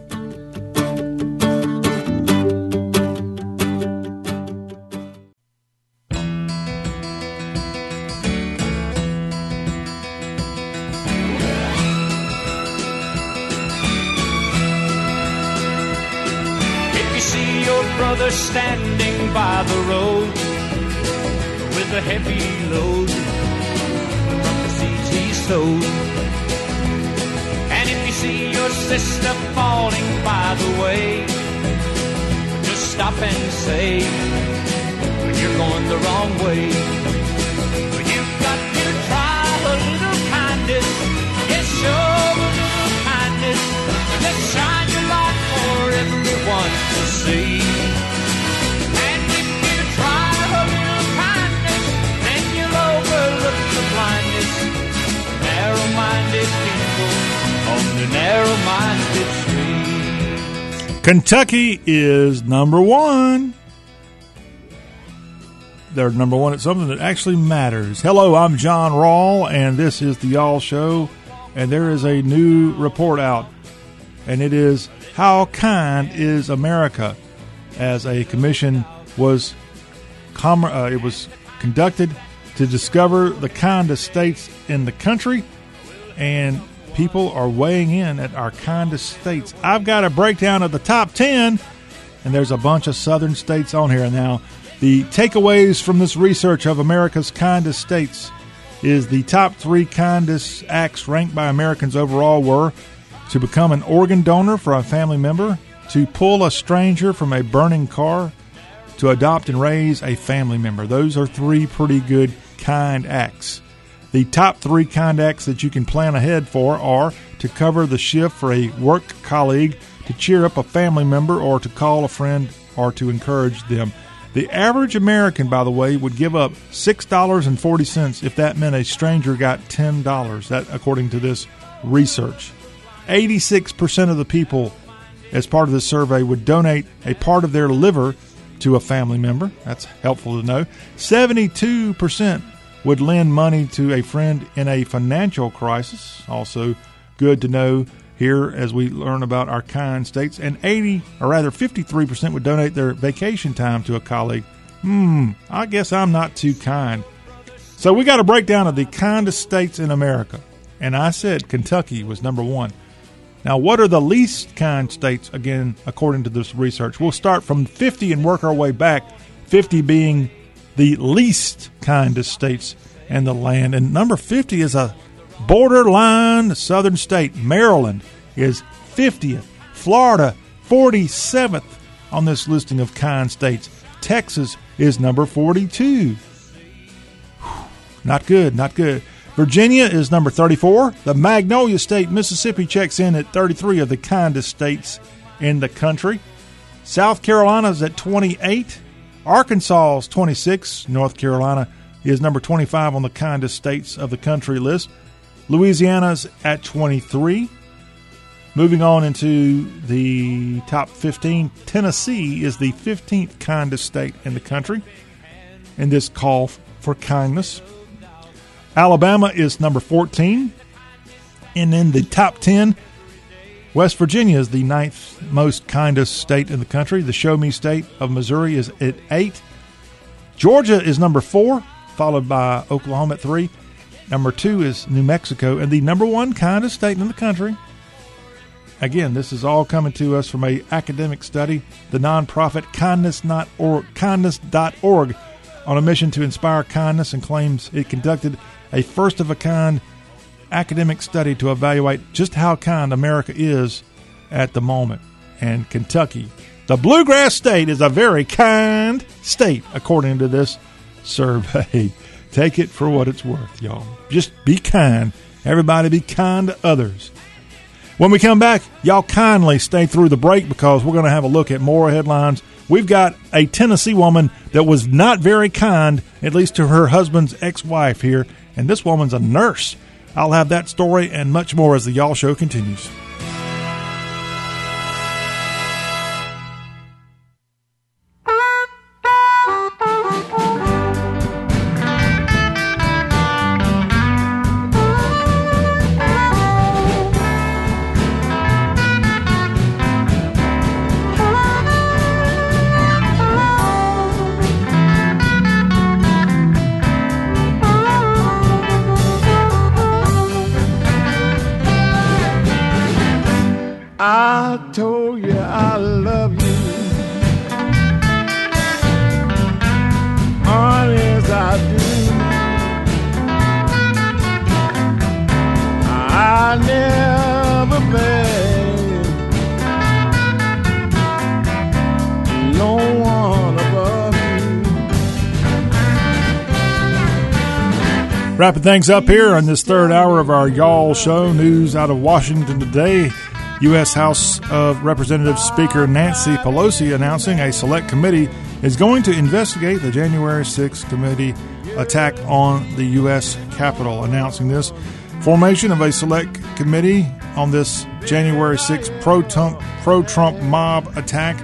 Kentucky is number one. They're number one at something that actually matters. Hello, I'm John Rawl, and this is the Y'all Show. And there is a new report out and it is How Kind is America? As a commission was com- uh, it was conducted to discover the kindest states in the country, and people are weighing in at our kindest states. I've got a breakdown of the top 10, and there's a bunch of southern states on here. Now, the takeaways from this research of America's kindest states is the top three kindest acts ranked by Americans overall were to become an organ donor for a family member, to pull a stranger from a burning car, to adopt and raise a family member. Those are three pretty good kind acts. The top three kind acts that you can plan ahead for are to cover the shift for a work colleague, to cheer up a family member, or to call a friend or to encourage them. The average American, by the way, would give up $6.40 if that meant a stranger got $10. That according to this research. 86% of the people as part of this survey would donate a part of their liver to a family member. That's helpful to know. 72% would lend money to a friend in a financial crisis. Also good to know here as we learn about our kind states. And 80, or rather 53%, would donate their vacation time to a colleague. Hmm, I guess I'm not too kind. So we got a breakdown of the kindest states in America. And I said Kentucky was number one. Now, what are the least kind states, again, according to this research? We'll start from 50 and work our way back, 50 being the least kindest states in the land. And number 50 is a borderline southern state. Maryland is 50th, Florida 47th on this listing of kind states. Texas is number 42. Not good, not good. Virginia is number 34. The Magnolia State, Mississippi, checks in at 33 of the kindest states in the country. South Carolina is at 28. Arkansas is 26. North Carolina is number 25 on the kindest states of the country list. Louisiana's at 23. Moving on into the top 15, Tennessee is the 15th kindest state in the country in this call for kindness. Alabama is number 14. And in the top 10, West Virginia is the ninth most kindest state in the country. The show me state of Missouri is at 8. Georgia is number 4, followed by Oklahoma at 3. Number 2 is New Mexico. And the number one kindest state in the country Again, this is all coming to us from a academic study, the nonprofit kindness not kindness.org, kindness.org on a mission to inspire kindness and claims it conducted a first of a kind academic study to evaluate just how kind America is at the moment. And Kentucky, the bluegrass state, is a very kind state, according to this survey. <laughs> Take it for what it's worth, y'all. Just be kind. Everybody be kind to others. When we come back, y'all kindly stay through the break because we're going to have a look at more headlines. We've got a Tennessee woman that was not very kind, at least to her husband's ex wife here, and this woman's a nurse. I'll have that story and much more as the Y'all Show continues. Wrapping things up here on this third hour of our Y'all Show news out of Washington today. U.S. House of Representatives Speaker Nancy Pelosi announcing a select committee is going to investigate the January 6th committee attack on the U.S. Capitol. Announcing this formation of a select committee on this January 6th pro-Trump, pro-Trump mob attack.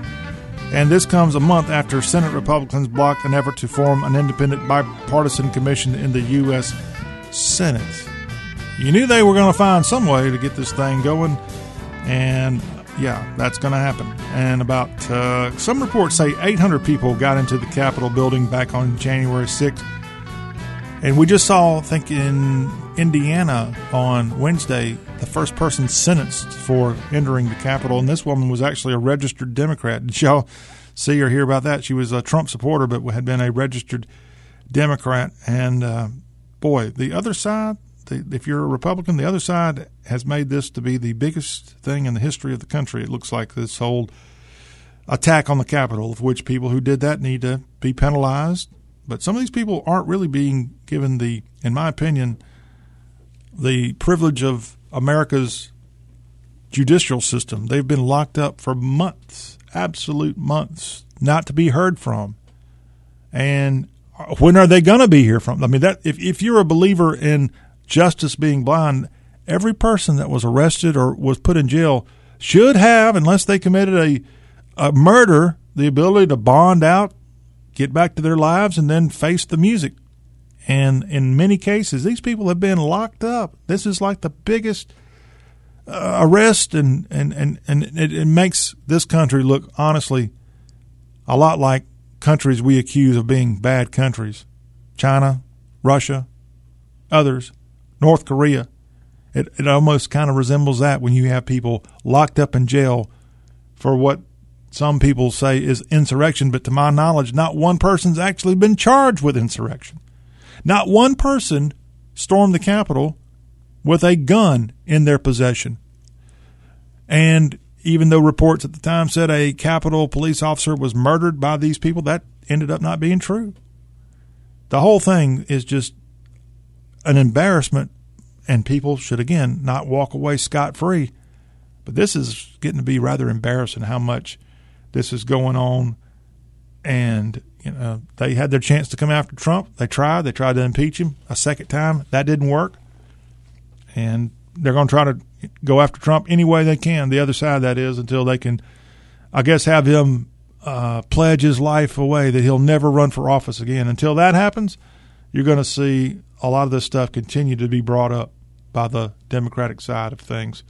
And this comes a month after Senate Republicans blocked an effort to form an independent bipartisan commission in the U.S. Senate. You knew they were going to find some way to get this thing going And yeah, that's going to happen. And about uh, some reports say 800 people got into the Capitol building back on January 6th. And we just saw, I think, in Indiana on Wednesday, the first person sentenced for entering the Capitol. And this woman was actually a registered Democrat. Did y'all see or hear about that? She was a Trump supporter, but had been a registered Democrat. And uh, boy, the other side, the, if you're a Republican, the other side has made this to be the biggest thing in the history of the country. It looks like this whole attack on the Capitol, of which people who did that need to be penalized. But some of these people aren't really being given the, in my opinion, the privilege of America's judicial system. They've been locked up for months, absolute months, not to be heard from. And when are they going to be here from? I mean, that if if you're a believer in justice being blind, every person that was arrested or was put in jail should have, unless they committed a a murder, the ability to bond out, get back to their lives, and then face the music. And in many cases, these people have been locked up. This is like the biggest uh, arrest, and and and and it, it makes this country look honestly a lot like countries we accuse of being bad countries China, Russia, others, North Korea. It, it almost kind of resembles that when you have people locked up in jail for what some people say is insurrection, but to my knowledge, not one person's actually been charged with insurrection. Not one person stormed the Capitol with a gun in their possession. And even though reports at the time said a Capitol police officer was murdered by these people, that ended up not being true. The whole thing is just an embarrassment, and people should, again, not walk away scot free. But this is getting to be rather embarrassing how much this is going on. And, you know, they had their chance to come after Trump. They tried. They tried to impeach him a second time. That didn't work. And they're going to try to go after Trump any way they can, the other side, that is, until they can, I guess, have him uh, pledge his life away that he'll never run for office again. Until that happens, you're going to see a lot of this stuff continue to be brought up by the Democratic side of things.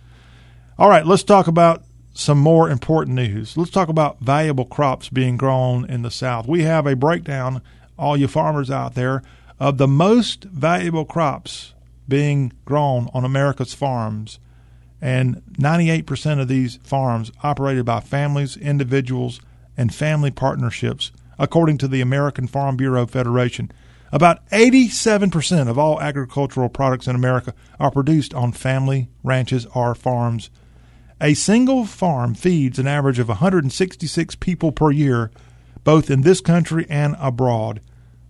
All right, let's talk about some more important news. Let's talk about valuable crops being grown in the South. We have a breakdown, all you farmers out there, of the most valuable crops being grown on America's farms. And 98% of these farms operated by families, individuals, and family partnerships, according to the American Farm Bureau Federation. About 87% of all agricultural products in America are produced on family ranches or farms. A single farm feeds an average of 166 people per year, both in this country and abroad.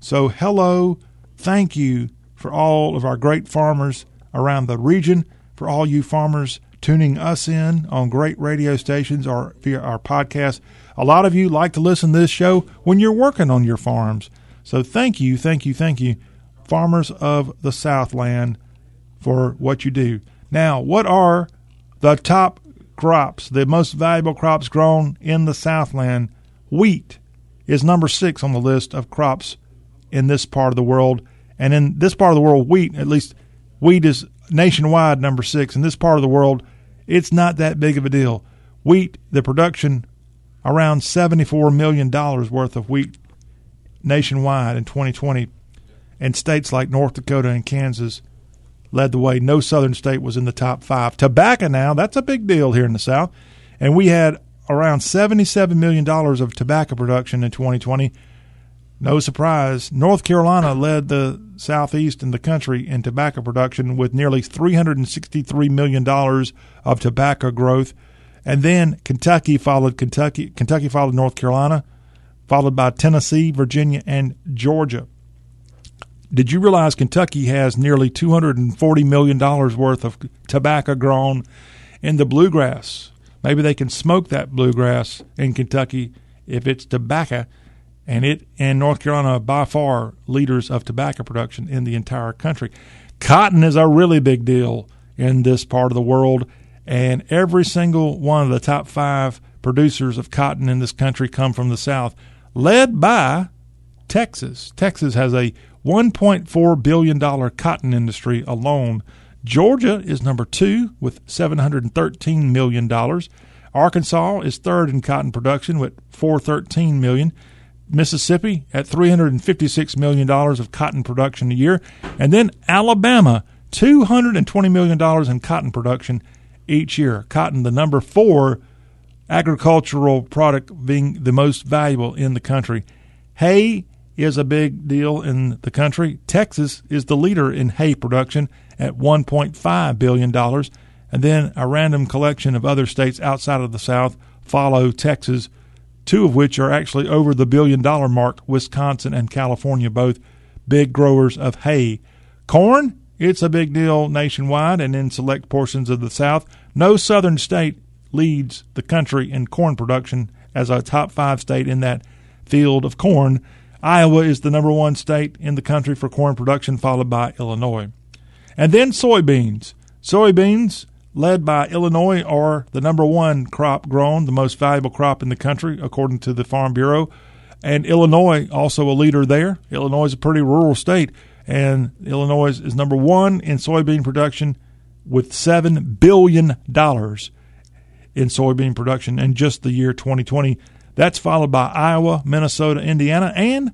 So, hello, thank you for all of our great farmers around the region, for all you farmers tuning us in on great radio stations or via our podcast. A lot of you like to listen to this show when you're working on your farms. So thank you, thank you, thank you, farmers of the Southland, for what you do. Now, what are the top crops, the most valuable crops grown in the Southland? Wheat is number six on the list of crops in this part of the world. And in this part of the world, wheat, at least wheat is nationwide number six. In this part of the world, it's not that big of a deal. Wheat, the production, around $74 million worth of wheat nationwide in 2020. And states like North Dakota and Kansas led the way. No southern state was in the top five. Tobacco now, that's a big deal here in the South. And we had around $77 million of tobacco production in 2020 no surprise, North Carolina led the Southeast in the country in tobacco production with nearly $363 million of tobacco growth. And then Kentucky followed Kentucky, Kentucky followed North Carolina, followed by Tennessee, Virginia, and Georgia. Did you realize Kentucky has nearly $240 million worth of tobacco grown in the bluegrass? Maybe they can smoke that bluegrass in Kentucky if it's tobacco and it and North Carolina are by far leaders of tobacco production in the entire country. Cotton is a really big deal in this part of the world, and every single one of the top five producers of cotton in this country come from the South, led by Texas. Texas has a $1.4 billion cotton industry alone Georgia is number two with $713 million. Arkansas is third in cotton production with 413 million. Mississippi at $356 million of cotton production a year. And then Alabama, $220 million in cotton production each year. Cotton, the number four agricultural product being the most valuable in the country. Hay is a big deal in the country. Texas is the leader in hay production at $1.5 billion. And then a random collection of other states outside of the South follow Texas, two of which are actually over the billion dollar mark Wisconsin and California, both big growers of hay. Corn, it's a big deal nationwide and in select portions of the South. No southern state leads the country in corn production as a top five state in that field of corn. Iowa is the number one state in the country for corn production, followed by Illinois. And then soybeans. Soybeans, led by Illinois, are the number one crop grown, the most valuable crop in the country, according to the Farm Bureau. And Illinois, also a leader there. Illinois is a pretty rural state, and Illinois is number one in soybean production with $7 billion in soybean production in just the year 2020. That's followed by Iowa, Minnesota, Indiana, and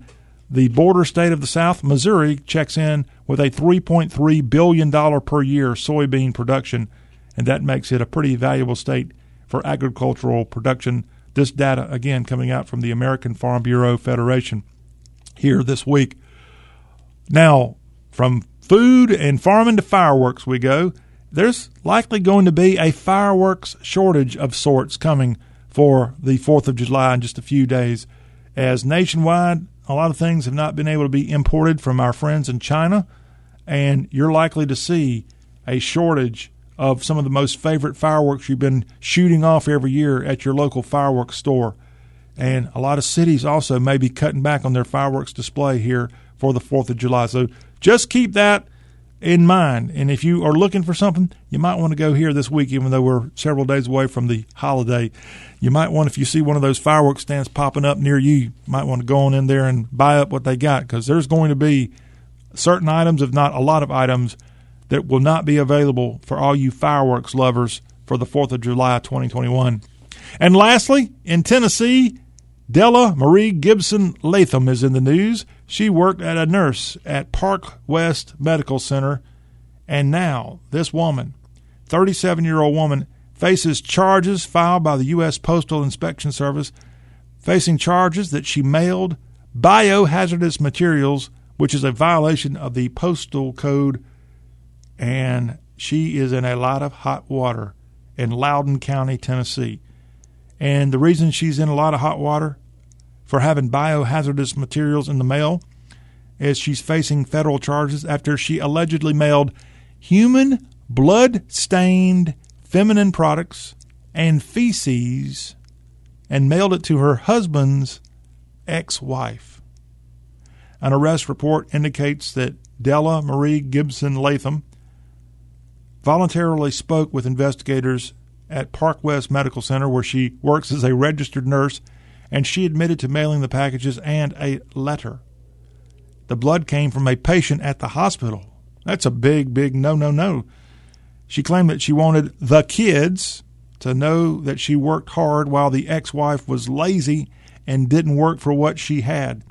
the border state of the South, Missouri, checks in with a $3.3 billion per year soybean production, and that makes it a pretty valuable state for agricultural production. This data, again, coming out from the American Farm Bureau Federation here this week. Now, from food and farming to fireworks, we go. There's likely going to be a fireworks shortage of sorts coming for the 4th of July in just a few days, as nationwide, a lot of things have not been able to be imported from our friends in China, and you're likely to see a shortage of some of the most favorite fireworks you've been shooting off every year at your local fireworks store. And a lot of cities also may be cutting back on their fireworks display here for the 4th of July. So just keep that in mind. And if you are looking for something, you might want to go here this week, even though we're several days away from the holiday. You might want, if you see one of those fireworks stands popping up near you, you might want to go on in there and buy up what they got because there's going to be certain items, if not a lot of items, that will not be available for all you fireworks lovers for the 4th of July 2021. And lastly, in Tennessee, Della Marie Gibson Latham is in the news. She worked as a nurse at Park West Medical Center, and now this woman, 37 year old woman, faces charges filed by the U.S. Postal Inspection Service, facing charges that she mailed biohazardous materials, which is a violation of the postal code, and she is in a lot of hot water in Loudon County, Tennessee. And the reason she's in a lot of hot water for having biohazardous materials in the mail as she's facing federal charges after she allegedly mailed human blood stained feminine products and feces and mailed it to her husband's ex wife. An arrest report indicates that Della Marie Gibson Latham voluntarily spoke with investigators at Park West Medical Center, where she works as a registered nurse, and she admitted to mailing the packages and a letter. The blood came from a patient at the hospital. That's a big, big no, no, no. She claimed that she wanted the kids to know that she worked hard while the ex wife was lazy and didn't work for what she had.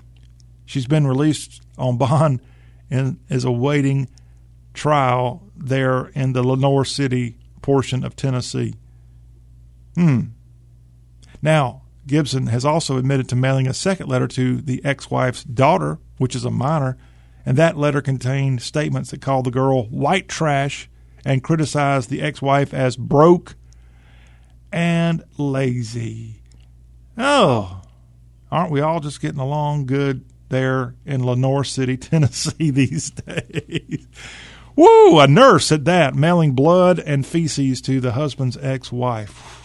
She's been released on bond and is awaiting trial there in the Lenoir City portion of Tennessee. Hmm. Now, Gibson has also admitted to mailing a second letter to the ex wife's daughter, which is a minor, and that letter contained statements that called the girl white trash and criticized the ex wife as broke and lazy. Oh, aren't we all just getting along good there in Lenoir City, <laughs> Tennessee these days? Woo, a nurse at that, mailing blood and feces to the husband's ex wife.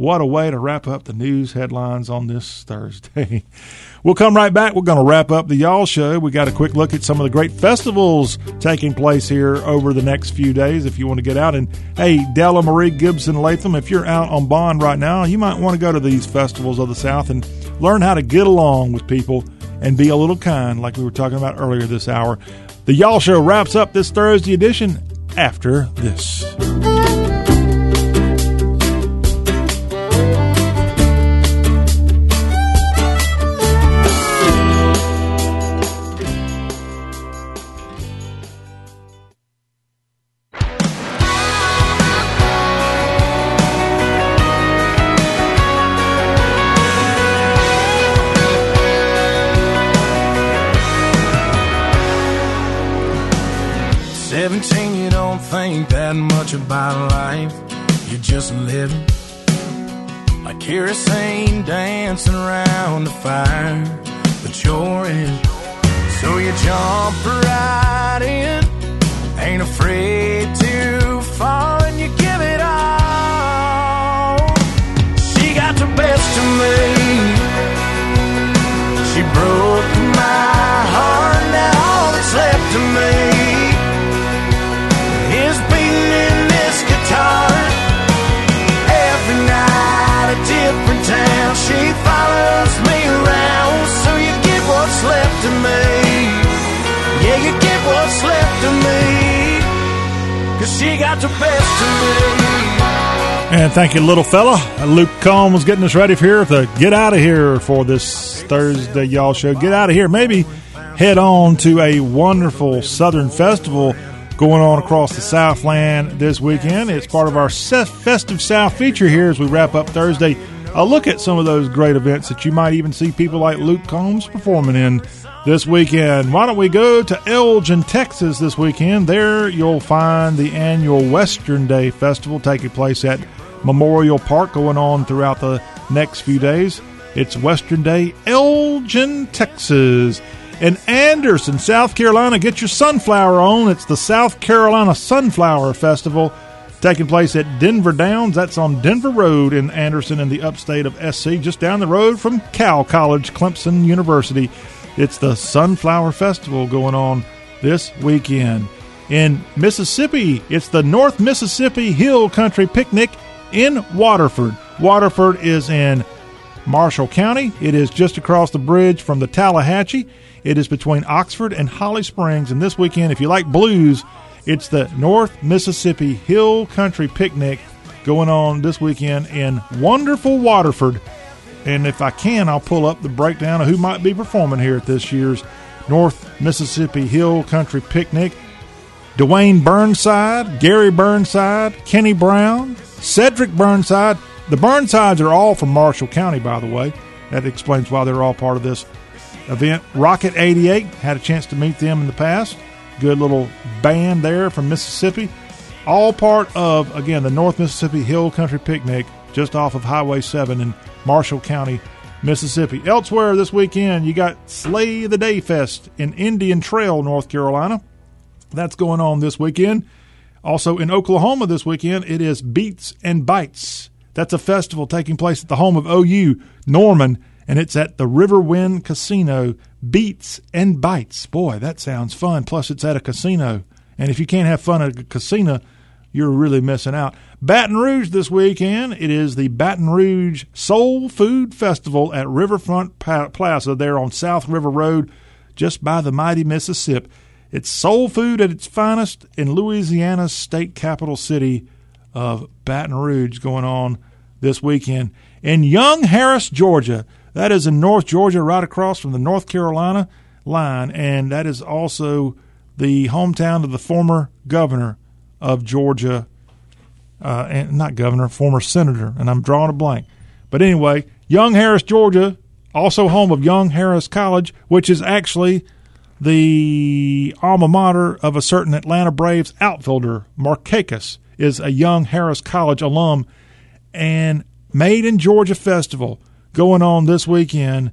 What a way to wrap up the news headlines on this Thursday. <laughs> We'll come right back. We're going to wrap up the Y'all Show. We got a quick look at some of the great festivals taking place here over the next few days if you want to get out. And hey, Della Marie Gibson Latham, if you're out on bond right now, you might want to go to these festivals of the South and learn how to get along with people and be a little kind, like we were talking about earlier this hour. The Y'all Show wraps up this Thursday edition after this. Seventeen, you don't think that much about life. You're just living like kerosene dancing around the fire. But you're in, so you jump right in. Ain't afraid to fall and you give it all. She got the best of me. She broke my heart. Now all that's left of me me. Yeah, you get what's left of me. Cause she got the best of me. And thank you, little fella. Uh, Luke Combs getting us ready for here to get out of here for this Thursday, y'all show. Get out of here. Maybe head on to a wonderful Southern festival going on across the Southland this weekend. It's part of our Festive South feature here as we wrap up Thursday. A look at some of those great events that you might even see people like Luke Combs performing in this weekend. Why don't we go to Elgin, Texas this weekend? There you'll find the annual Western Day Festival taking place at Memorial Park going on throughout the next few days. It's Western Day, Elgin, Texas. In Anderson, South Carolina, get your sunflower on. It's the South Carolina Sunflower Festival taking place at Denver Downs. That's on Denver Road in Anderson in the upstate of SC, just down the road from Cal College, Clemson University. It's the Sunflower Festival going on this weekend. In Mississippi, it's the North Mississippi Hill Country Picnic in Waterford. Waterford is in Marshall County. It is just across the bridge from the Tallahatchie. It is between Oxford and Holly Springs. And this weekend, if you like blues, it's the North Mississippi Hill Country Picnic going on this weekend in wonderful Waterford. And if I can, I'll pull up the breakdown of who might be performing here at this year's North Mississippi Hill Country Picnic. Dwayne Burnside, Gary Burnside, Kenny Brown, Cedric Burnside. The Burnsides are all from Marshall County, by the way. That explains why they're all part of this event. Rocket 88, had a chance to meet them in the past. Good little band there from Mississippi. All part of, again, the North Mississippi Hill Country Picnic just off of Highway 7 in Marshall County, Mississippi. Elsewhere this weekend, you got Slay the Day Fest in Indian Trail, North Carolina. That's going on this weekend. Also in Oklahoma this weekend, it is Beats and Bites. That's a festival taking place at the home of OU, Norman, and it's at the Riverwind Casino. Beats and Bites. Boy, that sounds fun. Plus, it's at a casino. And if you can't have fun at a casino, you're really missing out. Baton Rouge this weekend, it is the Baton Rouge Soul Food Festival at Riverfront Plaza there on South River Road, just by the mighty Mississippi. It's soul food at its finest in Louisiana's state capital city of Baton Rouge going on this weekend. In Young Harris, Georgia, that is in North Georgia, right across from the North Carolina line, and that is also the hometown of the former governor of Georgia, uh, and not governor, former senator, and I'm drawing a blank. But anyway, Young Harris, Georgia, also home of Young Harris College, which is actually the alma mater of a certain Atlanta Braves outfielder, Markakis, is a Young Harris College alum, and Made in Georgia Festival going on this weekend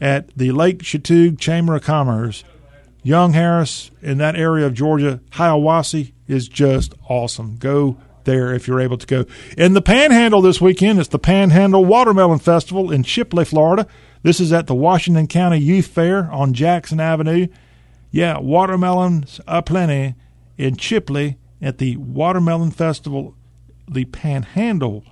at the Lake Chatuge Chamber of Commerce. Young Harris in that area of Georgia, Hiawassee, is just awesome. Go there if you're able to go. In the Panhandle this weekend, it's the Panhandle Watermelon Festival in Chipley, Florida. This is at the Washington County Youth Fair on Jackson Avenue. Yeah, watermelons aplenty in Chipley at the Watermelon Festival, the Panhandle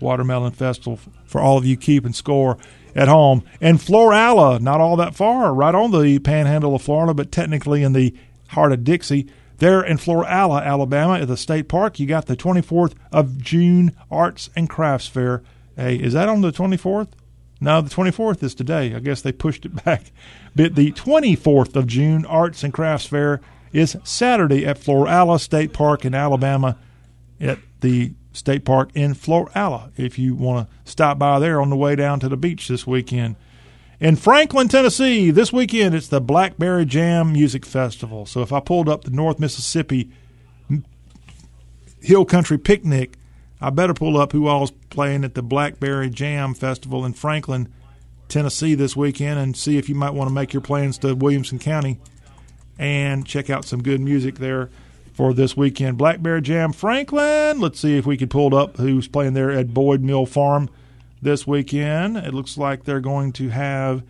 Watermelon Festival for all of you keeping score at home. And Florala, not all that far, right on the panhandle of Florida, but technically in the heart of Dixie. There in Florala, Alabama, at the state park, you got the 24th of June Arts and Crafts Fair. Hey, is that on the 24th? No, the 24th is today. I guess they pushed it <laughs> back. But the 24th of June Arts and Crafts Fair is Saturday at Florala State Park in Alabama at the state park in Florala if you want to stop by there on the way down to the beach this weekend. In Franklin, Tennessee, this weekend it's the Blackberry Jam Music Festival. So if I pulled up the North Mississippi Hill Country Picnic, I better pull up who all's playing at the Blackberry Jam Festival in Franklin, Tennessee this weekend and see if you might want to make your plans to Williamson County and check out some good music there for this weekend. Blackberry Jam Franklin. Let's see if we can pull up who's playing there at Boyd Mill Farm this weekend. It looks like they're going to have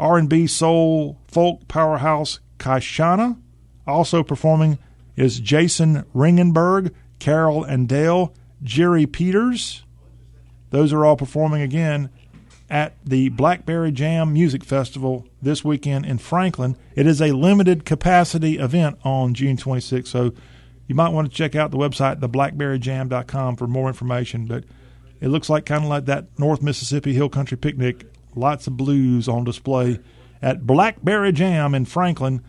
R&B soul folk powerhouse Kyshona. Also performing is Jason Ringenberg, Carol and Dale, Jerry Peters. Those are all performing again at the Blackberry Jam Music Festival this weekend in Franklin. It is a limited capacity event on June 26th, so you might want to check out the website, theblackberryjam.com, for more information. But it looks like kind of like that North Mississippi Hill Country Picnic. Lots of blues on display at Blackberry Jam in Franklin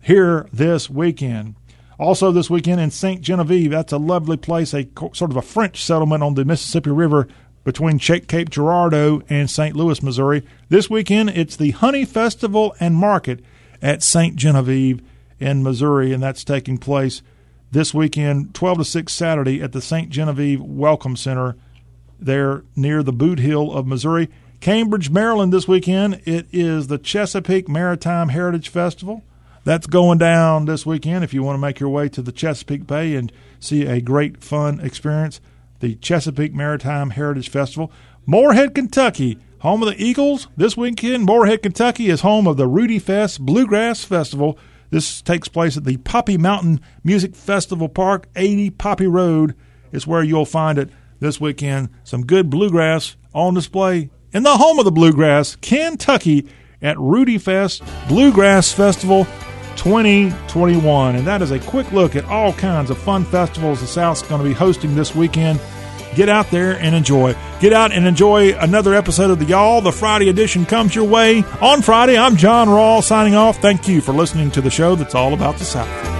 here this weekend. Also, this weekend in St. Genevieve, that's a lovely place, a sort of a French settlement on the Mississippi River between Cape Girardeau and St. Louis, Missouri. This weekend, it's the Honey Festival and Market at St. Genevieve in Missouri, and that's taking place this weekend, 12 to 6 Saturday, at the St. Genevieve Welcome Center there near the Bootheel of Missouri. Cambridge, Maryland, this weekend, it is the Chesapeake Maritime Heritage Festival. That's going down this weekend if you want to make your way to the Chesapeake Bay and see a great, fun experience the Chesapeake Maritime Heritage Festival. Morehead, Kentucky, home of the Eagles. This weekend, Morehead, Kentucky is home of the Rudy Fest Bluegrass Festival. This takes place at the Poppy Mountain Music Festival Park, 80 Poppy Road is where you'll find it this weekend. Some good bluegrass on display in the home of the bluegrass, Kentucky, at Rudy Fest Bluegrass Festival 2021. And that is a quick look at all kinds of fun festivals the South's going to be hosting this weekend. Get out there and enjoy. Get out and enjoy another episode of the Y'all. The Friday edition comes your way on Friday. I'm John Rawl signing off. Thank you for listening to the show that's all about the South.